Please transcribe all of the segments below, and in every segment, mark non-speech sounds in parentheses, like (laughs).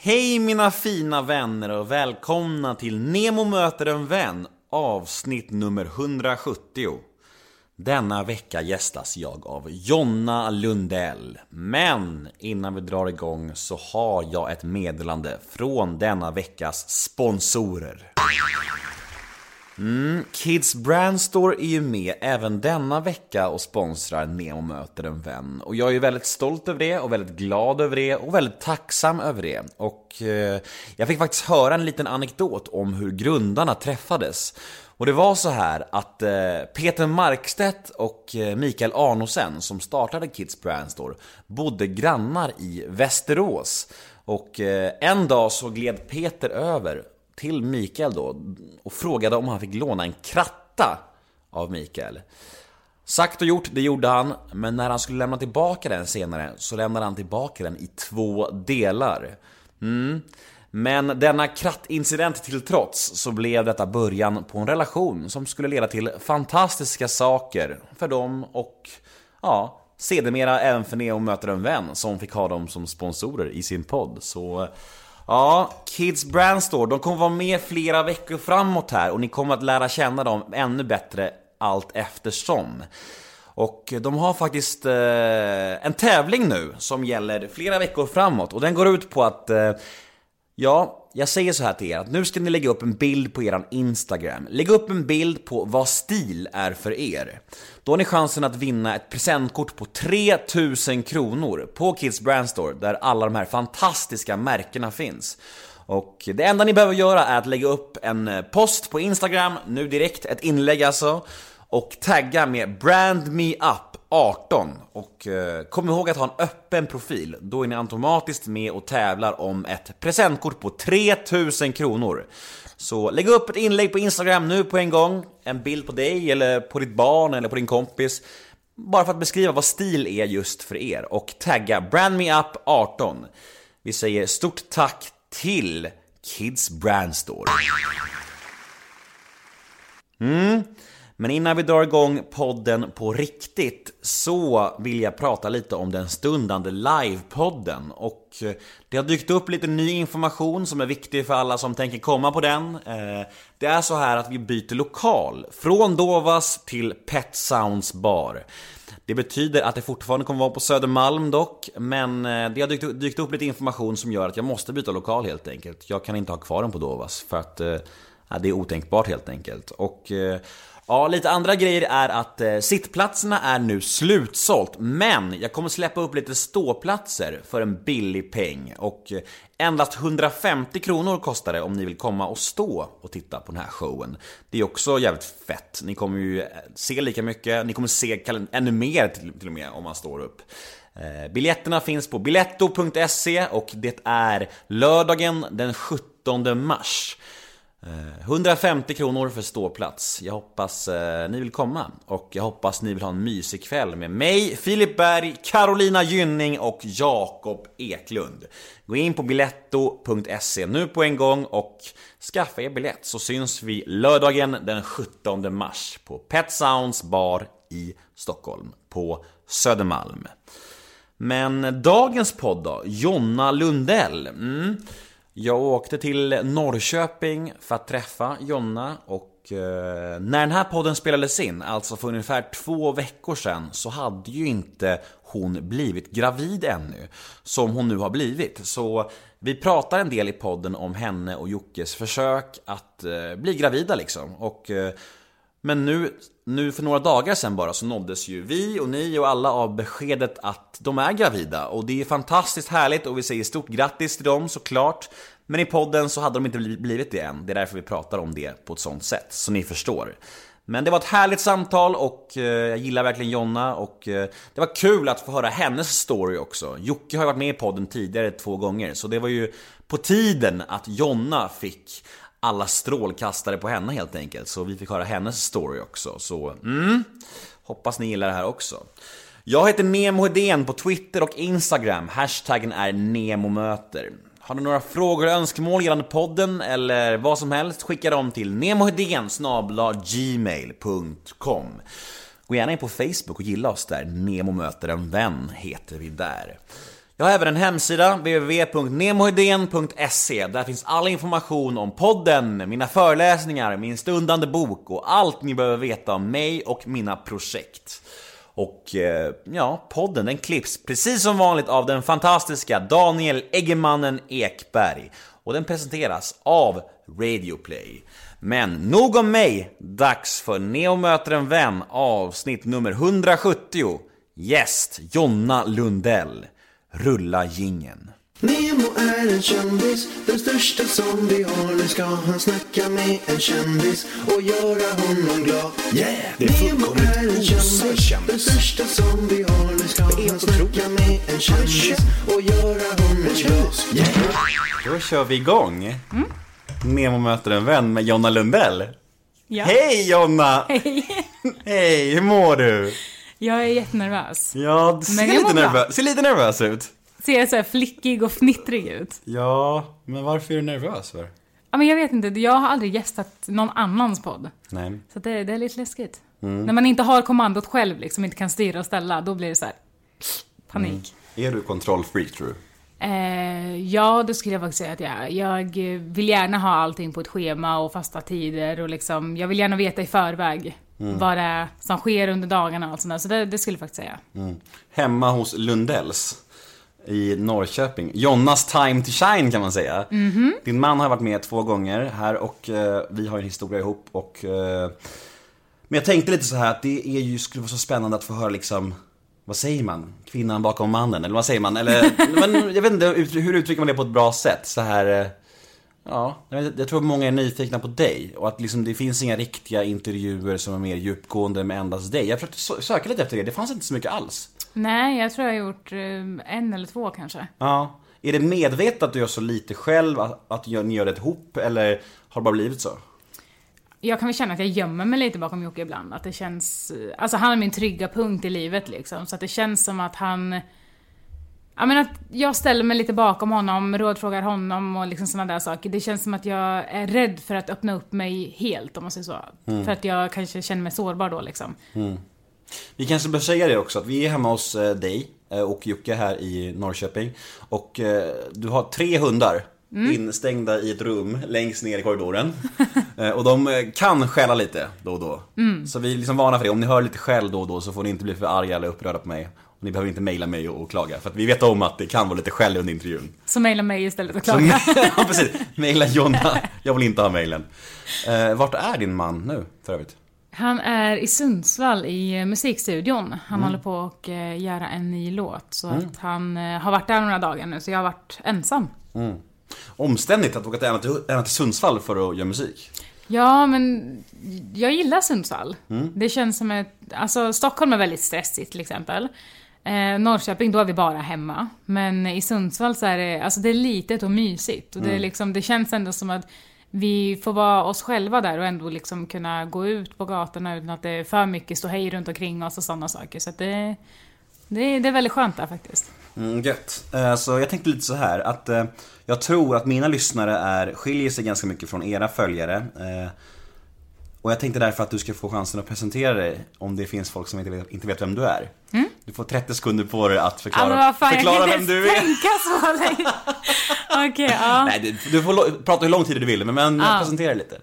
Hej mina fina vänner och välkomna till Nemo möter en vän avsnitt nummer 170. Denna vecka gästas jag av Jonna Lundell. Men innan vi drar igång så har jag ett meddelande från denna veckas sponsorer. Mm, Kids Brand Store är ju med även denna vecka och sponsrar Nemo möter en vän. Och jag är väldigt stolt över det och väldigt glad över det och väldigt tacksam över det. Och eh, jag fick faktiskt höra en liten anekdot om hur grundarna träffades. Och det var så här att eh, Peter Markstedt och eh, Mikael Arnosen som startade Kids Brand Store bodde grannar i Västerås. Och eh, en dag så gled Peter över till Mikael då och frågade om han fick låna en kratta av Mikael. Sagt och gjort, det gjorde han, men när han skulle lämna tillbaka den senare så lämnade han tillbaka den i två delar. Mm. Men denna krattincident till trots så blev detta början på en relation som skulle leda till fantastiska saker för dem och ja, sedermera även för Neo möter en vän som fick ha dem som sponsorer i sin podd. Så Ja, Kids Brand Store, de kommer vara med flera veckor framåt här och ni kommer att lära känna dem ännu bättre allt eftersom. Och de har faktiskt eh, en tävling nu som gäller flera veckor framåt och den går ut på att eh, Ja, jag säger så här till er att nu ska ni lägga upp en bild på eran Instagram. Lägg upp en bild på vad stil är för er. Då har ni chansen att vinna ett presentkort på 3000 kronor på Kids Brand Store där alla de här fantastiska märkena finns. Och det enda ni behöver göra är att lägga upp en eh, post på Instagram, nu direkt, ett inlägg alltså, och tagga med Brand Me Up 18 och eh, kom ihåg att ha en öppen profil. Då är ni automatiskt med och tävlar om ett presentkort på 3000 kronor. Så lägg upp ett inlägg på Instagram nu på en gång, en bild på dig eller på ditt barn eller på din kompis. Bara för att beskriva vad stil är just för er och tagga brandmeup18. Vi säger stort tack till Kids Brand Store. Mm. Men innan vi drar igång podden på riktigt så vill jag prata lite om den stundande livepodden och eh, det har dykt upp lite ny information som är viktig för alla som tänker komma på den. Eh, det är så här att vi byter lokal från Dovas till Pet Sounds bar. Det betyder att det fortfarande kommer vara på Södermalm dock, men eh, det har dykt, upp lite information som gör att jag måste byta lokal helt enkelt. Jag kan inte ha kvar den på Dovas för att ja, det är otänkbart helt enkelt. Och Ja, lite andra grejer är att eh, sittplatserna är nu slutsålt, men jag kommer släppa upp lite ståplatser för en billig peng och eh, endast 150 kronor kostar det om ni vill komma och stå och titta på den här showen. Det är också jävligt fett. Ni kommer ju eh, se lika mycket, ni kommer se ännu mer till, till och med om man står upp. Eh, biljetterna finns på biletto.se och det är lördagen den 17 mars. Eh, 150 kronor för ståplats. Jag hoppas eh, ni vill komma. Och jag hoppas ni vill ha en mysig kväll med mig, Filip Berg, Carolina Gynning och Jakob Eklund. Gå in på biletto.se nu på en gång och skaffa er biljett så syns vi lördagen den 17 mars på Pet Sounds bar i Stockholm på Södermalm. Men dagens podd då? Jonna Lundell. Mm. Jag åkte till Norrköping för att träffa Jonna och eh, när den här podden spelades in, alltså för ungefär två veckor sedan, så hade ju inte hon blivit gravid ännu, som hon nu har blivit. Så vi pratar en del i podden om henne och Jockes försök att eh, bli gravida liksom. Och eh, men nu, nu för några dagar sedan bara så nåddes ju vi och ni och alla av beskedet att de är gravida och det är fantastiskt härligt och vi säger stort grattis till dem såklart. Men i podden så hade de inte blivit det än, det är därför vi pratar om det på ett sånt sätt, så ni förstår. Men det var ett härligt samtal och eh, jag gillar verkligen Jonna och eh, det var kul att få höra hennes story också. Jocke har ju varit med i podden tidigare två gånger, så det var ju på tiden att Jonna fick alla strålkastare på henne helt enkelt. Så vi fick höra hennes story också. Så, mm. Hoppas ni gillar det här också. Jag heter Nemo Hedén på Twitter och Instagram. Hashtaggen är NEMOMÖTER. Har ni några frågor och önskemål gällande podden eller vad som helst, skicka dem till nemohedén gmail.com Gå gärna in på Facebook och gilla oss där. Nemo möter en vän heter vi där. Jag har även en hemsida, www.nemohedén.se. Där finns all information om podden, mina föreläsningar, min stundande bok och allt ni behöver veta om mig och mina projekt. Och eh, ja, podden den klipps precis som vanligt av den fantastiska Daniel Eggemannen Ekberg. Och den presenteras av Radioplay. Men nog om mig, dags för Neo möter en vän avsnitt nummer 170. Gäst Jonna Lundell. Rulla gingen. Nemo är en kändis, den största som vi har. Nu ska han snacka med en kändis och göra honom glad. Yeah! Det är fullkomligt Nemo är en kändis, kändis. den största som vi har. Nu ska han snacka med en kändis och göra honom glad. Yeah! Då kör vi igång. Nemo möter en vän med Jonna Lundell. Ja. Hej Jonna! Hej! Hej, hur mår du? Jag är jättenervös. Ja, du ser lite, nervös, ser lite nervös ut. Ser jag så här flickig och fnittrig ut? Ja, men varför är du nervös för? Ja, men jag vet inte, jag har aldrig gästat någon annans podd. Nej. Så det, det är lite läskigt. Mm. När man inte har kommandot själv, liksom inte kan styra och ställa, då blir det så här panik. Är du kontrollfreak tror du? Eh, ja, det skulle jag faktiskt säga att jag är. Jag vill gärna ha allting på ett schema och fasta tider och liksom, jag vill gärna veta i förväg Mm. vad det är som sker under dagarna och allt sånt där. Så det, det skulle jag faktiskt säga. Hemma hos Lundells i Norrköping. Jonnas time to shine kan man säga. Din man har varit med två gånger här och eh, vi har en historia ihop och eh, Men jag tänkte lite så här att det är ju, skulle vara så spännande att få höra liksom Vad säger man? Kvinnan bakom mannen, eller vad säger man? Eller, (laughs) men jag vet inte, hur uttrycker man det på ett bra sätt? Så här eh, Ja, jag, tror många är nyfikna på dig och att liksom, det finns inga riktiga intervjuer som är mer djupgående med endast dig. Jag försökte sö- söka lite efter det, det fanns inte så mycket alls. Nej, jag tror jag har gjort eh, en eller två kanske. Ja. Är det medvetet att du gör så lite själv, att, att ni gör det ihop, eller har det bara blivit så? Jag kan väl känna att jag gömmer mig lite bakom Jocke ibland. Att det känns... Alltså han är min trygga punkt i livet liksom. Så att det känns som att han... Ja men att jag ställer mig lite bakom honom, rådfrågar honom och liksom sådana där saker. Det känns som att jag är rädd för att öppna upp mig helt om man säger så. För att jag kanske känner mig sårbar då liksom. Vi kanske bör säga det också, att vi är hemma hos eh, dig eh, och Jocke här i Norrköping. Och eh, du har tre hundar instängda i ett rum längst ner i korridoren. (laughs) Och de kan skälla lite då och då. Så vi liksom vana för det. Om ni hör lite skäll då och då så får ni inte bli för arga eller upprörda på mig. Ni behöver inte mejla mig och, klaga. För att vi vet om att det kan vara lite skäll under intervjun. Så mejla mig istället och Så, klaga. (laughs) ja, precis. Mejla Jonna. Jag vill inte ha mejlen. Eh, vart är din man nu, för övrigt? Han är i Sundsvall i eh, musikstudion. Mm. Han håller på att eh, göra en ny låt. Så att han eh, har varit där några dagar nu, så jag har varit ensam. Omständigt att åka ända till, ända till Sundsvall för att göra musik. Ja, men jag gillar Sundsvall. Mm. Det känns som ett... Alltså, Stockholm är väldigt stressigt till exempel. Eh, Norrköping, då är vi bara hemma. Men i Sundsvall så är det, alltså det är litet och mysigt. Och det, Mm. är liksom, det känns ändå som att vi får vara oss själva där och ändå liksom kunna gå ut på gatorna utan att det är för mycket ståhej runt omkring oss och sådana saker. Så det, det, det är väldigt skönt där faktiskt. Mm, gött. Eh, Så jag tänkte lite så här att eh, jag tror att mina lyssnare är, skiljer sig ganska mycket från era följare. Eh, Och jag tänkte därför att du ska få chansen att presentera dig om det finns folk som inte vet, inte vet vem du är. Du får 30 sekunder på dig att Mm. Förklara, vad fan, förklara vem du är. tänka så länge. (laughs) Okej, ja. Nej, du, du får prata hur lång tid du vill, men, men Ja. presentera lite.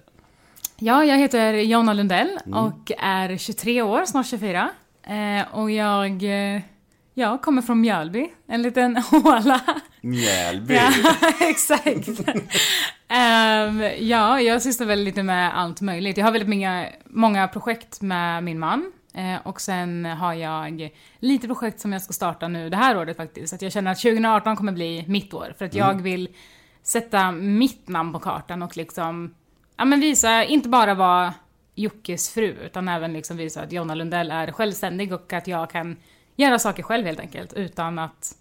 Ja, jag heter Jonna Lundell Mm. och är 23 år, snart 24. Eh, och jag eh, ja, kommer från Mjölby, en liten (laughs) håla. Mjällby. Ja, (laughs) exakt. Ehm, ja, jag sysslar väl lite med allt möjligt. Jag har väldigt många, många projekt med min man. Eh, och sen har jag lite projekt som jag ska starta nu det här året faktiskt. Så att jag känner att 2018 kommer bli mitt år. För att jag vill sätta mitt namn på kartan och liksom, ja men visa, inte bara vara Jockes fru, utan även liksom visa att Jonna Lundell är självständig och att jag kan göra saker själv helt enkelt. Utan att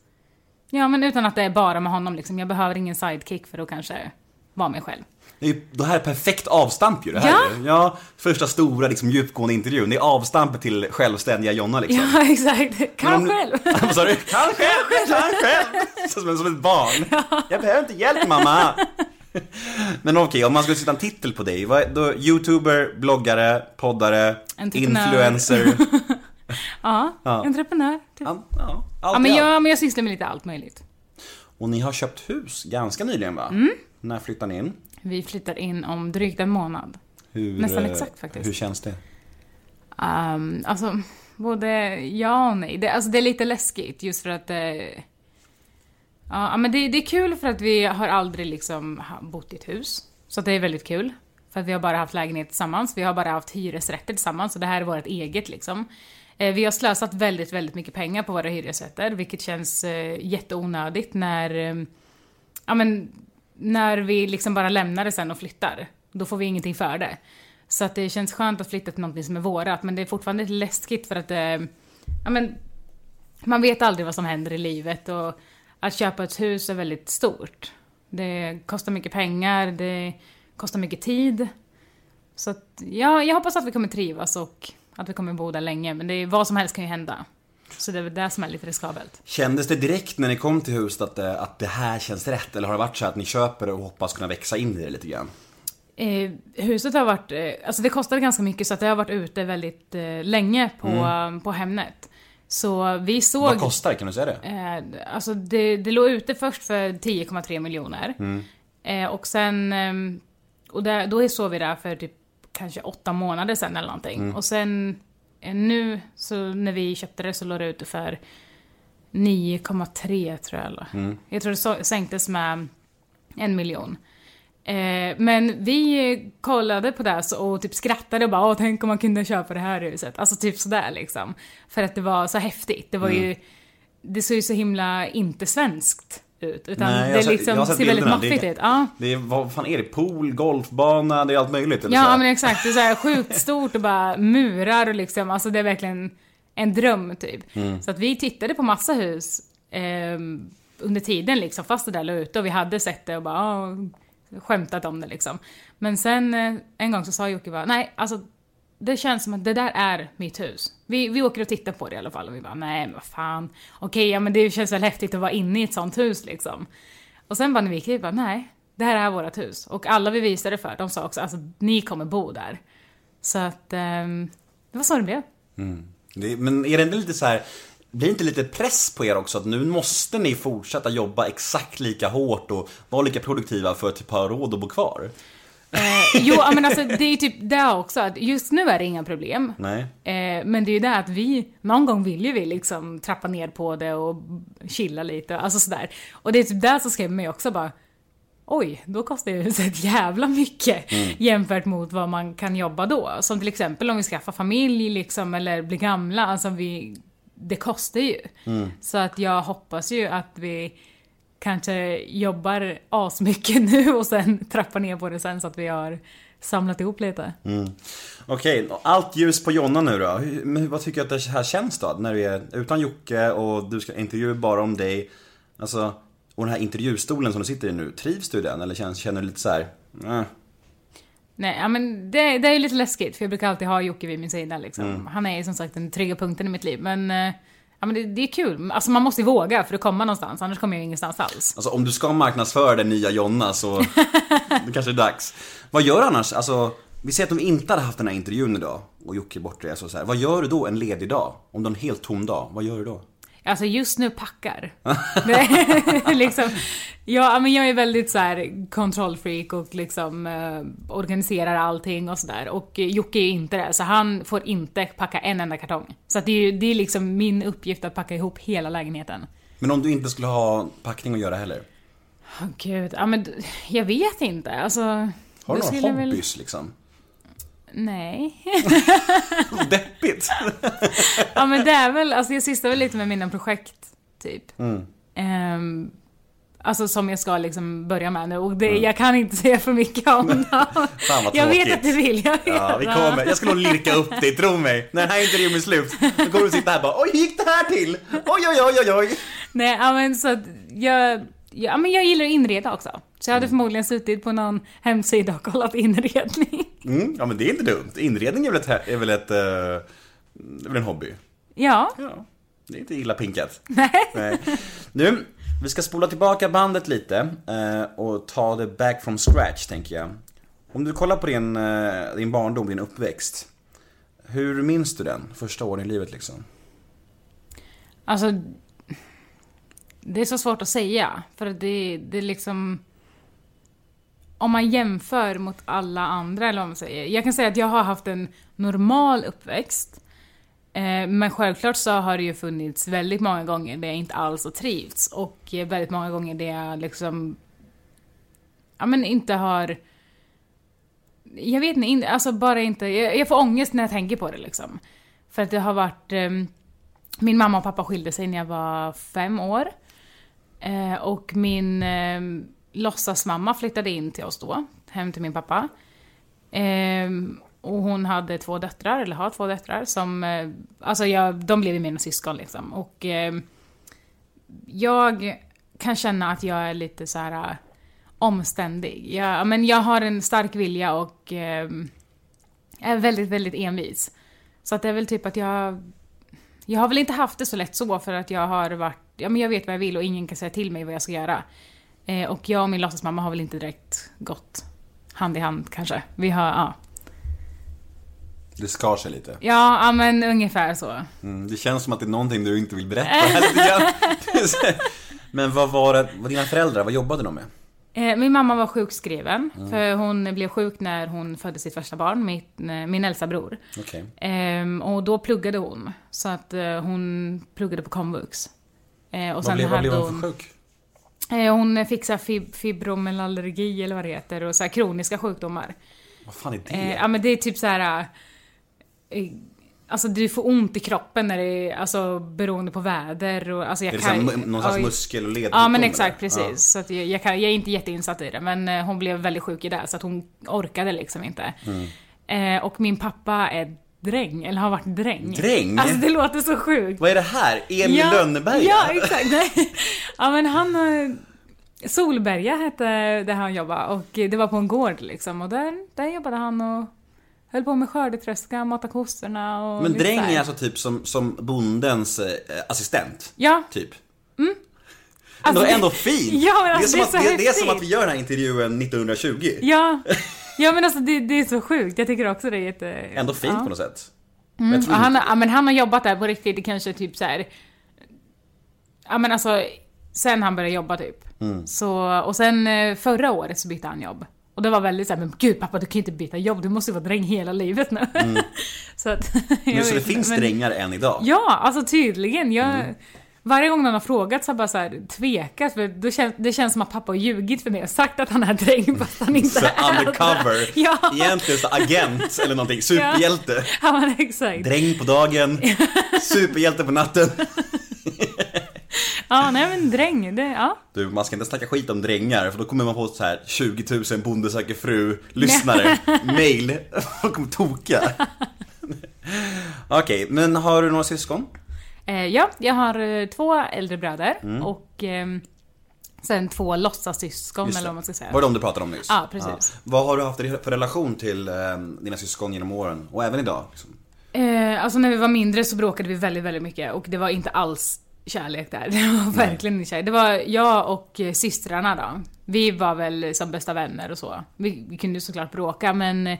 Ja, men utan att det är bara med honom liksom. Jag behöver ingen sidekick för att kanske vara mig själv. Det, är ju, det här är perfekt avstamp ju det här Ja. ju. ja Första stora liksom, djupgående intervjun. Det är avstampet till självständiga Jonna liksom. Ja, (laughs) exakt. Kan om- själv. (laughs) Vad sa du? Kan själv, kan själv! Som, som ett barn. Jag behöver inte hjälp mamma. Men okej, om man skulle sätta en titel på dig. Vad, då, Youtuber, bloggare, poddare, influencer. (laughs) Ja, Ja. entreprenör. Typ. Ja, ja, Ja men, jag, men jag sysslar med lite allt möjligt. Och ni har köpt hus ganska nyligen va? Mm. När flyttar ni in? Vi flyttar in om drygt en månad. Hur, Nästan eh, exakt faktiskt. Hur känns det? Um, alltså, både ja och nej. Det, alltså, det är lite läskigt just för att... Eh, ja, men det, det är kul för att vi har aldrig liksom bott i ett hus. Så det är väldigt kul. För att vi har bara haft lägenhet tillsammans. Vi har bara haft hyresrätter tillsammans. Så det här är vårt eget liksom. Eh, vi har slösat väldigt, väldigt mycket pengar på våra hyresrätter. Vilket känns eh, jätteonödigt när... Eh, ja men, när vi liksom bara lämnar det sen och flyttar. Då får vi ingenting för det. Så att det känns skönt att flytta till någonting som är vårat, men det är fortfarande lite läskigt för att det... ja, men, man vet aldrig vad som händer i livet och att köpa ett hus är väldigt stort. Det kostar mycket pengar, det kostar mycket tid. Så att, ja, jag hoppas att vi kommer trivas och att vi kommer bo där länge, men det är, vad som helst kan ju hända. Så det är väl det som är lite riskabelt. Kändes det direkt när ni kom till huset att, det- att det här känns rätt? Eller har det varit så att ni köper det och hoppas kunna växa in i det lite grann? Eh, huset har varit, eh, alltså det kostade ganska mycket så att det har varit ute väldigt eh, länge på, på Hemnet. Så vi såg... Vad kostar det? Kan du säga det? Eh, alltså det, det låg ute först för 10,3 miljoner. Eh, och sen... ehm, och där, då såg vi där för typ kanske åtta månader sen eller någonting. Och sen eh, nu, så när vi köpte det så låg det ute för 9,3 tror jag eller. Jag tror det så, sänktes med en miljon. Eh, men vi kollade på det så- och typ skrattade och bara Åh, tänk om man kunde köpa det här huset. Alltså typ sådär liksom. För att det var så häftigt. Det var ju, det såg ju så himla inte svenskt ut. Utan Nej, det liksom sett ser väldigt maffigt ut. Ja. Det är, vad fan är det? Pool, golfbana, det är allt möjligt? Eller så Ja här? men exakt, det är så här (laughs) sjukt stort och bara murar och liksom, alltså det är verkligen en dröm typ. Mm. Så att vi tittade på massa hus ehm, under tiden liksom, fast det där låg ute och vi hade sett det och bara ah, skämtat om det liksom. Men sen eh, en gång så sa Jocke bara, nej alltså det känns som att det där är mitt hus. Vi, vi åker och tittar på det i alla fall och vi bara, nej men vad fan. Okej, ja men det känns väl häftigt att vara inne i ett sånt hus liksom. Och sen bara när vi gick dit, bara, nej, det här är vårt hus. Och alla vi visade för, de sa också, alltså ni kommer bo där. Så att, ehm, det var så det blev. Mm. Det, men är det inte lite så här, blir det inte lite press på er också att nu måste ni fortsätta jobba exakt lika hårt och vara lika produktiva för att typ ha råd att bo kvar? Eh, jo, men alltså det är ju typ det också, att just nu är det inga problem. Nej. Eh, men det är ju det att vi, någon gång vill ju vi liksom trappa ner på det och chilla lite, alltså sådär. Och det är typ det som skrämmer mig också bara, oj, då kostar ju huset jävla mycket jämfört mot vad man kan jobba då. Som till exempel om vi skaffar familj liksom, eller blir gamla, alltså vi, det kostar ju. Så att jag hoppas ju att vi kanske jobbar asmycket (laughs) nu och sen trappar ner på det sen så att vi har samlat ihop lite. Okej, allt ljus på Jonna nu då. Men vad tycker du att det här känns då? När du är utan Jocke och du ska intervjua bara om dig. Alltså, och den här intervjustolen som du sitter i nu, trivs du i den? Eller känns, känner du lite så här, eh, Nej, ja, men det, det är ju lite läskigt för jag brukar alltid ha Jocke vid min sida liksom. Mm. Han är ju som sagt den trygga punkten i mitt liv. Men, eh, ja, men det, det är kul. Alltså man måste ju våga för att komma någonstans, annars kommer jag ju ingenstans alls. Alltså om du ska marknadsföra den nya Jonna så (laughs) det kanske är dags. Vad gör du annars? Alltså, vi säger att de inte hade haft den här intervjun idag och Jocke är bortrest och så här. Vad gör du då en ledig dag? Om du har en helt tom dag, vad gör du då? Alltså just nu packar. (laughs) Liksom, ja, men jag är väldigt så här kontrollfreak och liksom eh, organiserar allting och sådär. Och Jocke är inte det, så han får inte packa en enda kartong. Så det är det är liksom min uppgift att packa ihop hela lägenheten. Men om du inte skulle ha packning att göra heller? Åh gud, ja men jag vet inte. Alltså... Har du några jag väl- hobbys liksom? Nej. (laughs) Deppigt! (laughs) ja men det är väl, alltså jag sysslar väl lite med mina projekt, typ. Mm. Ehm, alltså som jag ska liksom börja med nu och det, Mm. jag kan inte säga för mycket om dem. Fan vad jag vet att det vill jag Ja, vi kommer. Jag ska nog lirka upp dig, tro mig. När den här intervjun är slut, då kommer du sitta här och bara Oj, hur gick det här till? Oj, oj, oj, oj, oj. Nej, men så att jag, ja men jag gillar att inreda också. Så jag hade förmodligen suttit på någon hemsida och kollat inredning. Mm, ja, men det är inte dumt. Inredning är väl ett, är väl ett, det är väl en hobby? Ja, Ja, det är inte illa pinkat. Nej. Nu, vi ska spola tillbaka bandet lite eh, och ta det back from scratch, tänker jag. Om du kollar på din, eh, din barndom, din uppväxt. Hur minns du den? Första åren i livet liksom. Alltså, det är så svårt att säga. För det, det är liksom... Om man jämför mot alla andra, eller vad man säger. Jag kan säga att jag har haft en normal uppväxt. Eh, Men självklart så har det ju funnits väldigt många gånger där jag inte alls har trivts. Och väldigt många gånger där jag liksom... Ja men inte har... Jag vet inte, alltså bara inte... Jag, jag får ångest när jag tänker på det liksom. För att det har varit... Ehm, min mamma och pappa skilde sig när jag var fem år. Eh, och min ehm, låtsasmamma flyttade in till oss då, hem till min pappa. Ehm, och hon hade två döttrar, eller har två döttrar, som... Eh, alltså jag, de blev ju mina syskon liksom. Och eh, jag kan känna att jag är lite så här eh, omständig. Jag, men jag har en stark vilja och eh, är väldigt, väldigt envis. Så att det är väl typ att jag... Jag har väl inte haft det så lätt så för att jag har varit... Ja men jag vet vad jag vill och ingen kan säga till mig vad jag ska göra. Eh, och jag och min låtsasmamma har väl inte direkt gått hand i hand kanske. Vi har, ja. Det skar sig lite. Ja, men ungefär så. Mm, det känns som att det är någonting du inte vill berätta. (laughs) Men vad var det, vad dina föräldrar, vad jobbade de med? Eh, min mamma var sjukskriven, för hon blev sjuk när hon födde sitt första barn, mitt, eh, min äldsta bror. Okej. Ehm, och då pluggade hon, så att eh, hon pluggade på komvux. Eh, och Vad blev, vad blev hade hon för sjuk? Eh, hon så här fib- fibromyalgi eller vad det heter och så kroniska sjukdomar. Vad fan är det? Eh, ja men det är typ så här. Eh, alltså du får ont i kroppen när det är, alltså beroende på väder och alltså jag är det kan... såhär, någon slags Oj. muskel och led Ja men exakt, precis. Så att jag, jag, kan, jag är inte jätteinsatt i det men eh, hon blev väldigt sjuk i det så att hon orkade liksom inte. Mm. Eh, och min pappa är dräng, eller har varit dräng. Dräng? Alltså det låter så sjukt. Vad är det här? Emil Lönneberga? Ja, exakt. Nej. (laughs) Ja, men han... eh, Solberga hette där han jobbade och det var på en gård liksom och där, där jobbade han och höll på med skördetröska, mata kossorna och Men dräng är alltså typ som, som bondens eh, assistent? Ja. Typ? Alltså, ändå, det- ändå fint! (laughs) Ja, men det, är alltså, som det är att, det, det är som att vi gör den här intervjun 1920. Ja. (laughs) Ja men alltså det, det är så sjukt, jag tycker också det är jätte... Ändå fint ja. på något sätt. Men Och tror han, inte- ja, men han har jobbat där på riktigt, det kanske typ så här. Ja men alltså, sen han började jobba typ. Mm. Så, och sen eh, förra året så bytte han jobb. Och det var väldigt såhär, men gud pappa du kan ju inte byta jobb, du måste ju vara dräng hela livet nu. (laughs) så att, (laughs) jag Men så det finns men- drängar än idag? Ja, alltså tydligen. Jag, Mm. Varje gång någon har frågat så har jag bara så här, tvekat, för då känns, det känns som att pappa har ljugit för mig och sagt att han är dräng fast han inte Så är undercover, (laughs) Ja. egentligen så agent eller någonting, superhjälte. Ja men exakt. Dräng på dagen, (laughs) superhjälte på natten. Ja, nej men dräng, det, ja. Du, man ska inte snacka skit om drängar för då kommer man få så här 20 000 Bonde söker fru lyssnare, (laughs) mail, folk kommer toka. Okej, men har du några syskon? Eh, ja, jag har eh, två äldre bröder Mm. och ehm, sen två låtsassyskon eller vad man ska säga. Var det de du pratade om nyss? Ja, precis. Vad har du haft för relation till eh, dina syskon genom åren? Och även idag? Liksom? Eh, alltså när vi var mindre så bråkade vi väldigt, väldigt mycket och det var inte alls kärlek där. (laughs) Det var verkligen inte kärlek. Det var jag och systrarna då. Vi var väl som bästa vänner och så. Vi, vi kunde ju såklart bråka men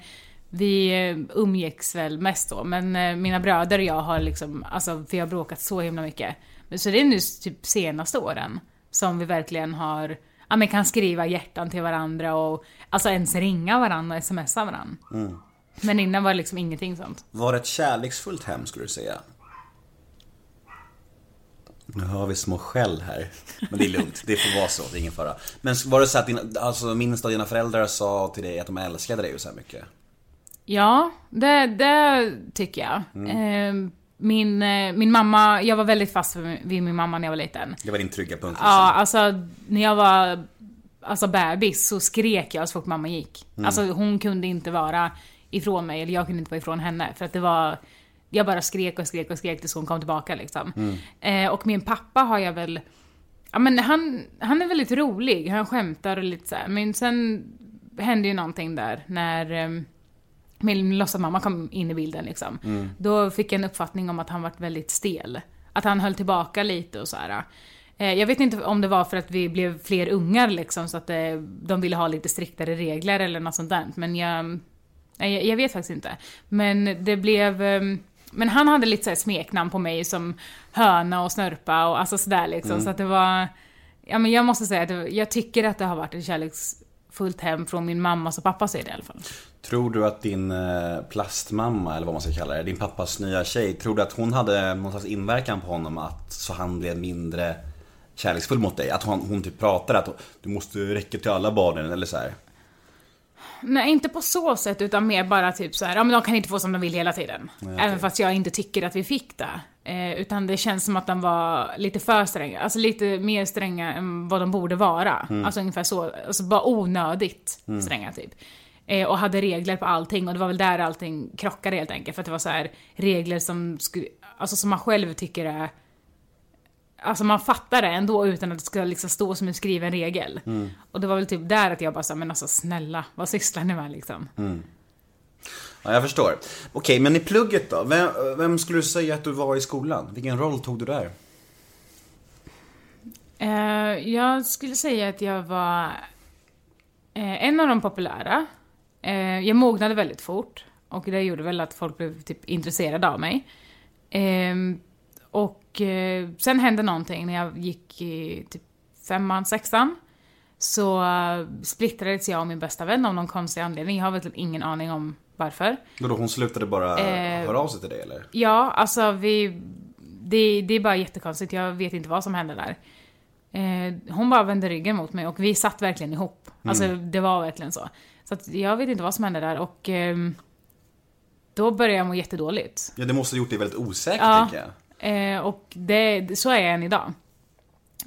vi eh, umgicks väl mest då. Men eh, mina bröder och jag har liksom, alltså vi har bråkat så himla mycket. Men Så det är nu typ senaste åren som vi verkligen har, ja men kan skriva hjärtan till varandra och alltså ens ringa varandra och smsa varandra. Men innan var det liksom ingenting sånt. Var det ett kärleksfullt hem skulle du säga? Nu har vi små skäll här. Men det är lugnt, det får vara så, det är ingen fara. Men var det så att dina, alltså, minst av dina föräldrar sa till dig att de älskade dig så här mycket? Ja, det, det tycker jag. Eh, Min, eh, min mamma, jag var väldigt fast vid min mamma när jag var liten. Det var din trygga punkt liksom. Ja, alltså när jag var alltså, bebis så skrek jag så fort mamma gick. Alltså hon kunde inte vara ifrån mig, eller jag kunde inte vara ifrån henne. För att det var, jag bara skrek och skrek och skrek tills hon kom tillbaka liksom. Eh, och min pappa har jag väl, ja men han, han är väldigt rolig, han skämtar och lite så här. Men sen hände ju någonting där när ehm, min låtsasmamma kom in i bilden liksom. Då fick jag en uppfattning om att han varit väldigt stel. Att han höll tillbaka lite och så här. Eh, Jag vet inte om det var för att vi blev fler ungar liksom så att eh, de ville ha lite striktare regler eller något sånt där. Men jag, jag, vet faktiskt inte. Men det blev... ehm, men han hade lite så här smeknamn på mig som höna och snörpa och alltså sådär liksom. Så att det var... Ja men jag måste säga att det, jag tycker att det har varit ett kärleksfullt hem från min mammas och pappas sida i alla fall. Tror du att din eh, plastmamma, eller vad man ska kalla det, din pappas nya tjej, tror du att hon hade någon slags inverkan på honom att så han blev mindre kärleksfull mot dig? Att hon, hon typ pratade att du måste räcka till alla barnen eller så här. Nej, inte på så sätt, utan mer bara typ så här, ja men de kan inte få som de vill hela tiden. Även fast jag inte tycker att vi fick det. Eh, utan det känns som att de var lite för stränga, alltså lite mer stränga än vad de borde vara. Alltså ungefär så, alltså bara onödigt stränga typ. Eh, och hade regler på allting och det var väl där allting krockade helt enkelt. För att det var så här regler som, skulle, alltså som man själv tycker är Alltså man fattar det ändå utan att det ska liksom stå som en skriven regel. Och det var väl typ där att jag bara sa, men alltså snälla, vad sysslar ni med liksom? Ja, jag förstår. Okej, men i plugget då? Vem, vem skulle du säga att du var i skolan? Vilken roll tog du där? Eh, jag skulle säga att jag var eh, en av de populära. Eh, jag mognade väldigt fort och det gjorde väl att folk blev typ intresserade av mig. Ehm, och eh, sen hände någonting när jag gick i typ femman, sexan. Så uh, splittrades jag och min bästa vän av någon konstig anledning. Jag har väl ingen aning om varför. Då hon slutade bara Eh, höra av sig till dig eller? Ja, alltså vi... Det, det är bara jättekonstigt, jag vet inte vad som hände där. Eh, hon bara vände ryggen mot mig och vi satt verkligen ihop. Alltså det var verkligen så. Så att jag vet inte vad som hände där och... ehm, då började jag må jättedåligt. Ja, det måste ha gjort dig väldigt osäker Ja. tänker jag. Eh, och det, så är jag än idag.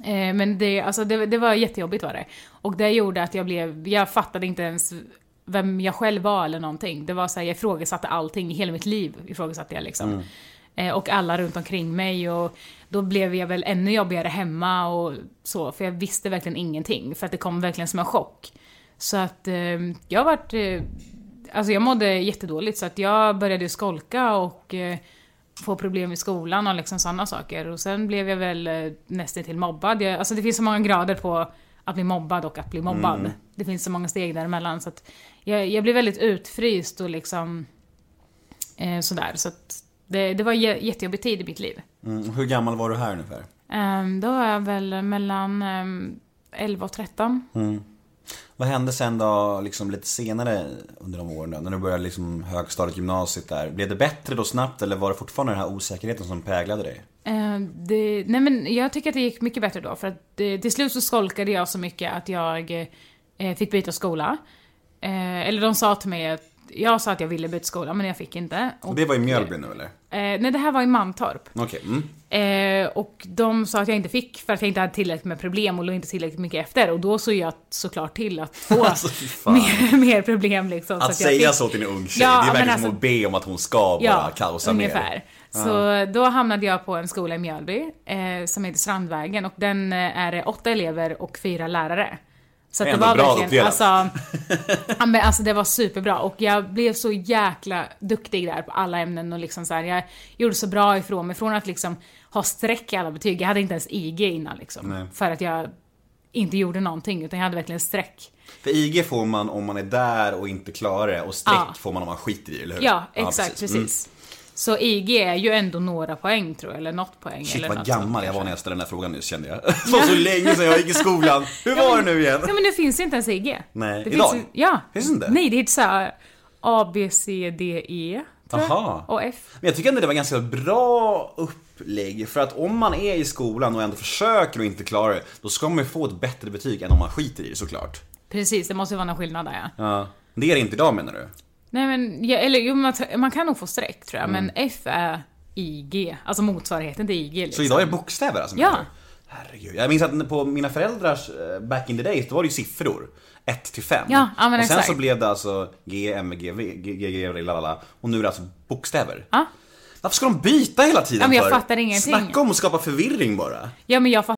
Eh, men det, alltså det, det var jättejobbigt var det. Och det gjorde att jag blev, jag fattade inte ens vem jag själv var eller någonting. Det var så här, jag ifrågasatte allting, hela mitt liv ifrågasatte jag liksom. Eh, och alla runt omkring mig och då blev jag väl ännu jobbigare hemma och så, för jag visste verkligen ingenting. För att det kom verkligen som en chock. Så att eh, jag varit, eh, alltså jag mådde jättedåligt så att jag började skolka och eh, få problem i skolan och liksom sådana saker. Och sen blev jag väl eh, nästan till mobbad. Jag, alltså det finns så många grader på att bli mobbad och att bli mobbad. Det finns så många steg däremellan. Så att jag, jag blev väldigt utfryst och liksom eh, sådär. Så att det, det var en jä- jättejobbig tid i mitt liv. Mm. Hur gammal var du här ungefär? Um, då var jag väl mellan um, 11 och 13. Vad hände sen då, liksom lite senare under de åren då, när du började liksom högstadiet, gymnasiet där? Blev det bättre då snabbt eller var det fortfarande den här osäkerheten som präglade dig? Eh, det, nej men jag tycker att det gick mycket bättre då för att det, till slut så skolkade jag så mycket att jag eh, fick byta skola. Eh, eller de sa till mig att jag sa att jag ville byta skola men jag fick inte. Och det var i Mjölby nu eller? Eh, nej det här var i Mantorp. Okej, mm. Eh, och de sa att jag inte fick för att jag inte hade tillräckligt med problem och låg inte tillräckligt mycket efter. Och då såg jag såklart till att få (laughs) Alltså, mer, (laughs) mer problem liksom. Att, så jag säga fick- så till en ung tjej, Ja, det är verkligen alltså- som att be om att hon ska bara kaosa ungefär. mer. Så då hamnade jag på en skola i Mjölby eh, som heter Strandvägen och den eh, är åtta elever och fyra lärare. Så det var verkligen, alltså, (laughs) ja, men alltså det var superbra och jag blev så jäkla duktig där på alla ämnen och liksom så här, jag gjorde så bra ifrån mig från att liksom ha streck i alla betyg, jag hade inte ens IG innan liksom. Nej. För att jag inte gjorde någonting utan jag hade verkligen streck. För IG får man om man är där och inte klarar det och streck Ja. får man om man skiter i det, eller hur? Ja, exakt, precis. Mm. Så IG är ju ändå några poäng tror jag, eller något poäng. Shit eller vad gammal jag var när jag ställde den här frågan nyss kände jag. (laughs) Det var så länge sedan jag gick i skolan. Hur var det nu igen? Ja men det finns ju inte ens IG. Nej, det idag? Finns ja. Finns inte? Nej, det heter såhär A, B, C, D, E. Aha. Och F. Men jag tycker ändå det var ganska bra upplägg. För att om man är i skolan och ändå försöker och inte klarar det, då ska man ju få ett bättre betyg än om man skiter i det såklart. Precis, det måste ju vara någon skillnad där ja. Ja. Det är det inte idag menar du? Nej men, ja, eller jo, man, man kan nog få streck tror jag, Mm. men F är IG. Alltså motsvarigheten till IG liksom. Så idag är det bokstäver alltså? Ja. Herregud. Jag minns att på mina föräldrars eh, back in the days, då var det ju siffror. 1 till 5. Ja, ja, men Och sen exakt. så blev det alltså G, M, G, V, G, G, G, lalala. Och nu är det alltså bokstäver. Ja. Varför ska de byta hela tiden Ja, men jag för? fattar ingenting. Snacka om att skapa förvirring bara. Ja men jag fattar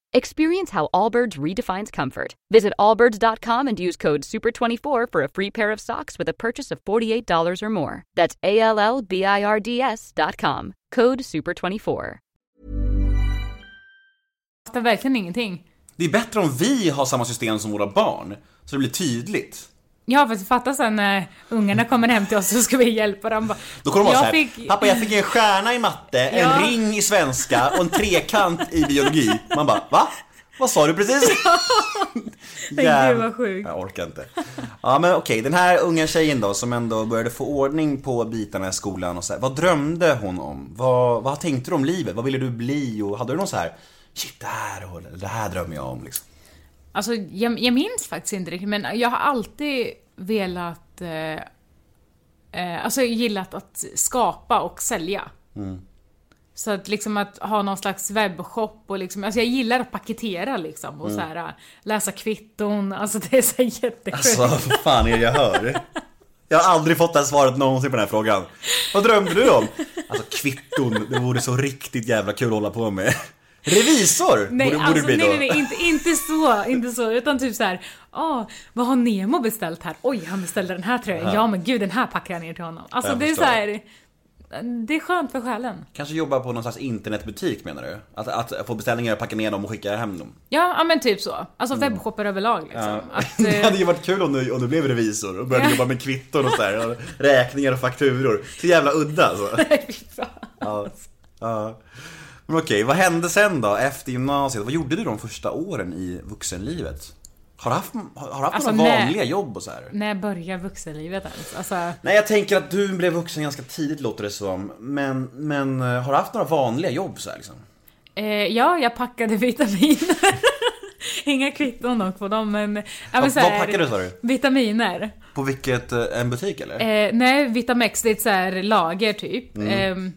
Experience how Allbirds redefines comfort. Visit allbirds.com and use code SUPER24 for a free pair of socks with a purchase of $48 or more. That's A L L B I R D S.com. Code SUPER24. fattar verkligen ingenting. Det är bättre om vi har samma system som våra barn, så det blir tydligt. Ja, för fatta sen när ungarna kommer hem till oss så ska vi hjälpa dem. Bara, Då kommer de jag fick- pappa jag fick en stjärna i matte, en Ja. ring i svenska och en trekant i biologi. Man bara, va? Vad sa du precis? (laughs) (laughs) Gud, vad sjukt. Jag orkar inte. Ja men okej, den här unga tjejen då som ändå började få ordning på bitarna i skolan och så här, Vad drömde hon om? Vad, vad tänkte du om livet? Vad ville du bli? Och hade du någon så här, shit det här, det här drömmer jag om liksom. Alltså, jag, jag minns faktiskt inte riktigt, men jag har alltid velat... Eh, eh, alltså, gillat att skapa och sälja. Så att liksom att ha någon slags webbshop och liksom, alltså jag gillar att paketera liksom och så här, äh, läsa kvitton, alltså det är så här jättesjukt. Alltså vad fan är det jag hör? Jag har aldrig fått det här svaret någonsin på den här frågan. Vad drömde du om? Alltså kvitton, det vore så riktigt jävla kul att hålla på med. Revisor Nej, borde, alltså, bli nej, då. nej, nej, inte, inte så, inte så, utan typ så här, ah, vad har Nemo beställt här? Oj, han beställde den här tröjan. Ja, men gud, den här packar jag ner till honom. Alltså Jag det är förstår. så här, det är skönt för själen. Kanske jobba på någon slags internetbutik menar du? Att, att få beställningar, packa ner dem och skicka hem dem? Ja, ja men typ så. Alltså webbshopper överlag liksom. Att, (laughs) det eh, hade ju varit kul om du, om du blev revisor och började jobba med kvitton och så här, och räkningar och fakturor. Så jävla udda alltså. (laughs) nej. Ja. ja. Men okej, vad hände sen då efter gymnasiet? Vad gjorde du de första åren i vuxenlivet? Har du haft, har du haft Alltså, några nej. vanliga jobb och så här? När börjar vuxenlivet ens? Alltså, Nej, jag tänker att du blev vuxen ganska tidigt låter det som. Men, men eh, har du haft några vanliga jobb så här liksom? eh, ja, jag packade vitaminer. (laughs) Inga kvitton dock på dem, men... Ja, men Vad- här, vad packade du, sa du? Vitaminer. På vilket, eh, en butik eller? Eh, nej, Vitamex, det är ett så här lager typ. Mm. Eh,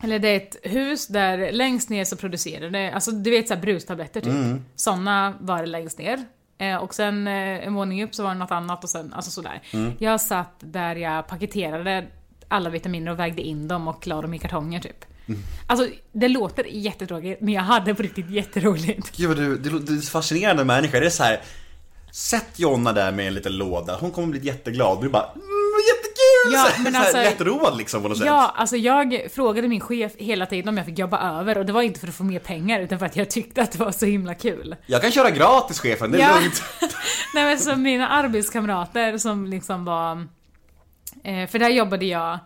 eller det är ett hus där längst ner så producerar det, alltså du vet så här brustabletter typ. Mm. Såna var det längst ner. Eh, och sen eh, en våning upp så var det något annat och sen, alltså sådär. Mm. Jag satt där jag paketerade alla vitaminer och vägde in dem och la dem i kartonger typ. Mm. Alltså det låter jättetråkigt men jag hade på riktigt jätteroligt. Gud vad du, du, du är så fascinerande människa. Det är så här. Sätt Jonna där med en liten låda, hon kommer bli jätteglad. Du bara! Ja, så men alltså- lättroad liksom på något sätt. Ja, alltså jag frågade min chef hela tiden om jag fick jobba över och det var inte för att få mer pengar utan för att jag tyckte att det var så himla kul. Jag kan köra gratis chefen, det är Ja. lugnt. (laughs) Nej men så mina arbetskamrater som liksom var... Eh, för där jobbade jag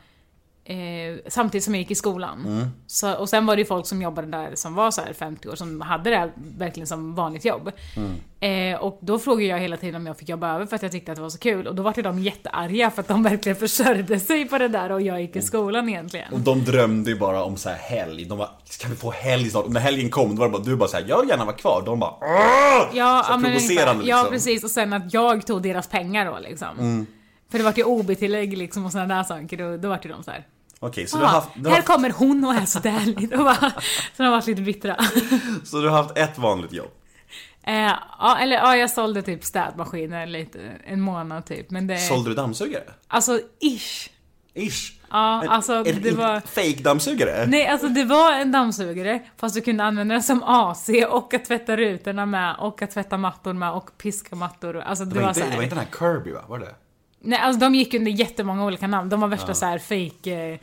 eh, samtidigt som jag gick i skolan. Mm. Så, och sen var det ju folk som jobbade där som var så här 50 år som hade det här verkligen som vanligt jobb. Mm. Eh, och då frågade jag hela tiden om jag fick jobba över för att jag tyckte att det var så kul. Och då var de jättearga för att de verkligen (laughs) försörjde sig på det där och jag gick i skolan egentligen. Och de drömde ju bara om så här helg. De bara, kan vi få helg snart? Och när helgen kom, då var det bara, du bara såhär, jag vill gärna vara kvar. De bara, "Åh!" Ja, Så ja, provocerande ungefär. Ja, liksom. precis. Och sen att jag tog deras pengar då liksom. För det vart ju OB-tillägg liksom och sådana där saker. Då, då vart ju de så här. Okej, så, du har "Ah, haft, du har här kommer hon och är så där och bara, Så de har varit lite bittra. (laughs) så du har haft ett vanligt jobb? Eh, ja, eller ja, jag sålde typ städmaskiner lite, en månad typ. Men det... Sålde du dammsugare? Alltså, ish. Ish. Ja, En- alltså en, det var... fake dammsugare? Nej, alltså det var en dammsugare, fast du kunde använda den som AC och att tvätta rutorna med och att tvätta mattor med och piska mattor. Alltså det, Det var, inte, så här... det var inte den här Kirby va? Var det? Nej, alltså de gick under jättemånga olika namn. De var värsta så här fake... Eh,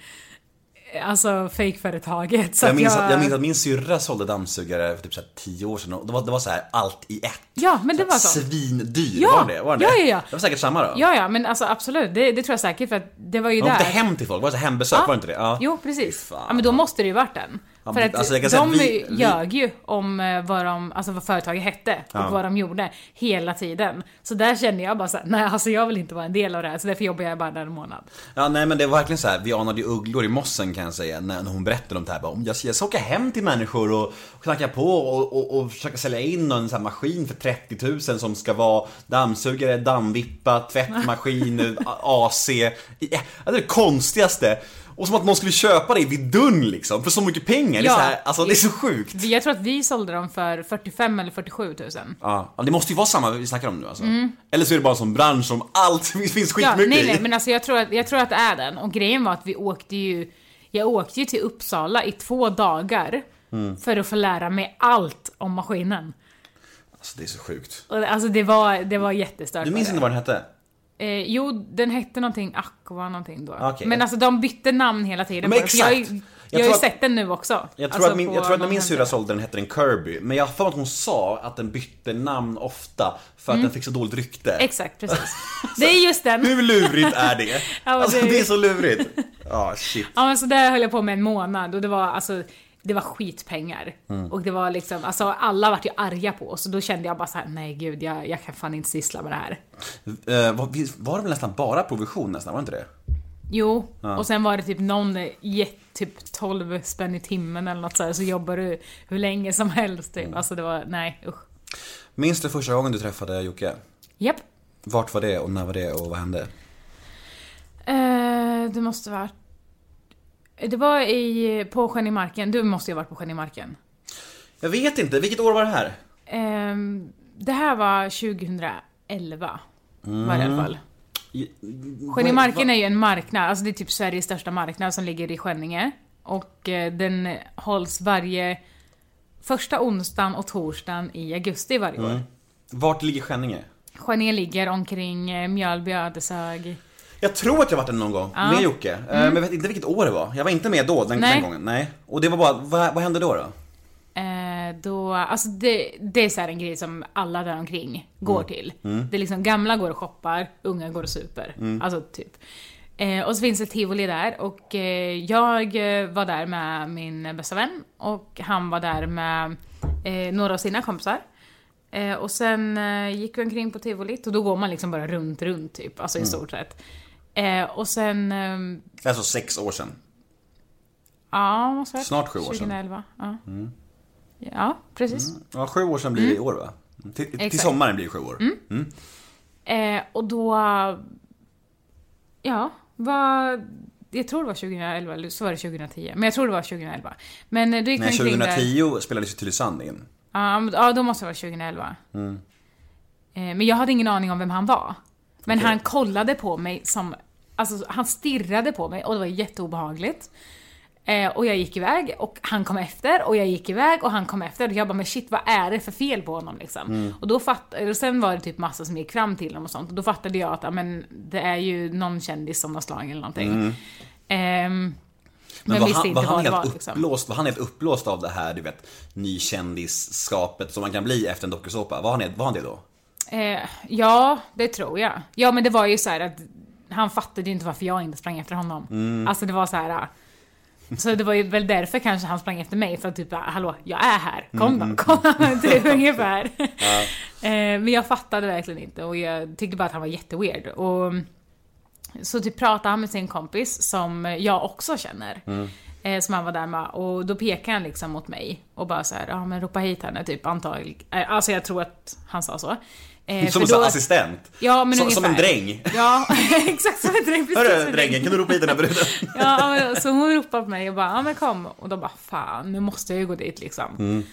alltså fake-företaget. Så Jag minns, att, jag minns att min syrra sålde dammsugare för typ så tio år sedan det var, det var så här allt i ett. Ja, men det var så. Svindyr, Ja, var det? Var det? ja, ja, ja. Det var säkert samma då? Ja, ja, men alltså absolut. Det, det tror jag säkert för att det var ju De åkte där. hem till folk, var det så hembesök? Ja. Var det inte det? Ja. Jo, precis. Fan. Ja, men då måste det ju varit den. Ja, För att alltså jag kan säga de att vi- ljög ju om eh, vad, de, alltså vad företaget hette och Ja. vad de gjorde hela tiden. Så där kände jag bara såhär, nej alltså jag vill inte vara en del av det här så därför jobbar jag bara där en månad. Ja nej men det var verkligen så här. vi anade ju ugglor i mossen kan jag säga när hon berättade om det här. Bara, om jag, jag ska åka hem till människor och, och knacka på och, och, och försöka sälja in en sån här maskin för 30 000 som ska vara dammsugare, dammvippa, tvättmaskin, (laughs) AC. Ja, Det är det konstigaste. Och som att någon skulle köpa det vid dörren liksom, för så mycket pengar. Det är, Ja. så här, alltså, det är så sjukt. Jag tror att vi sålde dem för 45 eller 47 tusen. Ja, ja, det måste ju vara samma vi snackar om nu alltså. Eller så är det bara en sån bransch som allt (laughs) finns Ja, skitmycket nej i. nej men alltså jag tror, att, jag tror att det är den. Och grejen var att vi åkte ju, jag åkte ju till Uppsala i två dagar Mm. för att få lära mig allt om maskinen. Alltså det är så sjukt. Alltså det var, det var jättestört. Du minns inte vad den hette? Eh, jo, den hette någonting Aqua någonting då. Okej. Men alltså de bytte namn hela tiden. Men för Jag, exakt. jag, Jag har ju att- sett den nu också. Jag tror Alltså att min, jag tror att när min syrra sålde den hette den Kirby. Men jag har för att hon sa att den bytte namn ofta för att Mm. den fick så dåligt rykte. Exakt, precis. (laughs) Det är just den. Hur lurigt är det? (laughs) alltså det- är så lurigt. Ja, shit. Ja men så där höll jag på med en månad och det var alltså det var skitpengar. Mm. Och det var liksom, alltså alla vart ju arga på oss och då kände jag bara så här: nej gud jag, jag kan fan inte syssla med det här. Eh, var, det väl nästan bara provision nästan, var det inte det? Jo, och sen var det typ någon, gett typ 12 spänn i timmen eller något så här, så jobbar du hur länge som helst Mm. typ. Alltså det var, nej usch. Minns du första gången du träffade Jocke? Japp. Vart var det och när var det och vad hände? Eh, det måste vara... Det var i, på Sjön i Marken. Du måste ju ha varit på Sjön i Marken. Jag vet inte, vilket år var det här? Ehm, det här var 2011. Var det i alla fall. Sjön i Marken är ju en marknad, alltså det är typ Sveriges största marknad som ligger i Skänninge. Och eh, den hålls varje första onsdagen och torsdagen i augusti varje år. Vart ligger Skänninge? Skänninge ligger omkring eh, Mjölby, Ödeshög. Jag tror att jag varit där någon gång med Jocke, eh, men jag vet inte vilket år det var. Jag var inte med då, den, Mm. Den gången. Nej. Och det var bara, vad, vad hände då då? Eh, då, alltså det, det är så en grej som alla där omkring går till. Mm. Det är liksom gamla går och shoppar, unga går och super. Alltså typ. Eh, och så finns det tivoli där och eh, jag eh, var där med min bästa vän och han var där med eh, några av sina kompisar. Och sen gick vi omkring på tivolit och då går man liksom bara runt, runt typ, alltså i stort sett. Eh, och sen, ehm, Alltså sex år sedan. ja, måste vara Snart sju år sedan. 2011, ja. Ja, precis. Ja, sju år sedan blir det i år va? Till, till Mm. Sommaren blir det sju år. Eh, och då... Ja, var... Jag tror det var 2011, eller så var det 2010. Men jag tror det var 2011. Men eh, då gick Nej, vi omkring där- 2010 spelades ju Tylösand in. Ja, då måste det vara 2011. Eh, men jag hade ingen aning om vem han var. Men Okej. han kollade på mig som... Alltså, han stirrade på mig och det var jätteobehagligt. Eh, och jag gick iväg och han kom efter och jag gick iväg och han kom efter och jag bara men shit vad är det för fel på honom liksom? Och då fatt, och sen var det typ massa som gick fram till honom och sånt och då fattade jag att men, det är ju någon kändis som har slag eller någonting. Ehm, men var visste han, inte var han helt var liksom. uppblåst, var han helt uppblåst av det här, du vet, nykändisskapet som man kan bli efter en dokusåpa? Var han, var han det då? Eh, ja, det tror jag. Ja, men det var ju så att han fattade ju inte varför jag inte sprang efter honom. Mm. Alltså det var så här. Så det var ju väl därför kanske han sprang efter mig, för att typ hallå, jag är här, kom Mm, då, kom (laughs) typ ungefär. (laughs) eh, men jag fattade verkligen inte och jag tyckte bara att han var jätteweird. Och så typ pratade han med sin kompis som jag också känner. Mm. Eh, som han var där med och då pekade han liksom mot mig och bara så här, ja men ropa hit henne typ antagligen. Eh, alltså jag tror att han sa så. Eh, Som en då- assistent? Ja men som, som en dräng? Ja, (laughs) exakt som en dräng. Precis Hörru en drängen, kan du ropa hit den här bruden? (laughs) Ja, så hon ropade på mig och bara, ja men kom. Och då bara, fan, nu måste jag ju gå dit liksom.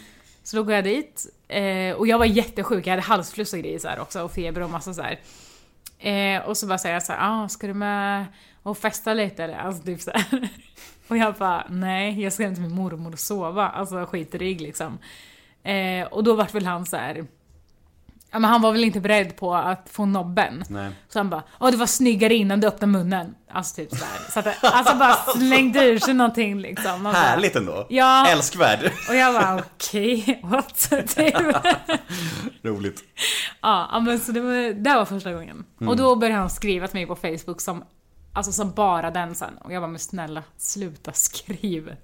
Så då går jag dit. Eh, och jag var jättesjuk, jag hade halsfluss och grejer så här också, och feber och massa så här. Eh, och så bara säger jag så här, ah, ska du med och festa lite eller? Alltså typ så här. (laughs) Och jag bara, nej, jag ska hem till min mormor och sova. Alltså skitrig liksom. Eh, och då vart väl han så här. Ja, men han var väl inte beredd på att få nobben. Nej. Så han bara, åh du var snyggare innan du öppnade munnen. Alltså typ sådär. Så att, alltså bara slängde ur sig någonting liksom. Bara- Härligt ändå. Ja. Älskvärd. Och jag bara, okej, what? typ. Roligt. ja, men så det var, det var första gången. Mm. Och då började han skriva till mig på Facebook som Alltså som bara den sen. Och jag bara, men snälla, sluta skriv.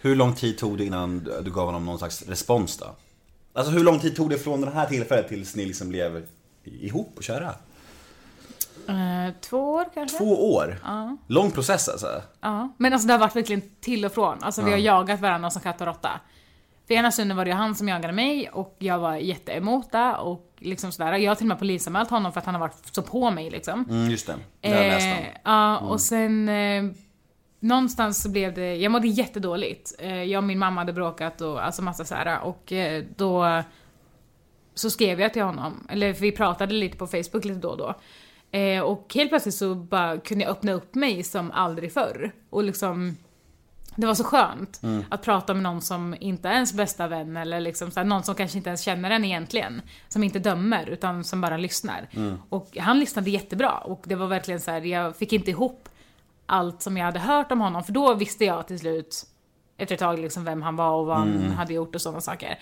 Hur lång tid tog det innan du du gav honom någon slags respons då? Alltså hur lång tid tog det från det här tillfället tills ni liksom blev ihop och köra? Eh, två år kanske? Två år? Lång process alltså? Ja. Men alltså det har varit verkligen till och från. Alltså vi har jagat varandra som katt och råtta. För ena stunden var det ju han som jagade mig och jag var jätteemot det och liksom sådär. Jag har till och med polisanmält honom för att han har varit så på mig liksom. Mm, just det. Det har jag läst om. Eh, ja, och sen eh, någonstans så blev det, jag mådde jättedåligt. Eh, jag och min mamma hade bråkat och alltså massa så här och eh, då så skrev jag till honom, eller vi pratade lite på Facebook lite då och då. Eh, och helt plötsligt så bara kunde jag öppna upp mig som aldrig förr. Och liksom, det var så skönt att prata med någon som inte är ens bästa vän eller liksom så här, någon som kanske inte ens känner en egentligen. Som inte dömer utan som bara lyssnar. Och han lyssnade jättebra och det var verkligen så här, jag fick inte ihop allt som jag hade hört om honom för då visste jag till slut efter ett tag liksom vem han var och vad han hade gjort och sådana saker.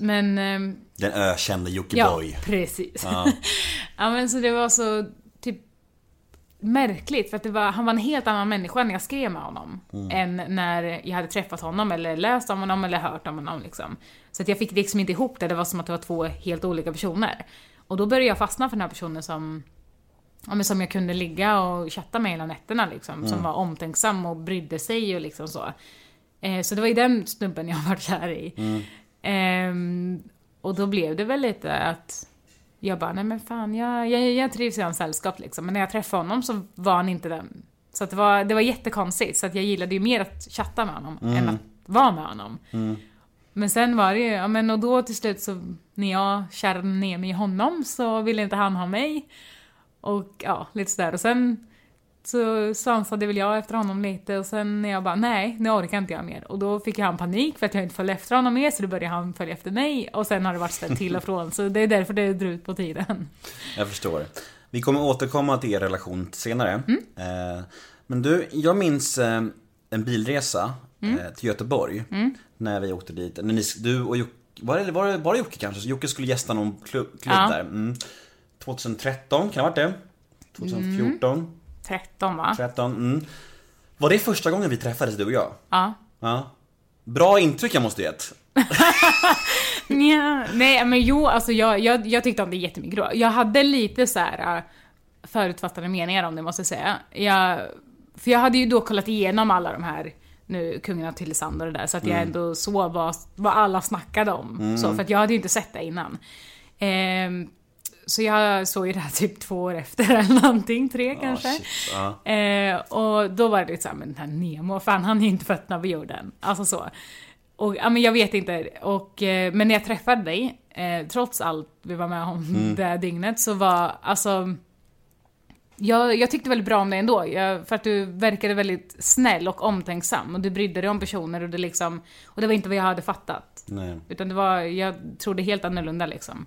Men ehm, Den ökände Ja, Jockiboi. precis. (laughs) Ja. men så det var så typ märkligt för att det var, han var en helt annan människa när jag skrev med honom. Än när jag hade träffat honom eller läst om honom eller hört om honom liksom. Så att jag fick liksom inte ihop det, det var som att det var två helt olika personer. Och då började jag fastna för den här personen som Ja, men som jag kunde ligga och chatta med hela nätterna liksom. Som var omtänksam och brydde sig och liksom så. Eh, så det var ju den snubben jag (laughs) var kär i. Ehm, och då blev det väl lite att jag bara, nej men fan, jag, jag, jag trivs i hans sällskap liksom. Men när jag träffade honom så var han inte den. Så det, var, det var jättekonstigt. Så att jag gillade ju mer att chatta med honom än att vara med honom. Men sen var det ju, ja men och då till slut så när jag kärrade ner mig i honom så ville inte han ha mig. Och ja, lite sådär. Och sen så svansade väl jag efter honom lite och sen när jag bara nej, nu orkar inte jag mer. Och då fick han panik för att jag inte följde efter honom mer så då började han följa efter mig och sen har det varit ställt till och från. Så det är därför det drar ut på tiden. Jag förstår. Vi kommer återkomma till er relation senare. Mm. Eh, Men du, jag minns eh, en bilresa Mm. eh, till Göteborg. När vi åkte dit. När ni, du och Jocke, var det, var det bara Jocke kanske? Jocke skulle gästa någon klubb, klubb Ja. där. Mm. 2013, kan det ha varit det? 2014, 13 va? 13. Mm. Var det första gången vi träffades du och jag? Ja. Ja. Bra intryck jag måste gett. Nja, (laughs) nej men jo, alltså jag, jag, jag tyckte om det jättemycket då. Jag hade lite så här äh, förutfattade meningar om det måste jag säga. Jag, för jag hade ju då kollat igenom alla de här nu Kungen av Tylösand och det där så att jag ändå såg vad, vad alla snackade om. Så, för att jag hade ju inte sett det innan. Ehm, så jag såg ju det här typ två år efter eller någonting, tre kanske. shit, ja. Eh, och då var det lite såhär, men den här Nemo, fan han är ju inte fötterna på jorden. Alltså så. Och ja, men jag vet inte. Och, eh, men när jag träffade dig, eh, trots allt vi var med om det här dygnet, så var alltså... Jag, jag tyckte väldigt bra om dig ändå, jag, för att du verkade väldigt snäll och omtänksam. Och du brydde dig om personer och det liksom... Och det var inte vad jag hade fattat. Nej. Utan det var, jag trodde helt annorlunda liksom.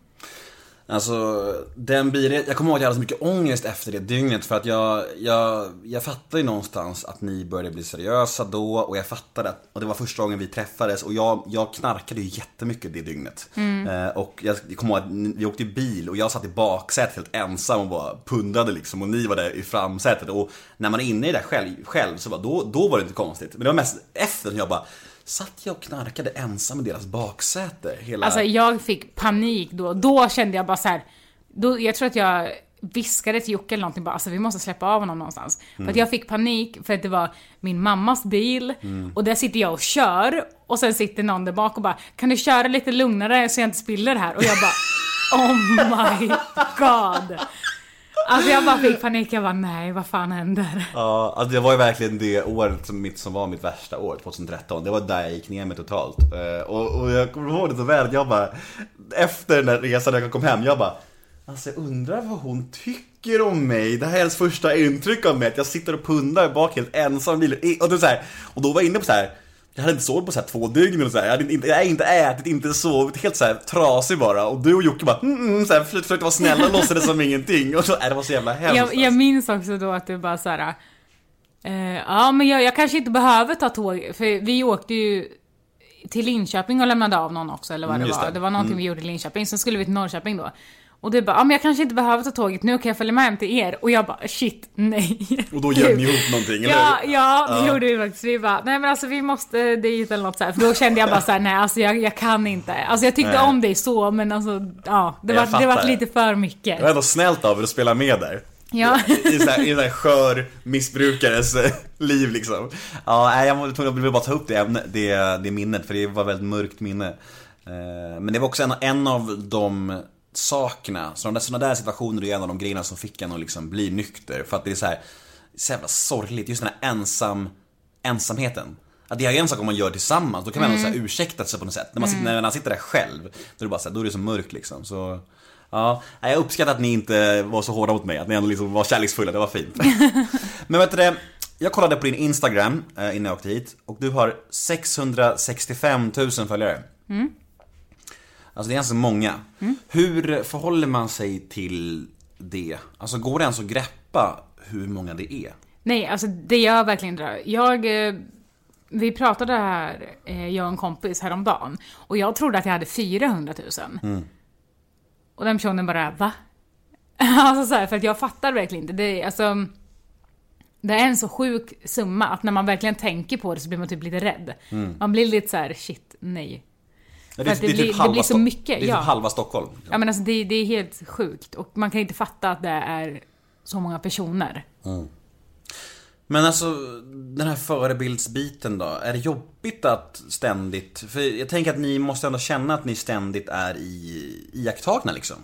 Alltså, den bilen, jag kommer ihåg att jag hade så mycket ångest efter det dygnet för att jag, jag, jag fattade ju någonstans att ni började bli seriösa då och jag fattade att, och det var första gången vi träffades och jag, jag knarkade ju jättemycket det dygnet. Eh, och jag kommer ihåg att vi åkte i bil och jag satt i baksätet helt ensam och bara pundrade liksom och ni var där i framsätet och när man är inne i det själv, själv så bara, då, då var det inte konstigt. Men det var mest efter som jag bara, satt jag och knarkade ensam i deras baksäte hela... Alltså jag fick panik då. Då kände jag bara så här. Då, jag tror att jag viskade till Jocke eller någonting bara, alltså vi måste släppa av honom någonstans. För att jag fick panik för att det var min mammas bil och där sitter jag och kör och sen sitter någon där bak och bara, kan du köra lite lugnare så jag inte spiller här? Och jag bara, (laughs) oh my god. Alltså jag bara fick panik, jag bara nej vad fan händer? Ja, alltså det var ju verkligen det året som, mitt, som var mitt värsta år, 2013. Det var där jag gick ner mig totalt. Eh, och, och jag kommer ihåg det så väl, att jag bara, efter den där resan när jag kom hem, jag bara, alltså jag undrar vad hon tycker om mig. Det här är hennes första intryck av mig, att jag sitter och pundar bak helt ensam i bilen. Och, då så här, och då var jag inne på så här. Jag hade inte sovit på så här två dygn och så här. Jag hade inte, jag hade inte ätit, inte sovit, helt så här trasig bara. Och du och Jocke bara mm, mm, så här, försökte, vara snälla och låtsades som ingenting. Och så, äh, det var så jävla hemskt. Jag, jag minns också då att du bara såhär... Eh, ja, men jag, jag kanske inte behöver ta tåg, för vi åkte ju till Linköping och lämnade av någon också, eller vad Mm, det just var. det. Det. var någonting vi gjorde i Linköping, sen skulle vi till Norrköping då. Och du bara, ja men jag kanske inte behöver ta tåget nu, kan jag följa med hem till er? Och jag bara, shit, nej. Och då gör (laughs) ni ihop någonting, eller Ja, ja, det gjorde vi faktiskt. Vi bara, nej men alltså vi måste dit eller något så här. För då kände jag bara så här, nej alltså jag, jag kan inte. Alltså jag tyckte Nej. om dig så, men alltså, ja. Det Jag var, det var lite för mycket. Det var ändå snällt av er att spela med där. Ja. I så här, i så här skör missbrukares eh, liv liksom. Ja, jag var tvungen att- bara ta upp det, det, det minnet, för det var ett väldigt mörkt minne. Eh, Men det var också en, en av de sakerna, sådana där, sådana där situationer är en av de grejerna som fick en att liksom bli nykter. För att det är så här, så jävla sorgligt, just den här ensam, ensamheten. Att det är en sak om man gör tillsammans, då kan man ändå så här ursäkta sig på något sätt. När man, sitter, när man sitter där själv, då är det bara så här, då är det så mörkt liksom. Så, ja, jag uppskattar att ni inte var så hårda mot mig, att ni ändå liksom var kärleksfulla, det var fint. (laughs) Men vet du det, jag kollade på din Instagram eh, innan jag åkte hit och du har 665 000 följare. Alltså det är ganska många. Hur förhåller man sig till det? Alltså går det ens att greppa hur många det är? Nej, alltså det gör verkligen det. Jag... eh, Vi pratade här, eh, jag och en kompis, häromdagen. Och jag trodde att jag hade 400 000. Och den personen bara, va? (laughs) alltså så här, för att jag fattar verkligen inte. Det är, alltså, det är en så sjuk summa att när man verkligen tänker på det så blir man typ lite rädd. Man blir lite så här, shit, nej. Det, För att det blir- det blir så mycket, Det är ja. typ halva Stockholm. Ja men alltså det, det är helt sjukt. Och man kan inte fatta att det är så många personer. Men alltså, den här förebildsbiten då. Är det jobbigt att ständigt... För jag tänker att ni måste ändå känna att ni ständigt är i, iakttagna liksom.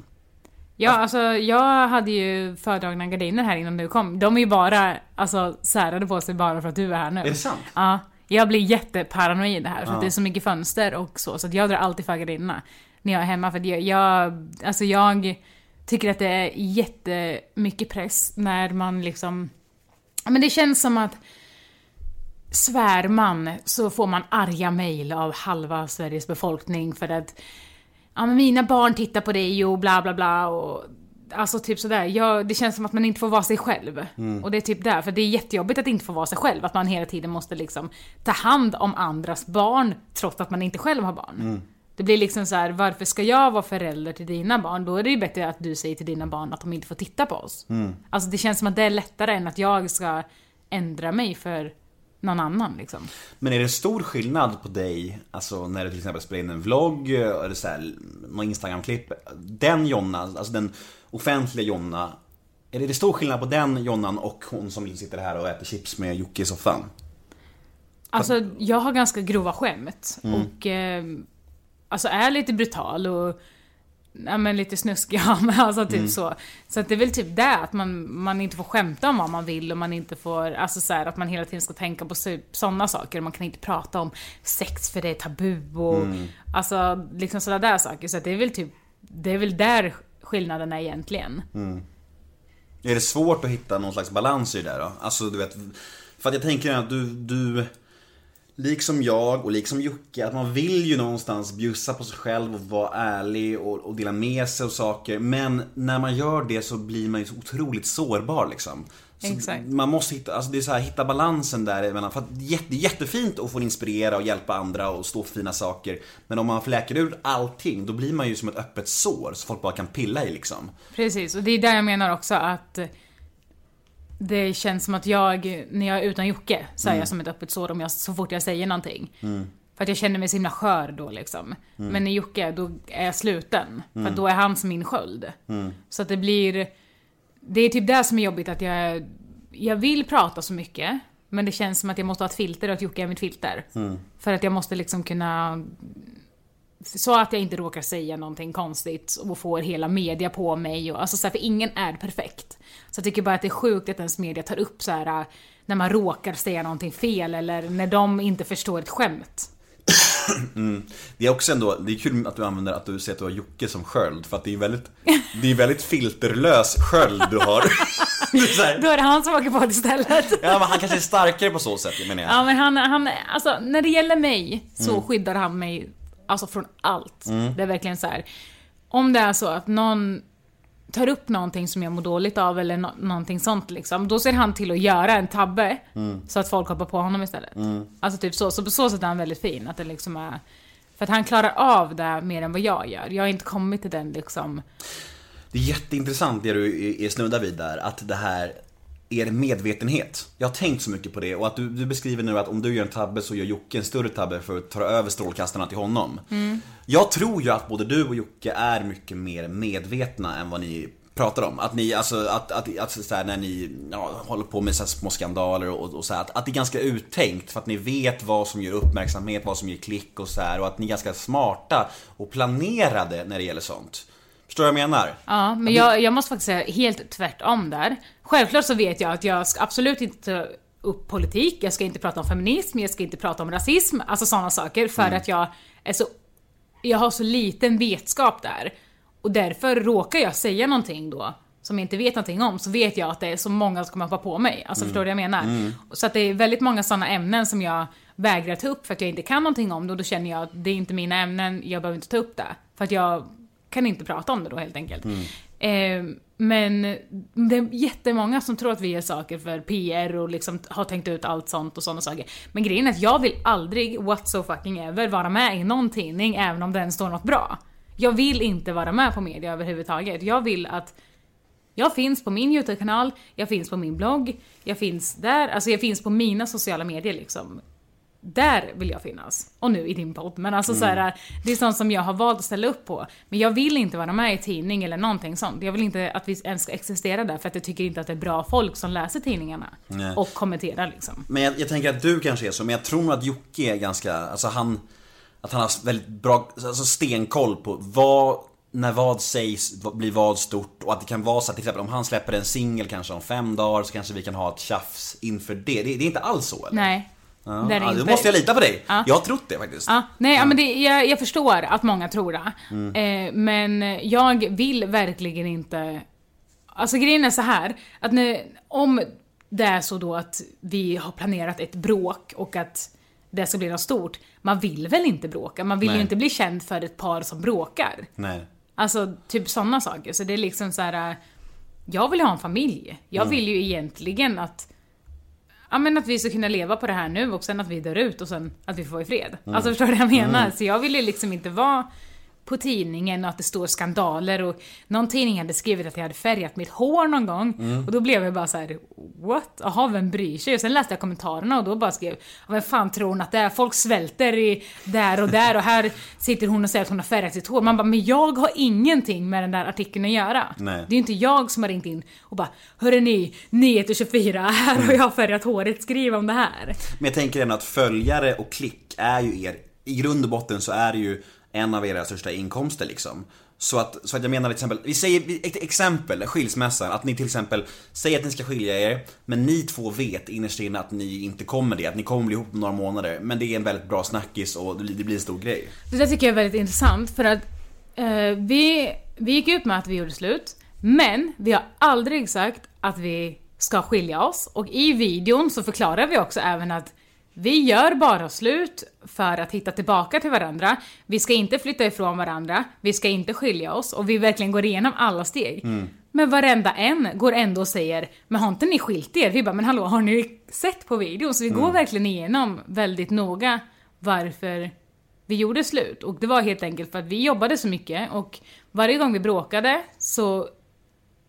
Ja, alltså jag hade ju fördragna gardiner här innan du kom. De är ju bara, alltså särade på sig bara för att du är här nu. Är det sant? Ja. Jag blir jätteparanoid här för att det är så mycket fönster och så, så jag drar alltid för gardinerna när jag är hemma för jag, jag, alltså jag tycker att det är jättemycket press när man liksom, ja men det känns som att svär man så får man arga mejl av halva Sveriges befolkning för att ja men mina barn tittar på dig och bla bla bla och Alltså typ sådär, jag, det känns som att man inte får vara sig själv. Och det är typ där, för det är jättejobbigt att inte få vara sig själv. Att man hela tiden måste liksom ta hand om andras barn trots att man inte själv har barn. Det blir liksom så här: varför ska jag vara förälder till dina barn? Då är det ju bättre att du säger till dina barn att de inte får titta på oss. Alltså det känns som att det är lättare än att jag ska ändra mig för någon annan liksom. Men är det stor skillnad på dig, alltså när du till exempel spelar in en vlogg eller så här, någon Instagram-klipp. Den Jonna, alltså den offentliga Jonna. Är det, det stor skillnad på den Jonnan och hon som sitter här och äter chips med Jocke i soffan? Alltså, jag har ganska grova skämt och eh, alltså är lite brutal och ja, men lite snuskig, ja, (laughs) men alltså typ så. Så att det är väl typ det, att man, man inte får skämta om vad man vill och man inte får, alltså så här, att man hela tiden ska tänka på sådana saker. Man kan inte prata om sex för det är tabu och alltså liksom sådana där saker. Så att det är väl typ, det är väl där skillnaderna är Mm. Är det svårt att hitta någon slags balans i det där då? Alltså du vet, för att jag tänker att du, du Liksom jag och liksom Jocke, att man vill ju någonstans bjussa på sig själv och vara ärlig och, och dela med sig av saker. Men när man gör det så blir man ju så otroligt sårbar liksom. Exakt. Man måste hitta, alltså det är så här, hitta balansen där emellan. För att det är jätte, jättefint att få inspirera och hjälpa andra och stå för fina saker. Men om man fläker ut allting, då blir man ju som ett öppet sår så folk bara kan pilla i liksom. Precis, och det är där jag menar också att det känns som att jag, när jag är utan Jocke, så är jag som ett öppet sår om jag, så fort jag säger någonting. För att jag känner mig så himla skör då liksom. Men när Jocke, då är jag sluten. För att då är han som min sköld. Så att det blir... Det är typ det som är jobbigt att jag... Jag vill prata så mycket. Men det känns som att jag måste ha ett filter och att Jocke är mitt filter. För att jag måste liksom kunna så att jag inte råkar säga någonting konstigt och får hela media på mig. Och, alltså så här, för ingen är perfekt. Så jag tycker bara att det är sjukt att ens media tar upp så här äh, när man råkar säga någonting fel eller när de inte förstår ett skämt. Det är också ändå, det är kul att du använder att du säger att du har Jocke som sköld för att det är väldigt, det är väldigt filterlös sköld du har. (laughs) Det är Då är det han som åker på det istället. ja men han kanske är starkare på så sätt menar jag. Ja men han, han, alltså när det gäller mig så skyddar han mig alltså från allt. Det är verkligen så här. Om det är så att någon tar upp någonting som jag mår dåligt av eller nå- någonting sånt liksom, då ser han till att göra en tabbe så att folk hoppar på honom istället. Alltså typ så, så på så sätt är han väldigt fin. Att det liksom är, för att han klarar av det mer än vad jag gör. Jag har inte kommit till den liksom... Det är jätteintressant det du är snuddar vid där, att det här er medvetenhet. Jag har tänkt så mycket på det och att du, du beskriver nu att om du gör en tabbe så gör Jocke en större tabbe för att ta över strålkastarna till honom. Jag tror ju att både du och Jocke är mycket mer medvetna än vad ni pratar om. Att ni, alltså att, att, att så när ni ja, håller på med så små skandaler och, och så här, att, att det är ganska uttänkt för att ni vet vad som ger uppmärksamhet, vad som ger klick och så här och att ni är ganska smarta och planerade när det gäller sånt. Förstår du vad jag menar? Ja, men jag, jag måste faktiskt säga helt tvärtom där. Självklart så vet jag att jag ska absolut inte ta upp politik, jag ska inte prata om feminism, jag ska inte prata om rasism, alltså sådana saker för att jag är så... Jag har så liten vetskap där. Och därför råkar jag säga någonting då som jag inte vet någonting om, så vet jag att det är så många som kommer hoppa på mig. Alltså förstår du vad jag menar? Så att det är väldigt många sådana ämnen som jag vägrar ta upp för att jag inte kan någonting om det och då känner jag att det är inte mina ämnen, jag behöver inte ta upp det. För att jag kan inte prata om det då helt enkelt. Eh, men det är jättemånga som tror att vi gör saker för PR och liksom har tänkt ut allt sånt och sådana saker. Men grejen är att jag vill aldrig, what so fucking ever, vara med i någon tidning även om den står något bra. Jag vill inte vara med på media överhuvudtaget. Jag vill att jag finns på min YouTube-kanal, jag finns på min blogg, jag finns där, alltså jag finns på mina sociala medier liksom. Där vill jag finnas. Och nu i din podd. Men alltså så här, det är sånt som jag har valt att ställa upp på. Men jag vill inte vara med i tidning eller någonting sånt. Jag vill inte att vi ens ska existera där för att jag tycker inte att det är bra folk som läser tidningarna. Nej. Och kommenterar liksom. Men jag, jag tänker att du kanske är så, men jag tror nog att Jocke är ganska, alltså han Att han har väldigt bra, alltså stenkoll på vad när vad sägs blir vad stort och att det kan vara så att till exempel om han släpper en singel kanske om fem dagar så kanske vi kan ha ett tjafs inför det. Det, det är inte alls så eller? Nej. Ja, ja, då inte. måste jag lita på dig. Ja. Jag har trott det faktiskt. Ja, nej, ja, men det, jag, jag förstår att många tror det. Eh, men jag vill verkligen inte... Alltså grejen är så här att när, om det är så då att vi har planerat ett bråk och att det ska bli något stort, man vill väl inte bråka? Man vill Nej. ju inte bli känd för ett par som bråkar. Nej. Alltså, typ sådana saker. Så det är liksom så här. äh, Jag vill ha en familj. Jag vill ju egentligen att Ja men att vi ska kunna leva på det här nu och sen att vi dör ut och sen att vi får vara i fred. Alltså förstår du vad jag menar? Så jag vill ju liksom inte vara på tidningen och att det står skandaler och någon tidning hade skrivit att jag hade färgat mitt hår någon gång och då blev jag bara så här: what? Jaha, vem bryr sig? Och sen läste jag kommentarerna och då bara skrev "Ja, vem fan tror hon att det är? Folk svälter i där och där och här sitter hon och säger att hon har färgat sitt hår. Man bara, men jag har ingenting med den där artikeln att göra. Nej. Det är ju inte jag som har ringt in och bara Hörru ni, Nyheter 24, här har jag färgat håret, skriv om det här. Men jag tänker ändå att följare och klick är ju er, i grund och botten så är det ju en av era största inkomster liksom. Så att, så att jag menar till exempel, vi säger ett exempel, skilsmässan, att ni till exempel säger att ni ska skilja er, men ni två vet innerst inne att ni inte kommer det, att ni kommer bli ihop om några månader, men det är en väldigt bra snackis och det blir- en stor grej. Det där tycker jag är väldigt intressant för att eh, vi, vi gick ut med att vi gjorde slut, men vi har aldrig sagt att vi ska skilja oss. Och i videon så förklarar vi också även att vi gör bara slut för att hitta tillbaka till varandra. Vi ska inte flytta ifrån varandra, vi ska inte skilja oss och vi verkligen går igenom alla steg. Men varenda en går ändå och säger “Men har inte ni skilt er?” Vi bara “Men hallå, har ni sett på videon?” Så vi går verkligen igenom väldigt noga varför vi gjorde slut. Och det var helt enkelt för att vi jobbade så mycket och varje gång vi bråkade så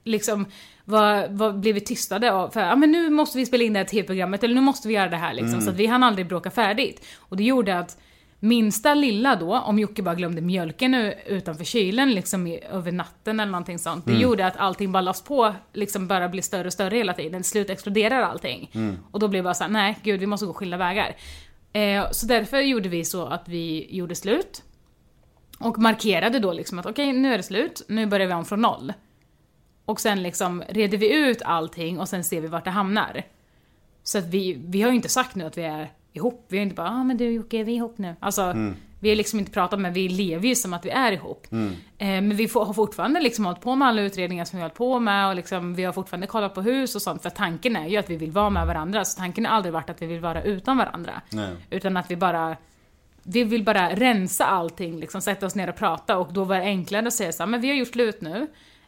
liksom var, var, blev vi tystade av, för ja men nu måste vi spela in det här tv-programmet eller nu måste vi göra det här liksom. Så att vi hann aldrig bråka färdigt. Och det gjorde att minsta lilla då, om Jocke bara glömde mjölken utanför kylen liksom i, över natten eller någonting sånt. Det gjorde att allting bara lades på, liksom bara blir större och större hela tiden. Till slut exploderar allting. Och då blev det bara såhär, nej gud vi måste gå skilda vägar. Eh, så därför gjorde vi så att vi gjorde slut. Och markerade då liksom att okej, nu är det slut, nu börjar vi om från noll. Och sen liksom reder vi ut allting och sen ser vi vart det hamnar. Så att vi, vi har ju inte sagt nu att vi är ihop. Vi har inte bara ah, men du Jocke, vi är ihop nu. Alltså, vi har liksom inte pratat men vi lever ju som att vi är ihop. Eh, men vi får, har fortfarande liksom hållit på med alla utredningar som vi har hållit på med och liksom, vi har fortfarande kollat på hus och sånt. För tanken är ju att vi vill vara med varandra. Så tanken har aldrig varit att vi vill vara utan varandra. Nej. Utan att vi bara vi vill bara rensa allting, liksom sätta oss ner och prata och då var det enklare att säga så här, men vi har gjort slut nu.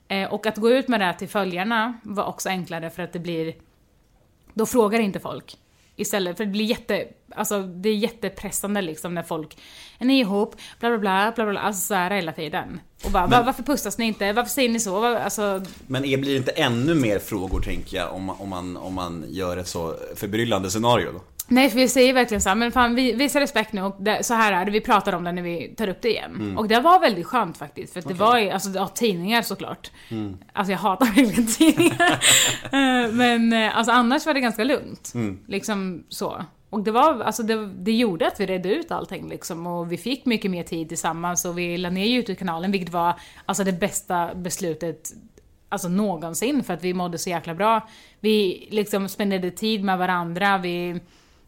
Eh, och att gå ut med det till följarna var också enklare för att det blir, då frågar inte folk. Istället för det blir jätte, alltså det är jättepressande liksom när folk är ni ihop, bla bla bla, bla bla, alltså såhär hela tiden. Och bara, Men- varför pussas ni inte? Varför säger ni så? Alltså, Men är, blir det inte ännu mer frågor tänker jag om, om, man, om man gör ett så förbryllande scenario då? Nej för vi säger verkligen såhär, men fan vi, visa respekt nu och det, så här är det, vi pratar om det när vi tar upp det igen. Mm. Och det var väldigt skönt faktiskt, för att det var ju, alltså ja, tidningar såklart. Mm. Alltså jag hatar verkligen tidningar. (laughs) Eh, men eh, alltså annars var det ganska lugnt. Mm. Liksom så. Och det var, alltså det, det gjorde att vi redde ut allting liksom och vi fick mycket mer tid tillsammans och vi la ner Youtube-kanalen vilket var alltså det bästa beslutet alltså någonsin för att vi mådde så jäkla bra. Vi liksom spenderade tid med varandra, vi,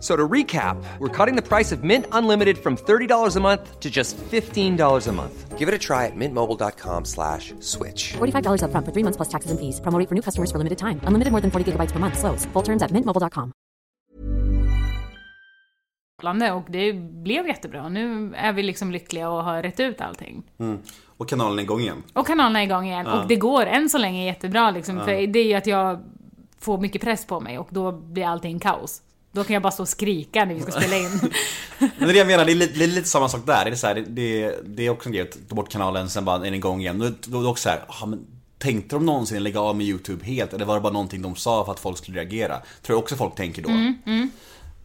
So to recap, we're cutting the price of Mint Unlimited from $30 a month to just $15 a month. Give it a try at mintmobile.com slash switch. $45 upfront for three months plus taxes and fees. Promo for new customers for limited time. Unlimited more than 40 gigabytes per month. Slows. Full terms at mintmobile.com. och det blev jättebra. Nu är vi liksom lyckliga och har rätt ut allting. Och kanalen är igång igen. Och kanalen är igång igen. Och det går än så länge jättebra liksom. För det är ju att jag får mycket press på mig och då blir allting kaos. Då kan jag bara stå och skrika när vi ska spela in. (laughs) Men det är det jag menar, det är lite, det är lite samma sak där. Det är, så här, det, det, är också en grej att ta bort kanalen, sen bara är den igång igen. Då, då är det också så här, ah, men Tänkte de någonsin lägga av med YouTube helt? Eller var det bara någonting de sa för att folk skulle reagera? Tror jag också folk tänker då.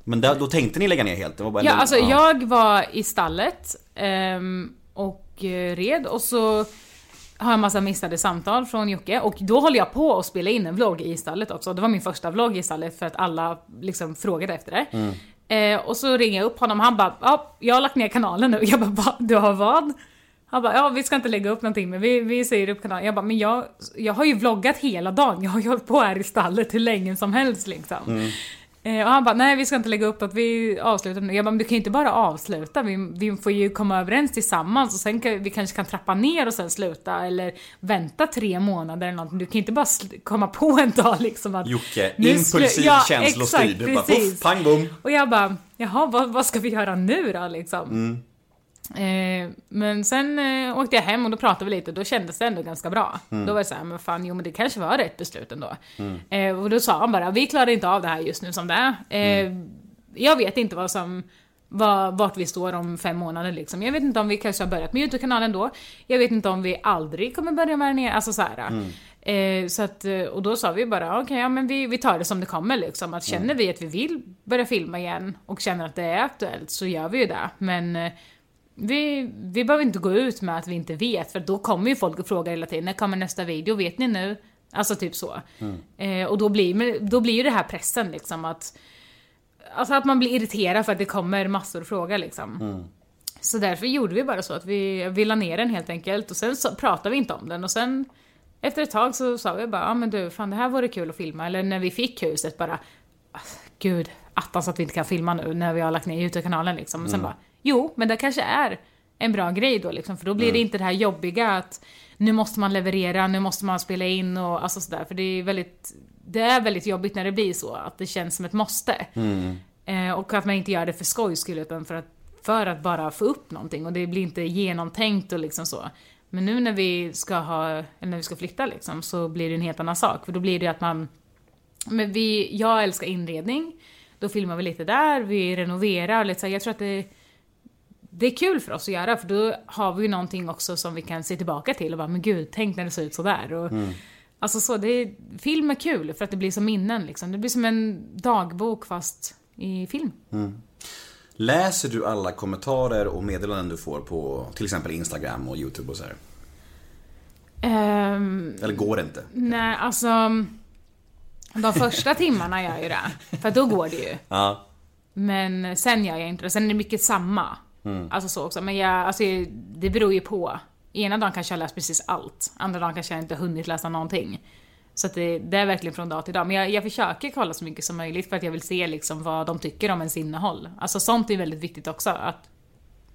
Men där, då tänkte ni lägga ner helt? Det var bara, Ja, eller- alltså jag var i stallet ehm, och eh, red och så har jag massa missade samtal från Jocke och då håller jag på att spela in en vlogg i stallet också. Det var min första vlogg i stallet för att alla liksom frågade efter det. Eh, och så ringer jag upp honom och han bara ja, jag har lagt ner kanalen nu. (laughs) Jag bara? Du har vad? Han bara ja vi ska inte lägga upp någonting men vi, vi säger upp kanalen. Jag bara men jag, jag har ju vloggat hela dagen. Jag har ju hållit på här i stallet hur länge som helst liksom. Eh, och han bara, nej vi ska inte lägga upp något, vi avslutar nu. Jag bara, men du kan ju inte bara avsluta, vi, vi får ju komma överens tillsammans och sen kan vi kanske kan trappa ner och sen sluta eller vänta tre månader eller någonting. Du kan ju inte bara komma på en dag liksom att... Jocke, impulsiv ja, känslostyrd. exakt, bara, poff, pang bom. Och jag bara, jaha vad, vad ska vi göra nu då liksom? Eh, men sen eh, åkte jag hem och då pratade vi lite och då kändes det ändå ganska bra. Då var det såhär, men fan jo men det kanske var rätt beslut ändå. Eh, och då sa han bara, vi klarar inte av det här just nu som det är. Eh, Jag vet inte vad som vad, vart vi står om fem månader liksom. Jag vet inte om vi kanske har börjat med Youtube-kanalen då. Jag vet inte om vi aldrig kommer börja med den igen. Alltså så här. Eh, så att, och då sa vi bara, okej, ja men vi, vi tar det som det kommer liksom. Att känner vi att vi vill börja filma igen och känner att det är aktuellt så gör vi ju det. Men eh, vi, vi behöver inte gå ut med att vi inte vet, för då kommer ju folk och frågar hela tiden, när kommer nästa video, vet ni nu? Alltså typ så. Eh, och då blir, då blir ju det här pressen liksom att Alltså att man blir irriterad för att det kommer massor av frågor liksom. Så därför gjorde vi bara så att vi, vi la ner den helt enkelt och sen så pratade vi inte om den och sen efter ett tag så sa vi bara, ja ah, men du, fan det här vore kul att filma. Eller när vi fick huset bara, "Ah, gud, attans att vi inte kan filma nu när vi har lagt ner Youtube-kanalen liksom. Och sen bara, jo, men det kanske är en bra grej då liksom. För då blir det inte det här jobbiga att nu måste man leverera, nu måste man spela in och alltså sådär. För det är väldigt, det är väldigt jobbigt när det blir så, att det känns som ett måste. Eh, och att man inte gör det för skojs skull utan för att, för att bara få upp någonting och det blir inte genomtänkt och liksom så. Men nu när vi ska ha, eller när vi ska flytta liksom, så blir det en helt annan sak. För då blir det att man, men vi, jag älskar inredning, då filmar vi lite där, vi renoverar lite så. Jag tror att det, det är kul för oss att göra för då har vi ju någonting också som vi kan se tillbaka till och bara, men gud, tänk när det såg ut sådär. Och, Alltså så, det är, film är kul för att det blir som minnen liksom. Det blir som en dagbok fast i film. Läser du alla kommentarer och meddelanden du får på till exempel Instagram och YouTube och så här? Ehm, Eller går det inte? nej, alltså... De första (laughs) timmarna gör jag ju det. För då går det ju. Ja. Men sen gör jag inte det. Sen är det mycket samma. Alltså så också. Men jag, alltså, det beror ju på. Ena dagen kanske jag har läst precis allt. Andra dagen kanske jag inte hunnit läsa någonting. Så att det, det är verkligen från dag till dag. Men jag, jag försöker kolla så mycket som möjligt för att jag vill se liksom vad de tycker om ens innehåll. Alltså sånt är väldigt viktigt också. Att